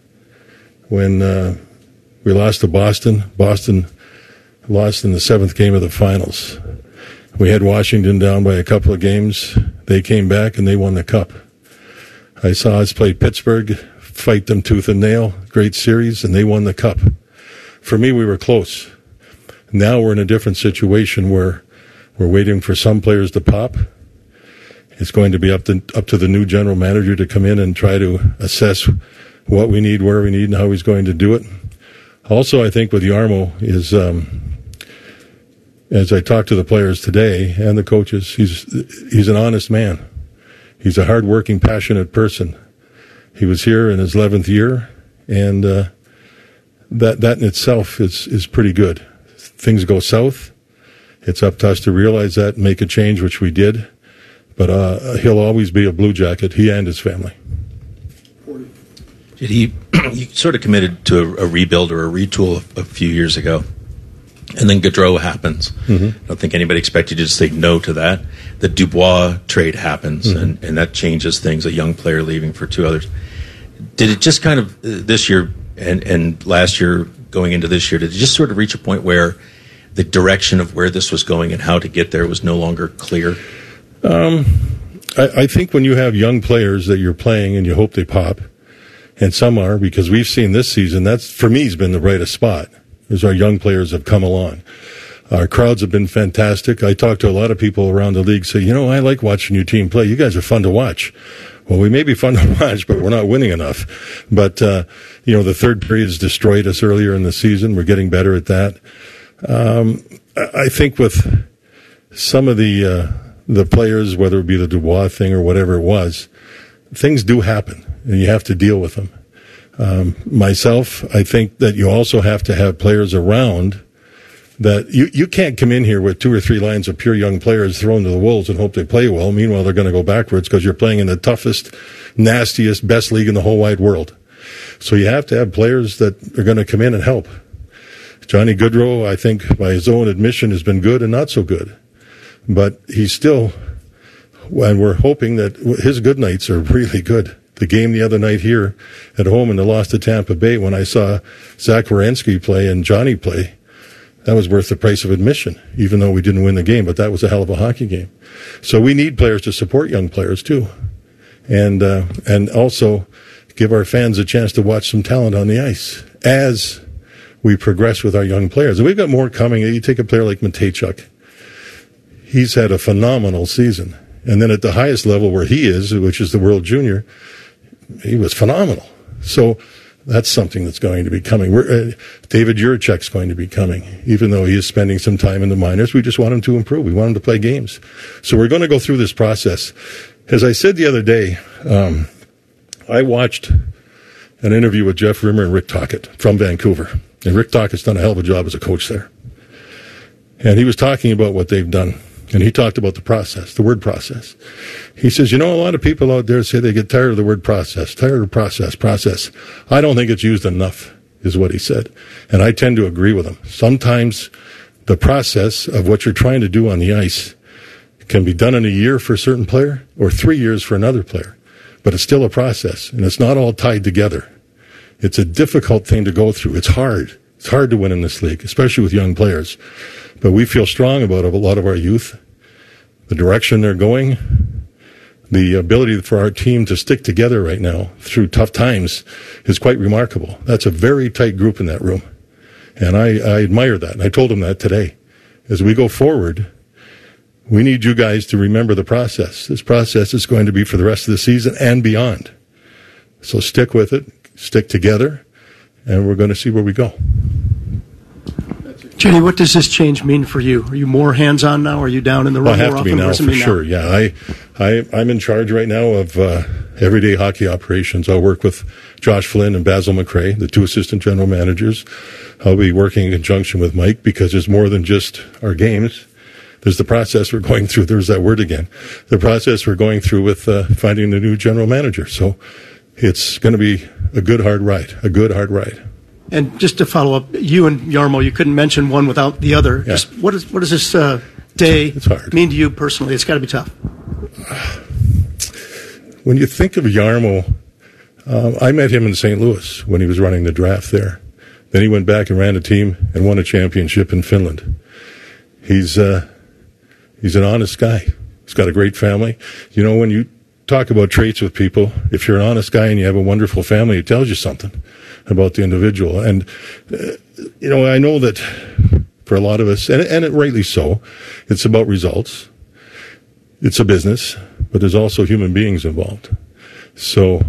When uh, we lost to Boston, Boston lost in the seventh game of the finals. We had Washington down by a couple of games. They came back and they won the cup. I saw us play Pittsburgh, fight them tooth and nail, great series, and they won the cup. For me, we were close. Now we're in a different situation where we're waiting for some players to pop. It's going to be up to up to the new general manager to come in and try to assess what we need, where we need, and how he's going to do it. Also, I think with Jarmo is, um, as I talked to the players today and the coaches, he's he's an honest man. He's a hardworking, passionate person. He was here in his eleventh year, and uh, that that in itself is is pretty good. Things go south. It's up to us to realize that and make a change, which we did. But uh, he'll always be a Blue Jacket, he and his family. Did he? he sort of committed to a, a rebuild or a retool a, a few years ago, and then Gaudreau happens. Mhm. I don't think anybody expected you to say no to that. The Dubois trade happens, Mhm. and, and that changes things. A young player leaving for two others. Did it just kind of uh, this year and and last year going into this year? Did it just sort of reach a point where the direction of where this was going and how to get there was no longer clear? Um, I, I think when you have young players that you're playing and you hope they pop, and some are because we've seen this season. That's for me has been the brightest spot as our young players have come along. Our crowds have been fantastic. I talk to a lot of people around the league. Say, you know, I like watching your team play. You guys are fun to watch. Well, we may be fun to watch, but we're not winning enough. But, uh, you know, the third period's destroyed us earlier in the season. We're getting better at that. Um, I think with some of the, uh, the players, whether it be the Dubois thing or whatever it was, things do happen and you have to deal with them. Um, myself, I think that you also have to have players around that you, you can't come in here with two or three lines of pure young players thrown to the wolves and hope they play well. Meanwhile, they're going to go backwards because you're playing in the toughest, nastiest, best league in the whole wide world. So you have to have players that are going to come in and help. Johnny Gaudreau, I think, by his own admission, has been good and not so good. But he's still, and we're hoping that his good nights are really good. The game the other night here at home in the loss to Tampa Bay, when I saw Zach Werenski play and Johnny play, that was worth the price of admission, even though we didn't win the game, but that was a hell of a hockey game. So we need players to support young players too. And, uh, and also give our fans a chance to watch some talent on the ice as we progress with our young players. And we've got more coming. You take a player like Mateychuk. He's had a phenomenal season. And then at the highest level where he is, which is the World Junior, he was phenomenal. So that's something that's going to be coming. Uh, David Jiricek's going to be coming, even though he is spending some time in the minors. We just want him to improve. We want him to play games. So we're going to go through this process. As I said the other day, um, I watched an interview with Jeff Rimmer and Rick Tocchet from Vancouver. And Rick Tocchet's done a hell of a job as a coach there. And he was talking about what they've done. And he talked about the process, the word process. He says, you know, a lot of people out there say they get tired of the word process, tired of process, process. I don't think it's used enough, is what he said. And I tend to agree with him. Sometimes the process of what you're trying to do on the ice can be done in a year for a certain player or three years for another player. But it's still a process and it's not all tied together. It's a difficult thing to go through. It's hard. It's hard to win in this league, especially with young players. But we feel strong about a lot of our youth, the direction they're going, the ability for our team to stick together right now through tough times is quite remarkable. That's a very tight group in that room. And I, I admire that. And I told them that today. As we go forward, we need you guys to remember the process. This process is going to be for the rest of the season and beyond. So stick with it, stick together, and we're going to see where we go. Jenny, what does this change mean for you? Are you more hands-on now? Are you down in the room Well, I have to be now What does it for sure. Yeah, I, I, I'm in charge right now of uh, everyday hockey operations. I'll work with Josh Flynn and Basil McRae, the two assistant general managers. I'll be working in conjunction with Mike because there's more than just our games. There's the process we're going through. There's that word again. The process we're going through with uh, finding the new general manager. So it's going to be a good hard ride. A good hard ride. And just to follow up, you and Jarmo, you couldn't mention one without the other. Yeah. Just what, is, what does this uh, day mean to you personally? It's got to be tough. When you think of Jarmo, uh, I met him in St. Louis when he was running the draft there. Then he went back and ran a team and won a championship in Finland. He's uh, he's an honest guy. He's got a great family. You know, when you talk about traits with people, if you're an honest guy and you have a wonderful family, it tells you something about the individual. And uh, you know, I know that for a lot of us, and and it rightly so, it's about results. It's a business, but there's also human beings involved. So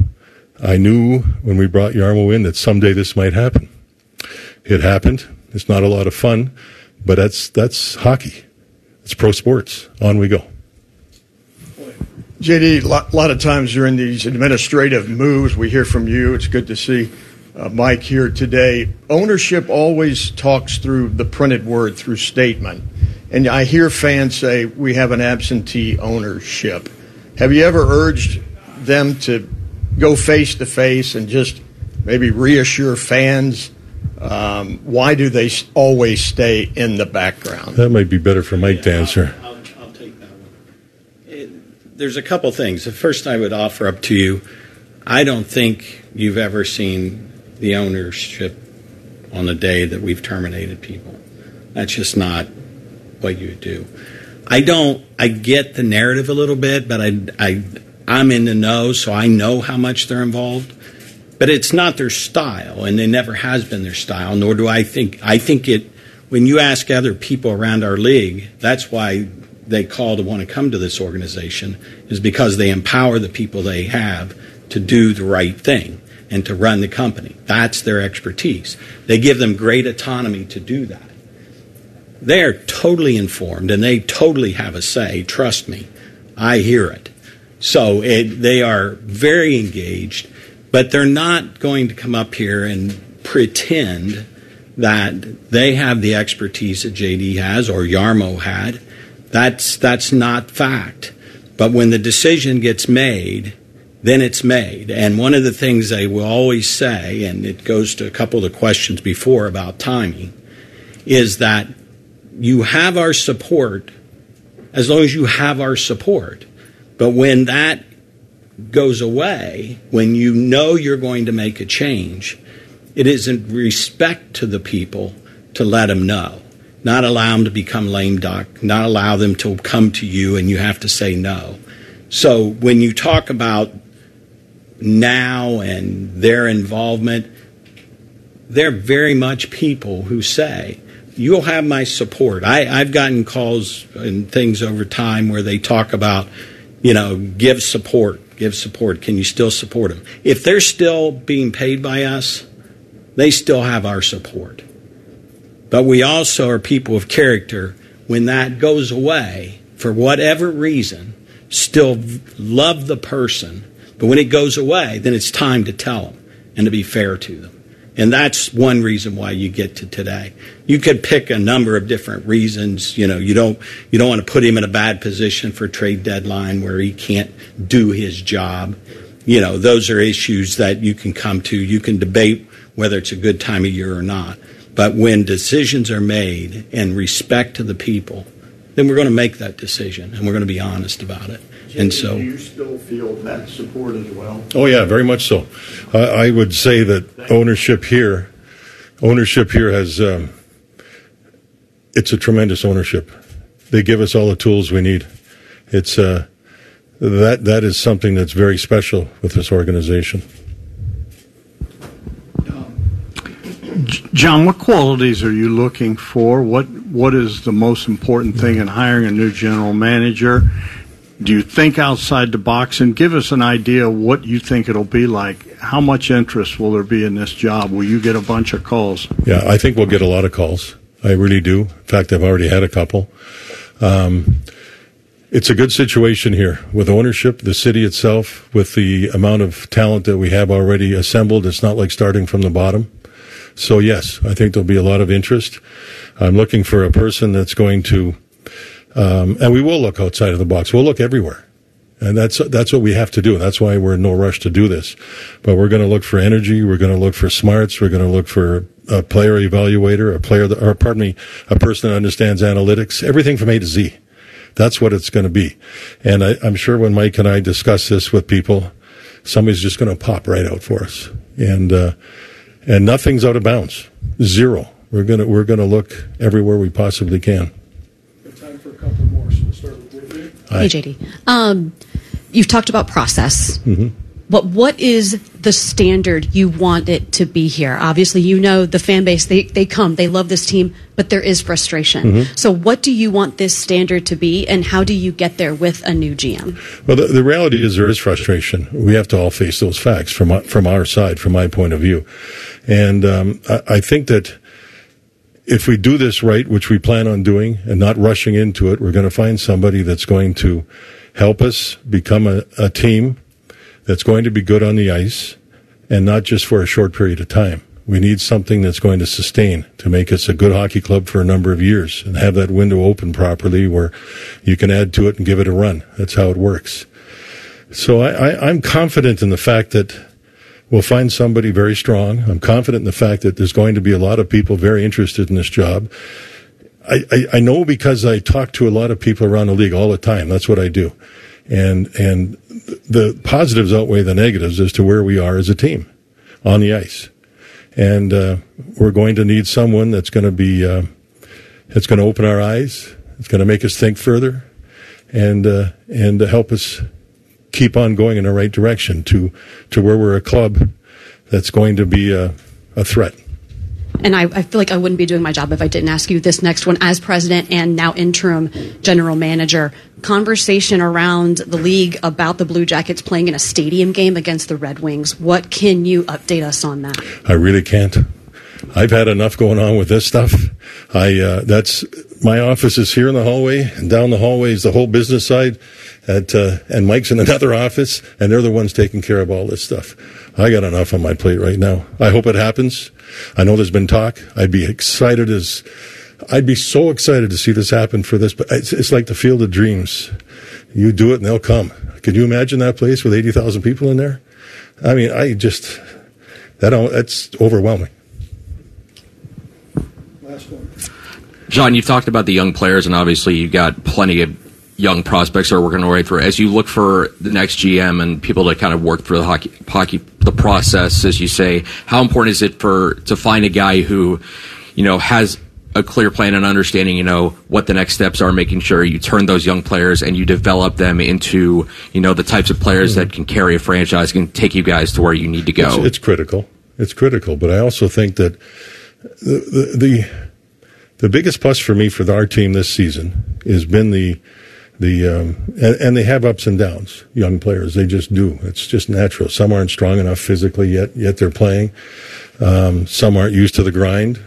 I knew when we brought Jarmo in that someday this might happen. It happened. It's not a lot of fun, but that's that's hockey. It's pro sports. On we go. JD, a lot, lot of times during these administrative moves, we hear from you. It's good to see uh, Mike here today. Ownership always talks through the printed word, through statement. And I hear fans say, we have an absentee ownership. Have you ever urged them to go face to face and just maybe reassure fans? Um, why do they always stay in the background? That might be better for Mike to answer. There's a couple things. The first I would offer up to you I don't think you've ever seen the ownership on the day that we've terminated people. That's just not what you do. I don't, I get the narrative a little bit, but I, I, I'm in the know, so I know how much they're involved. But it's not their style, and it never has been their style, nor do I think, I think it, when you ask other people around our league, that's why they call to want to come to this organization is because they empower the people they have to do the right thing and to run the company. That's their expertise. They give them great autonomy to do that. They're totally informed and they totally have a say. Trust me, I hear it. So it, they are very engaged, but they're not going to come up here and pretend that they have the expertise that JD has or Jarmo had. That's that's not fact. But when the decision gets made, then it's made. And one of the things they will always say, and it goes to a couple of the questions before about timing, is that you have our support as long as you have our support. But when that goes away, when you know you're going to make a change, it is in respect to the people to let them know, not allow them to become lame duck, not allow them to come to you and you have to say no. So when you talk about now and their involvement, they're very much people who say, You'll have my support. I, I've gotten calls and things over time where they talk about, you know, give support, give support. Can you still support them? If they're still being paid by us, they still have our support. But we also are people of character. When that goes away, for whatever reason, still love the person. But when it goes away, then it's time to tell them and to be fair to them. And that's one reason why you get to today. You could pick a number of different reasons. You know, you don't you don't want to put him in a bad position for trade deadline where he can't do his job. You know, those are issues that you can come to. You can debate whether it's a good time of year or not. But when decisions are made in respect to the people, then we're going to make that decision and we're going to be honest about it. And so, do you still feel that support as well? Oh yeah, very much so. I, I would say that ownership here, ownership here has, um, it's a tremendous ownership. They give us all the tools we need. It's uh, that that is something that's very special with this organization. John, what qualities are you looking for? What What is the most important thing in hiring a new general manager? Do you think outside the box? And give us an idea what you think it'll be like. How much interest will there be in this job? Will you get a bunch of calls? Yeah, I think we'll get a lot of calls. I really do. In fact, I've already had a couple. Um, it's a good situation here with ownership, the city itself, with the amount of talent that we have already assembled. It's not like starting from the bottom. So yes, I think there'll be a lot of interest. I'm looking for a person that's going to, um, and we will look outside of the box. We'll look everywhere. And that's, that's what we have to do. That's why we're in no rush to do this. But we're going to look for energy. We're going to look for smarts. We're going to look for a player evaluator, a player that, or pardon me, a person that understands analytics, everything from A to Z. That's what it's going to be. And I, I'm sure when Mike and I discuss this with people, somebody's just going to pop right out for us. And, uh, and nothing's out of bounds. Zero. We're gonna we're gonna look everywhere we possibly can. Time for a couple more. So we'll start with you. Hi. Hey, JD. Um, you've talked about process. Mm-hmm. But what is the standard you want it to be here? Obviously, you know the fan base, they, they come, they love this team, but there is frustration. Mhm. So, what do you want this standard to be, and how do you get there with a new GM? Well, the, the reality is there is frustration. We have to all face those facts from our- from our side, from my point of view, and um, I, I think that if we do this right, which we plan on doing, and not rushing into it, we're going to find somebody that's going to help us become a, a team that's going to be good on the ice, and not just for a short period of time. We need something that's going to sustain to make us a good hockey club for a number of years and have that window open properly where you can add to it and give it a run. That's how it works. So I, I, I'm confident in the fact that we'll find somebody very strong. I'm confident in the fact that there's going to be a lot of people very interested in this job. I, I, I know because I talk to a lot of people around the league all the time. That's what I do. And, and the positives outweigh the negatives as to where we are as a team on the ice. And, uh, we're going to need someone that's going to be, uh, that's going to open our eyes. It's going to make us think further and, uh, and help us keep on going in the right direction to, to where we're a club that's going to be a, a threat. And I, I feel like I wouldn't be doing my job if I didn't ask you this next one as president and now interim general manager. Conversation around the league about the Blue Jackets playing in a stadium game against the Red Wings. What can you update us on that? I really can't. I've had enough going on with this stuff. I uh, that's my office is here in the hallway, and down the hallway is the whole business side. At uh, and Mike's in another office, and they're the ones taking care of all this stuff. I got enough on my plate right now. I hope it happens. I know there's been talk. I'd be excited as I'd be so excited to see this happen for this. But it's, it's like the field of dreams. You do it, and they'll come. Could you imagine that place with eighty thousand people in there? I mean, I just that that's overwhelming. Last one. John, you've talked about the young players, and obviously you've got plenty of young prospects are working their way through. As you look for the next GM and people to kind of work through the hockey, hockey the process, as you say, how important is it for to find a guy who, you know, has a clear plan and understanding, you know, what the next steps are, making sure you turn those young players and you develop them into, you know, the types of players that can carry a franchise, can take you guys to where you need to go. It's, it's critical. It's critical, but I also think that the, the, the the biggest plus for me for our team this season has been the the um, and, and, they have ups and downs. Young players, they just do. It's just natural. Some aren't strong enough physically yet, yet they're playing. Um, some aren't used to the grind.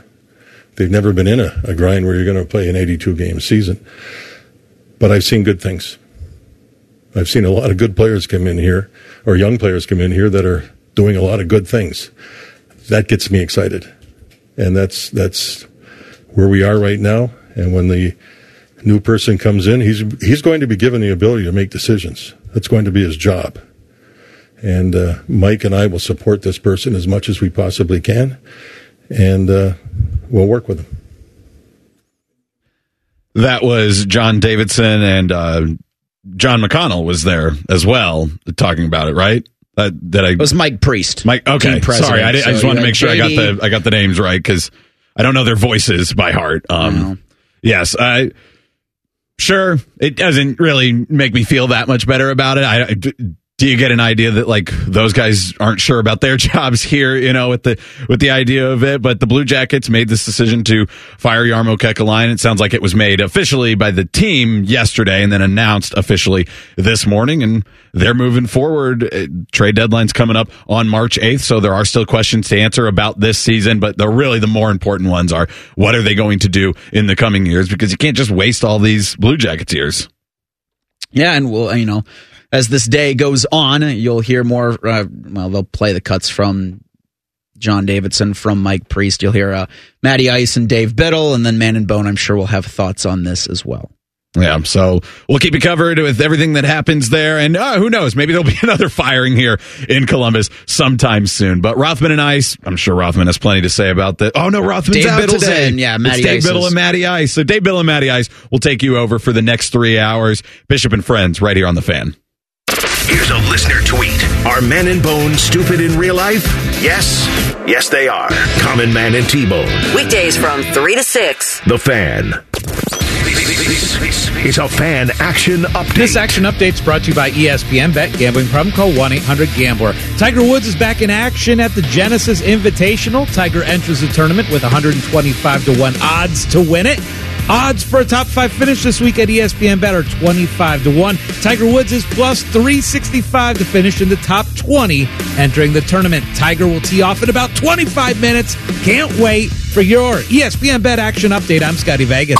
They've never been in a, a grind where you're going to play an 82 game season. But I've seen good things. I've seen a lot of good players come in here, or young players come in here that are doing a lot of good things. That gets me excited, and that's that's where we are right now. And when the new person comes in, he's he's going to be given the ability to make decisions. That's going to be his job. And uh, Mike and I will support this person as much as we possibly can, and uh, we'll work with him. That was John Davidson and uh, John McConnell was there as well talking about it, right? Uh, that I it was Mike Priest. Mike, okay, sorry, I, did, so I just wanted to make sure I got the I got the names right because I don't know their voices by heart. Um, yes, I sure it doesn't really make me feel that much better about it. I, do you get an idea that like those guys aren't sure about their jobs here, you know, with the with the idea of it? But the Blue Jackets made this decision to fire Jarmo Kekalainen. It sounds like it was made officially by the team yesterday and then announced officially this morning, and they're moving forward. Uh, trade deadline's coming up on March eighth, so there are still questions to answer about this season. But the really the more important ones are what are they going to do in the coming years? Because you can't just waste all these Blue Jackets years. Yeah, and we'll you know as this day goes on, you'll hear more. Uh, well, they'll play the cuts from John Davidson, from Mike Priest. You'll hear uh, Matty Ice and Dave Biddle, and then Man and Bone. I'm sure will have thoughts on this as well. Yeah, so we'll keep you covered with everything that happens there, and uh, who knows? Maybe there'll be another firing here in Columbus sometime soon. But Rothman and Ice, I'm sure Rothman has plenty to say about that. Oh no, Rothman's Dave out Biddle's today. in, yeah, Matty it's Dave Ice Biddle is- and Matty Ice. So Dave Biddle and Matty Ice will take you over for the next three hours. Bishop and Friends, right here on the Fan. Here's a listener tweet. Are men and Bone stupid in real life? Yes. Yes, they are. Common Man and T-Bone. Weekdays from 3 to 6. The Fan. This is a fan action update. This action update's brought to you by ESPN Bet Gambling Problem. Call 1 800 Gambler. Tiger Woods is back in action at the Genesis Invitational. Tiger enters the tournament with 125 to 1 odds to win it. Odds for a top five finish this week at ESPN Bet are 25 to 1. Tiger Woods is plus 365 to finish in the top 20 entering the tournament. Tiger will tee off in about 25 minutes. Can't wait for your ESPN Bet action update. I'm Scotty Vegas.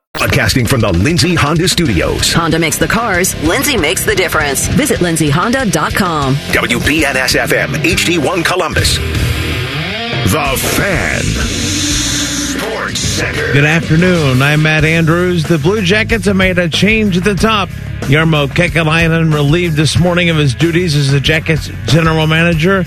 Broadcasting from the Lindsay Honda Studios. Honda makes the cars, Lindsay makes the difference. Visit lindsayhonda.com. WBNS FM, HD1 Columbus. The Fan. Sports Center. Good afternoon. I'm Matt Andrews. The Blue Jackets have made a change at the top. Jarmo Kekalainen relieved this morning of his duties as the Jackets general manager.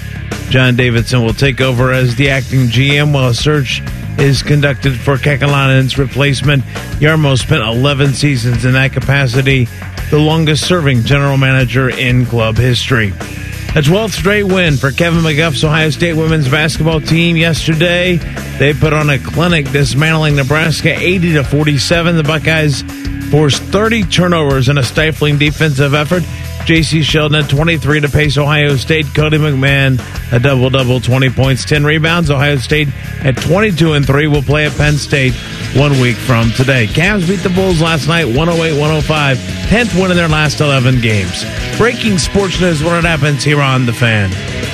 John Davidson will take over as the acting GM while a search is conducted for Kekalainen's replacement. Jarmo spent 11 seasons in that capacity, the longest serving general manager in club history. A 12th straight win for Kevin McGuff's Ohio State women's basketball team yesterday. They put on a clinic dismantling Nebraska 80 to 47. The Buckeyes forced 30 turnovers in a stifling defensive effort. Jacy Sheldon at 23 to pace Ohio State. Cotie McMahon a double double, 20 points, 10 rebounds. Ohio State at 22 and 3 will play at Penn State one week from today. Cavs beat the Bulls last night 108 105, 10th win in their last 11 games. Breaking sports news when it happens here on The Fan.